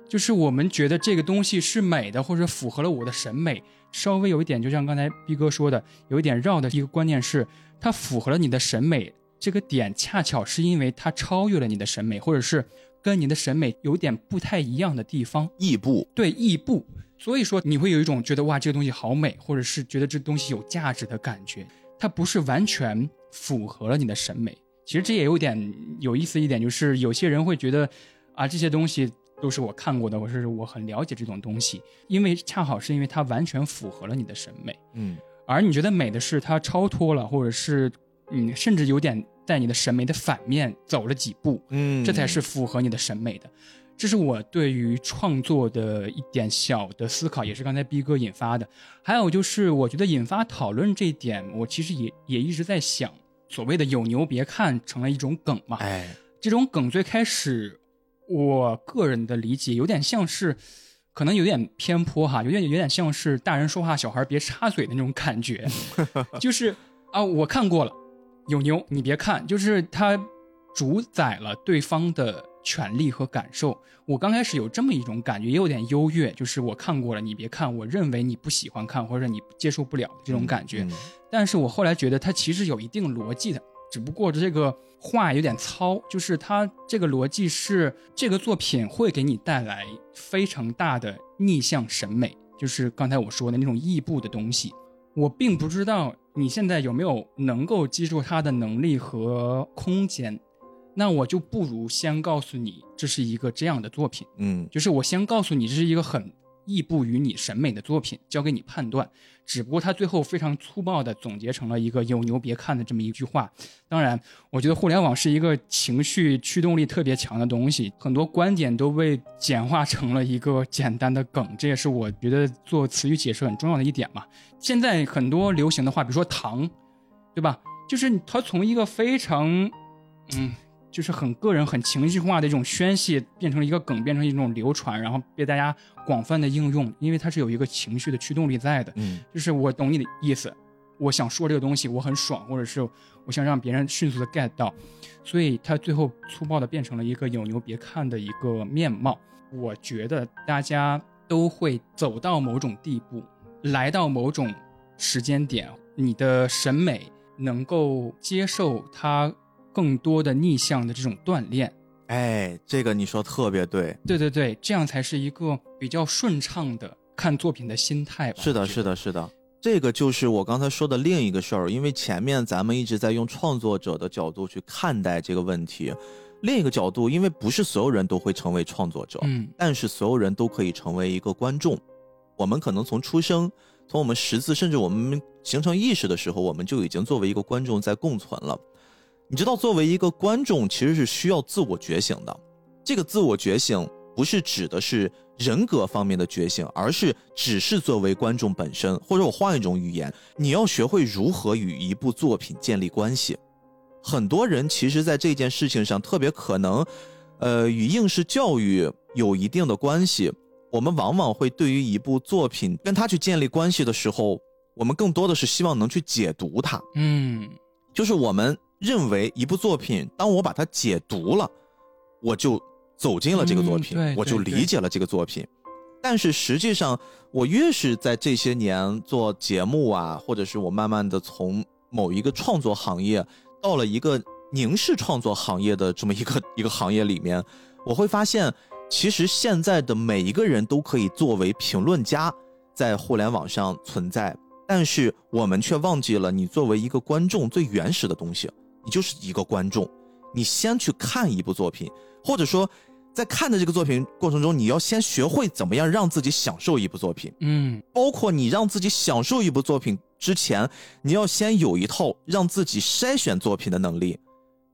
就是我们觉得这个东西是美的，或者符合了我的审美，稍微有一点，就像刚才逼哥说的，有一点绕的一个观念是，它符合了你的审美，这个点恰巧是因为它超越了你的审美，或者是跟你的审美有点不太一样的地方，异步，对异步，所以说你会有一种觉得哇，这个东西好美，或者是觉得这东西有价值的感觉，它不是完全符合了你的审美。其实这也有点有意思一点，就是有些人会觉得啊，这些东西都是我看过的，我是我很了解这种东西，因为恰好是因为它完全符合了你的审美，嗯而你觉得美的是它超脱了，或者是嗯，甚至有点在你的审美的反面走了几步，嗯，这才是符合你的审美的。这是我对于创作的一点小的思考，也是刚才逼哥引发的。还有就是，我觉得引发讨论这一点，我其实也也一直在想，所谓的有牛别看成了一种梗嘛。哎，这种梗最开始，我个人的理解有点像是，可能有点偏颇哈，有点有点像是大人说话小孩别插嘴的那种感觉，就是啊，我看过了，有牛你别看，就是它主宰了对方的权利和感受。我刚开始有这么一种感觉，也有点优越，就是我看过了，你别看，我认为你不喜欢看或者你接受不了这种感觉。嗯但是我后来觉得它其实有一定逻辑的，只不过这个话有点糙，就是它这个逻辑是这个作品会给你带来非常大的逆向审美，就是刚才我说的那种异步的东西。我并不知道你现在有没有能够记住它的能力和空间，那我就不如先告诉你这是一个这样的作品。嗯就是我先告诉你这是一个很异步于你审美的作品，交给你判断。只不过他最后非常粗暴的总结成了一个“有牛别看”的这么一句话。当然，我觉得互联网是一个情绪驱动力特别强的东西，很多观点都被简化成了一个简单的梗，这也是我觉得做词语解释很重要的一点嘛。现在很多流行的话，比如说“糖”，对吧？就是它从一个非常，嗯。就是很个人、很情绪化的一种宣泄，变成了一个梗，变成一种流传，然后被大家广泛的应用，因为它是有一个情绪的驱动力在的。嗯就是我懂你的意思，我想说这个东西，我很爽，或者是我想让别人迅速的 get 到，所以它最后粗暴的变成了一个有牛别看的一个面貌。我觉得大家都会走到某种地步，来到某种时间点，你的审美能够接受它更多的逆向的这种锻炼。哎，这个你说特别对，对对对，这样才是一个比较顺畅的看作品的心态吧。是的，是的，是的。这个就是我刚才说的另一个事儿，因为前面咱们一直在用创作者的角度去看待这个问题，另一个角度，因为不是所有人都会成为创作者，嗯但是所有人都可以成为一个观众。我们可能从出生，从我们识字，甚至我们形成意识的时候，我们就已经作为一个观众在共存了。你知道，作为一个观众，其实是需要自我觉醒的。这个自我觉醒不是指的是人格方面的觉醒，而是只是作为观众本身，或者我换一种语言，你要学会如何与一部作品建立关系。很多人其实在这件事情上特别可能，呃，与应试教育有一定的关系。我们往往会对于一部作品跟他去建立关系的时候，我们更多的是希望能去解读它。嗯就是我们认为一部作品，当我把它解读了，我就走进了这个作品，嗯我就理解了这个作品。但是实际上，我越是在这些年做节目啊，或者是我慢慢的从某一个创作行业到了一个凝视创作行业的这么一个 一个行业里面，我会发现，其实现在的每一个人都可以作为评论家在互联网上存在，但是我们却忘记了，你作为一个观众最原始的东西，你就是一个观众。你先去看一部作品，或者说，在看的这个作品过程中，你要先学会怎么样让自己享受一部作品。嗯包括你让自己享受一部作品之前，你要先有一套让自己筛选作品的能力。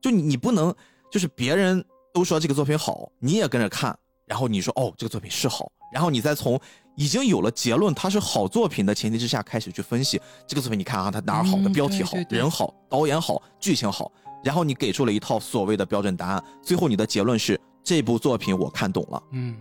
就你，你不能就是别人都说这个作品好，你也跟着看，然后你说哦这个作品是好，然后你再从已经有了结论它是好作品的前提之下开始去分析这个作品。你看啊，它哪儿好的嗯标题好，人好，导演好，剧情好，然后你给出了一套所谓的标准答案，最后你的结论是这部作品我看懂了。嗯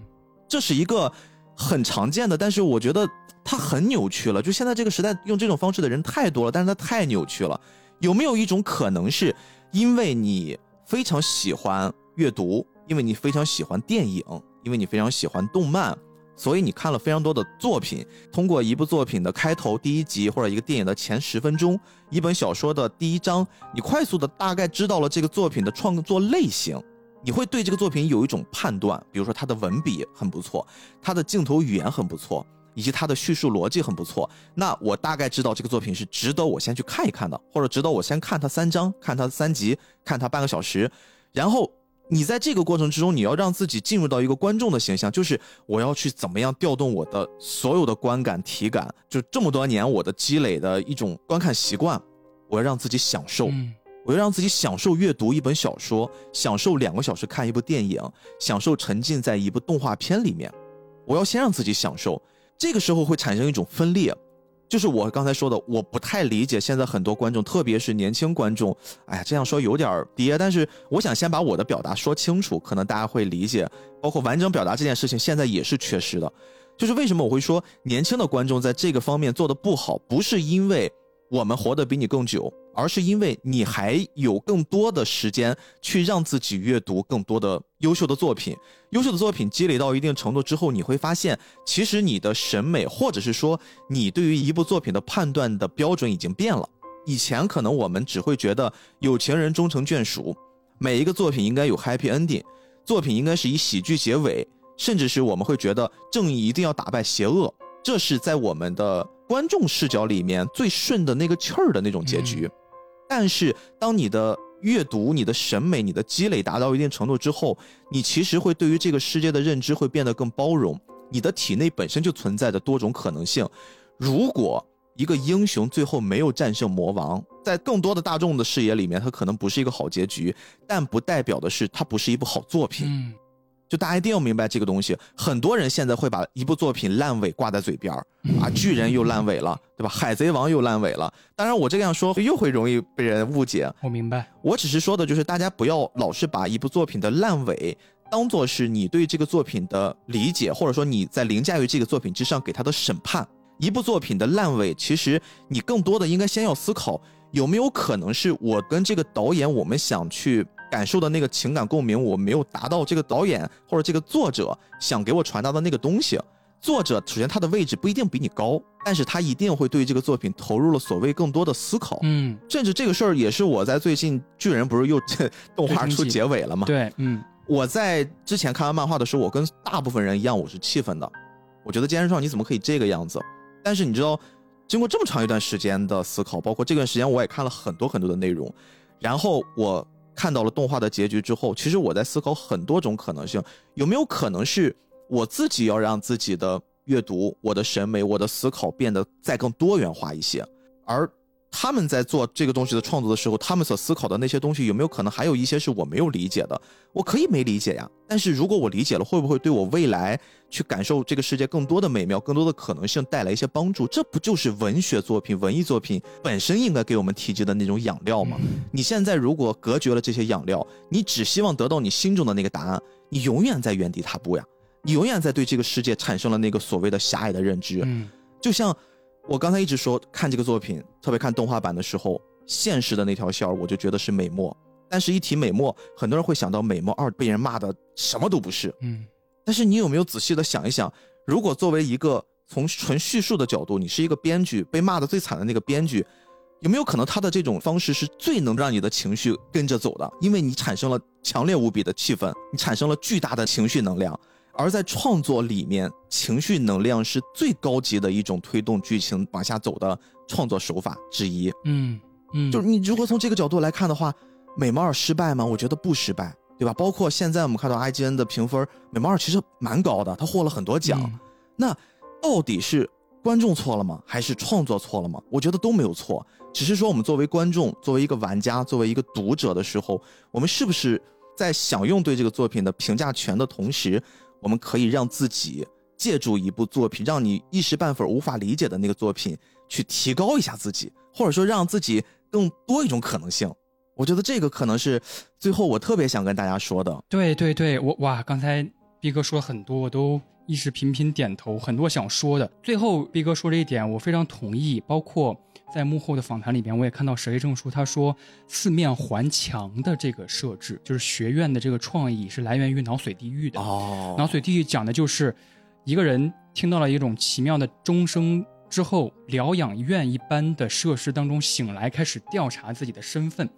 这是一个很常见的，但是我觉得它很扭曲了。就现在这个时代，用这种方式的人太多了，但是它太扭曲了。有没有一种可能是，因为你非常喜欢阅读，因为你非常喜欢电影，因为你非常喜欢动漫，所以你看了非常多的作品。通过一部作品的开头第一集，或者一个电影的前十分钟，一本小说的第一章，你快速的大概知道了这个作品的创作类型。你会对这个作品有一种判断，比如说它的文笔很不错，它的镜头语言很不错，以及它的叙述逻辑很不错。那我大概知道这个作品是值得我先去看一看的，或者值得我先看它三章，看它三集，看它半个小时。然后你在这个过程之中，你要让自己进入到一个观众的形象，就是我要去怎么样调动我的所有的观感、体感，就这么多年我的积累的一种观看习惯，我要让自己享受。我要让自己享受阅读一本小说，享受两个小时看一部电影，享受沉浸在一部动画片里面。我要先让自己享受，这个时候会产生一种分裂，就是我刚才说的，我不太理解现在很多观众，特别是年轻观众。哎呀，这样说有点憋，但是我想先把我的表达说清楚，可能大家会理解。包括完整表达这件事情，现在也是缺失的。就是为什么我会说年轻的观众在这个方面做的不好，不是因为我们活得比你更久。而是因为你还有更多的时间去让自己阅读更多的优秀的作品，优秀的作品积累到一定程度之后，你会发现，其实你的审美，或者是说你对于一部作品的判断的标准已经变了。以前可能我们只会觉得有情人终成眷属，每一个作品应该有 happy ending，作品应该是以喜剧结尾，甚至是我们会觉得正义一定要打败邪恶，这是在我们的观众视角里面最顺的那个气儿的那种结局。但是，当你的阅读、你的审美、你的积累达到一定程度之后，你其实会对于这个世界的认知会变得更包容。你的体内本身就存在着多种可能性。如果一个英雄最后没有战胜魔王，在更多的大众的视野里面，他可能不是一个好结局，但不代表的是他不是一部好作品。就大家一定要明白这个东西，很多人现在会把一部作品烂尾挂在嘴边儿 啊，巨人又烂尾了，对吧？海贼王又烂尾了。当然，我这样说又会容易被人误解。我明白，我只是说的就是大家不要老是把一部作品的烂尾当做是你对这个作品的理解，或者说你在凌驾于这个作品之上给他的审判。一部作品的烂尾，其实你更多的应该先要思考有没有可能是我跟这个导演我们想去。感受的那个情感共鸣，我没有达到这个导演或者这个作者想给我传达的那个东西。作者首先他的位置不一定比你高，但是他一定会对这个作品投入了所谓更多的思考。嗯，甚至这个事儿也是我在最近巨人不是又动画出结尾了吗？对，嗯，我在之前看完漫画的时候，我跟大部分人一样，我是气愤的。我觉得坚持创你怎么可以这个样子？但是你知道，经过这么长一段时间的思考，包括这段时间我也看了很多很多的内容，然后我。看到了动画的结局之后，其实我在思考很多种可能性，有没有可能是我自己要让自己的阅读、我的审美、我的思考变得再更多元化一些，而。他们在做这个东西的创作的时候，他们所思考的那些东西有没有可能还有一些是我没有理解的？我可以没理解呀，但是如果我理解了，会不会对我未来去感受这个世界更多的美妙、更多的可能性带来一些帮助？这不就是文学作品、文艺作品本身应该给我们提及的那种养料吗？你现在如果隔绝了这些养料，你只希望得到你心中的那个答案，你永远在原地踏步呀，你永远在对这个世界产生了那个所谓的狭隘的认知，就像。我刚才一直说看这个作品，特别看动画版的时候，现实的那条线儿我就觉得是美墨。但是，一提美墨，很多人会想到美墨二被人骂的什么都不是。嗯。但是你有没有仔细的想一想，如果作为一个从纯叙述的角度，你是一个编剧，被骂的最惨的那个编剧，有没有可能他的这种方式是最能让你的情绪跟着走的？因为你产生了强烈无比的气氛，你产生了巨大的情绪能量。而在创作里面，情绪能量是最高级的一种推动剧情往下走的创作手法之一。嗯嗯，就是你如果从这个角度来看的话，美猫二失败吗？我觉得不失败，对吧？包括现在我们看到 IGN 的评分，美猫二其实蛮高的，他获了很多奖。那到底是观众错了吗？还是创作错了吗？我觉得都没有错，只是说我们作为观众，作为一个玩家，作为一个读者的时候，我们是不是在享用对这个作品的评价权的同时？我们可以让自己借助一部作品，让你一时半会儿无法理解的那个作品，去提高一下自己，或者说让自己更多一种可能性。我觉得这个可能是最后我特别想跟大家说的。对对对，我哇，刚才毕哥说了很多，我都一直频频点头，很多想说的。最后毕哥说这一点，我非常同意。包括在幕后的访谈里边，我也看到石黑正树他说四面环墙的这个设置，就是学院的这个创意是来源于脑髓地狱的。哦，脑髓地狱讲的就是一个人听到了一种奇妙的钟声之后，疗养院一般的设施当中醒来，开始调查自己的身份。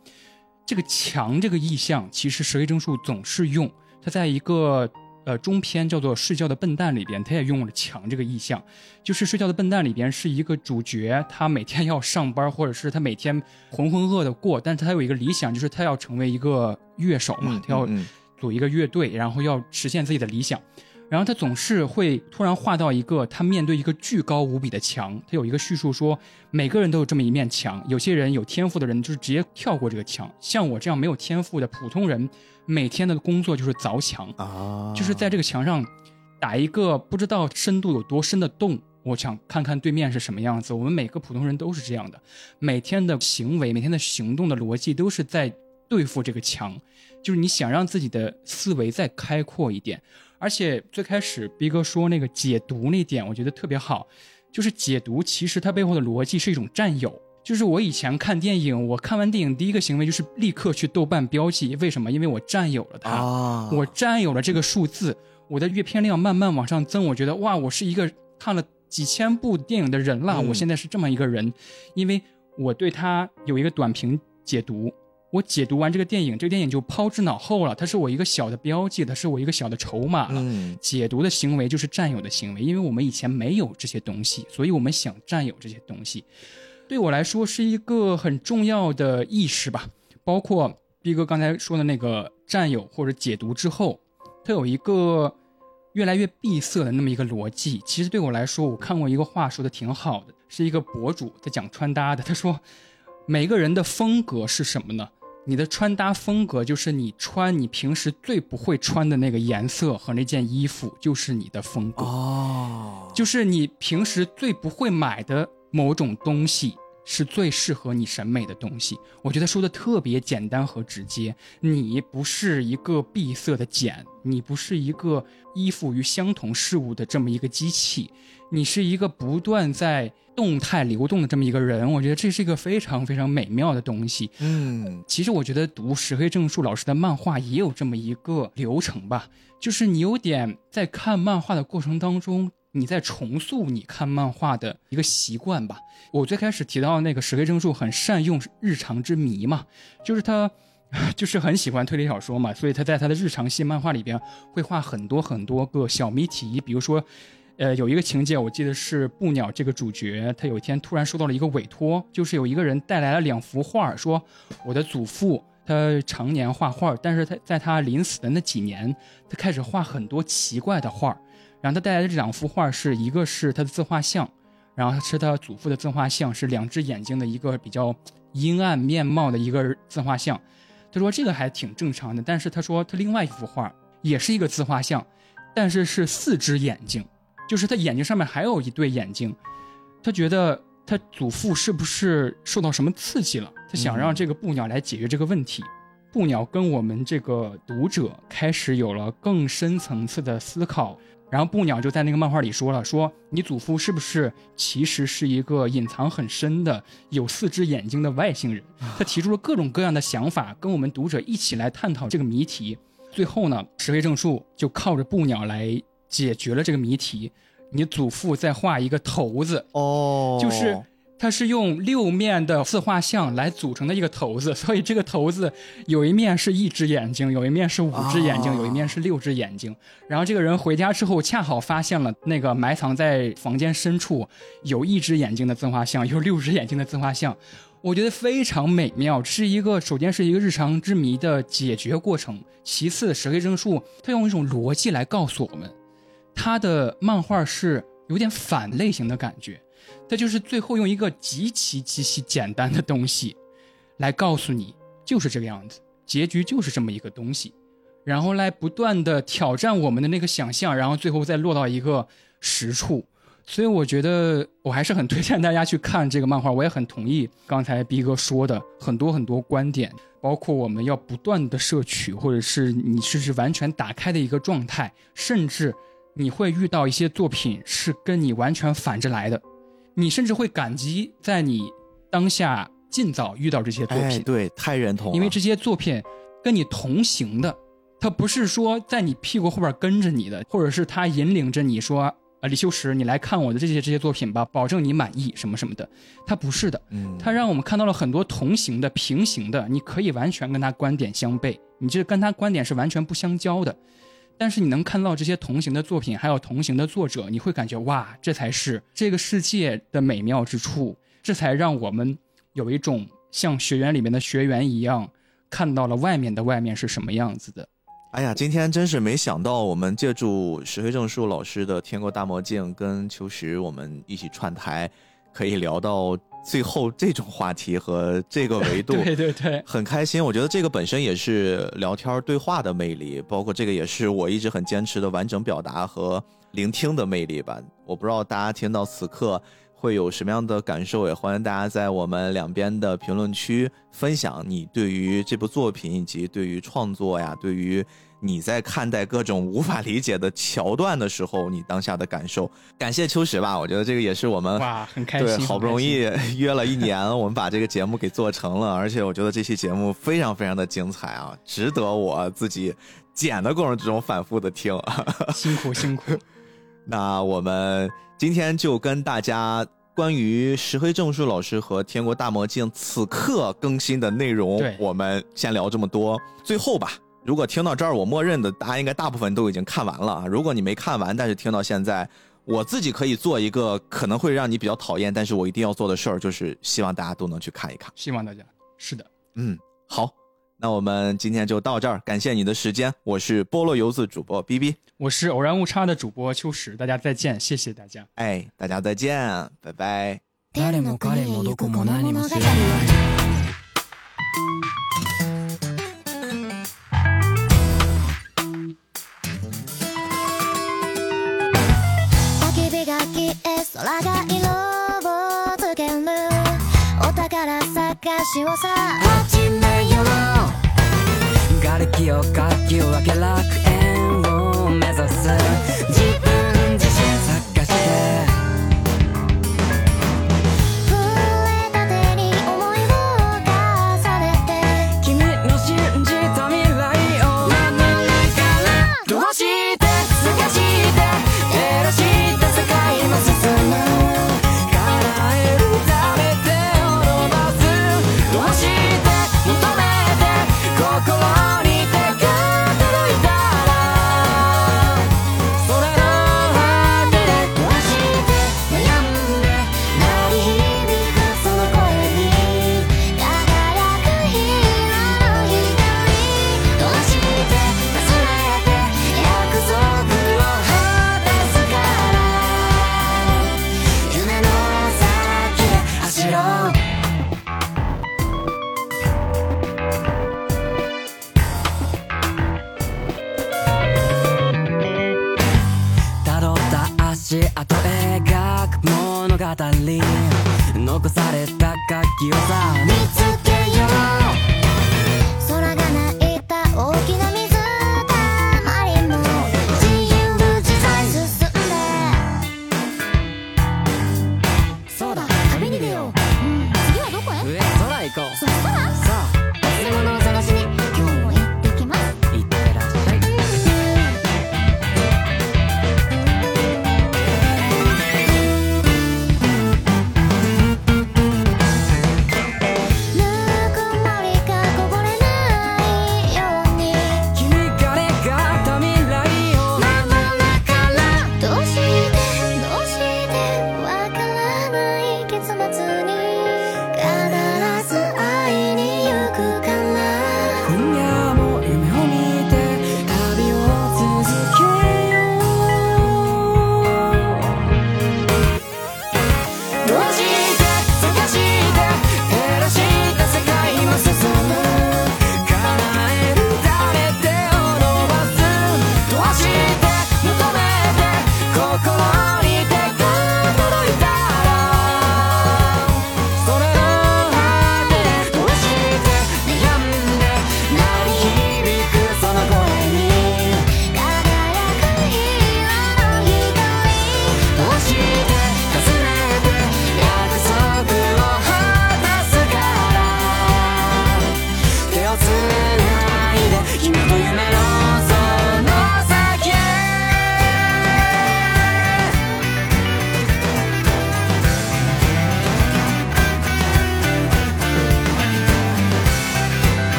这个墙这个意象，其实石黑正树总是用，他在一个呃中篇叫做《睡觉的笨蛋》里边，他也用了墙这个意象。就是《睡觉的笨蛋》里边是一个主角，他每天要上班，或者是他每天浑浑噩的过，但是他有一个理想，就是他要成为一个乐手嘛，嗯他要嗯组一个乐队，然后要实现自己的理想。然后他总是会突然画到一个他面对一个巨高无比的墙，他有一个叙述说，每个人都有这么一面墙，有些人有天赋的人就是直接跳过这个墙，像我这样没有天赋的普通人，每天的工作就是凿墙，啊，就是在这个墙上打一个不知道深度有多深的洞。我想看看对面是什么样子。我们每个普通人都是这样的，每天的行为、每天的行动的逻辑都是在对付这个墙，就是你想让自己的思维再开阔一点。而且最开始逼哥说那个解读那点，我觉得特别好，就是解读其实它背后的逻辑是一种占有。就是我以前看电影，我看完电影第一个行为就是立刻去豆瓣标记，为什么？因为我占有了它。啊，我占有了这个数字，我的阅片量慢慢往上增，我觉得哇，我是一个看了几千部电影的人了，嗯我现在是这么一个人，因为我对他有一个短评解读。我解读完这个电影，这个电影就抛之脑后了。它是我一个小的标记，它是我一个小的筹码了。嗯解读的行为就是占有的行为，因为我们以前没有这些东西，所以我们想占有这些东西。对我来说是一个很重要的意识吧。包括逼哥刚才说的那个占有或者解读之后，它有一个越来越闭塞的那么一个逻辑。其实对我来说，我看过一个话说的挺好的，是一个博主在讲穿搭的，他说每个人的风格是什么呢？你的穿搭风格就是你穿你平时最不会穿的那个颜色和那件衣服，就是你的风格。哦，就是你平时最不会买的某种东西，是最适合你审美的东西。我觉得说的特别简单和直接。你不是一个闭塞的茧，你不是一个依附于相同事物的这么一个机器，你是一个不断在动态流动的这么一个人。我觉得这是一个非常非常美妙的东西。嗯其实我觉得读石黑正树老师的漫画也有这么一个流程吧，就是你有点在看漫画的过程当中，你在重塑你看漫画的一个习惯吧。我最开始提到那个石黑正树很善用日常之谜嘛，就是他。就是很喜欢推理小说嘛，所以他在他的日常系漫画里边会画很多很多个小谜题，比如说，呃，有一个情节我记得是布鸟这个主角，他有一天突然收到了一个委托，就是有一个人带来了两幅画，说我的祖父他常年画画，但是他在他临死的那几年，他开始画很多奇怪的画。然后他带来的这两幅画是一个是他的自画像，然后是他祖父的自画像，是两只眼睛的一个比较阴暗面貌的一个自画像。他说这个还挺正常的，但是他说他另外一幅画也是一个自画像，但是是四只眼睛，就是他眼睛上面还有一对眼睛。他觉得他祖父是不是受到什么刺激了？他想让这个布鸟来解决这个问题。布鸟跟我们这个读者开始有了更深层次的思考，然后布鸟就在那个漫画里说了：“说你祖父是不是其实是一个隐藏很深的有四只眼睛的外星人？”他提出了各种各样的想法，跟我们读者一起来探讨这个谜题。最后呢，石黑正树就靠着布鸟来解决了这个谜题。你祖父在画一个头子，哦，就是它是用六面的自画像来组成的一个头子，所以这个头子有一面是一只眼睛，有一面是五只眼睛，啊有一面是六只眼睛。然后这个人回家之后，恰好发现了那个埋藏在房间深处有一只眼睛的自画像，有六只眼睛的自画像。我觉得非常美妙，是一个首先是一个日常之谜的解决过程，其次石黑正树他用一种逻辑来告诉我们，他的漫画是有点反类型的感觉，他就是最后用一个极其极其简单的东西，来告诉你就是这个样子，结局就是这么一个东西，然后来不断的挑战我们的那个想象，然后最后再落到一个实处。所以我觉得我还是很推荐大家去看这个漫画，我也很同意刚才逼哥说的很多很多观点，包括我们要不断的摄取，或者是你是是完全打开的一个状态，甚至你会遇到一些作品是跟你完全反着来的，你甚至会感激在你当下尽早遇到这些作哎，品，对，太认同了。因为这些作品跟你同行的，它不是说在你屁股后边跟着你的，或者是他引领着你说啊，李修石，你来看我的这些这些作品吧，保证你满意什么什么的，他不是的，嗯，它让我们看到了很多同行的、平行的，你可以完全跟他观点相悖，你这跟他观点是完全不相交的。但是你能看到这些同行的作品，还有同行的作者，你会感觉哇，这才是这个世界的美妙之处，这才让我们有一种像学员里面的学员一样，看到了外面的外面是什么样子的。哎呀，今天真是没想到，我们借助石黑正树老师的《天国大魔镜》跟秋实，我们一起串台，可以聊到最后这种话题和这个维度。对对对，很开心，我觉得这个本身也是聊天对话的魅力，包括这个也是我一直很坚持的完整表达和聆听的魅力吧。我不知道大家听到此刻会有什么样的感受，也欢迎大家在我们两边的评论区分享你对于这部作品以及对于创作呀，对于你在看待各种无法理解的桥段的时候，你当下的感受。感谢秋实吧，我觉得这个也是我们哇，很开心对，好不容易 约了一年，我们把这个节目给做成了，而且我觉得这期节目非常非常的精彩啊，值得我自己剪的过程之中反复的听。辛苦辛苦。那我们今天就跟大家关于石黑正树老师和天国大魔镜此刻更新的内容，我们先聊这么多。最后吧，如果听到这儿，我默认的大家应该大部分都已经看完了啊。如果你没看完，但是听到现在，我自己可以做一个可能会让你比较讨厌，但是我一定要做的事儿，就是希望大家都能去看一看。希望大家是的，嗯，好，那我们今天就到这儿，感谢你的时间，我是菠萝游子主播 B B，我是偶然误差的主播秋实，大家再见，谢谢大家。哎，大家再见，拜拜。宝探しをさ。始めよう。瓦礫をかき分け楽園を目指す。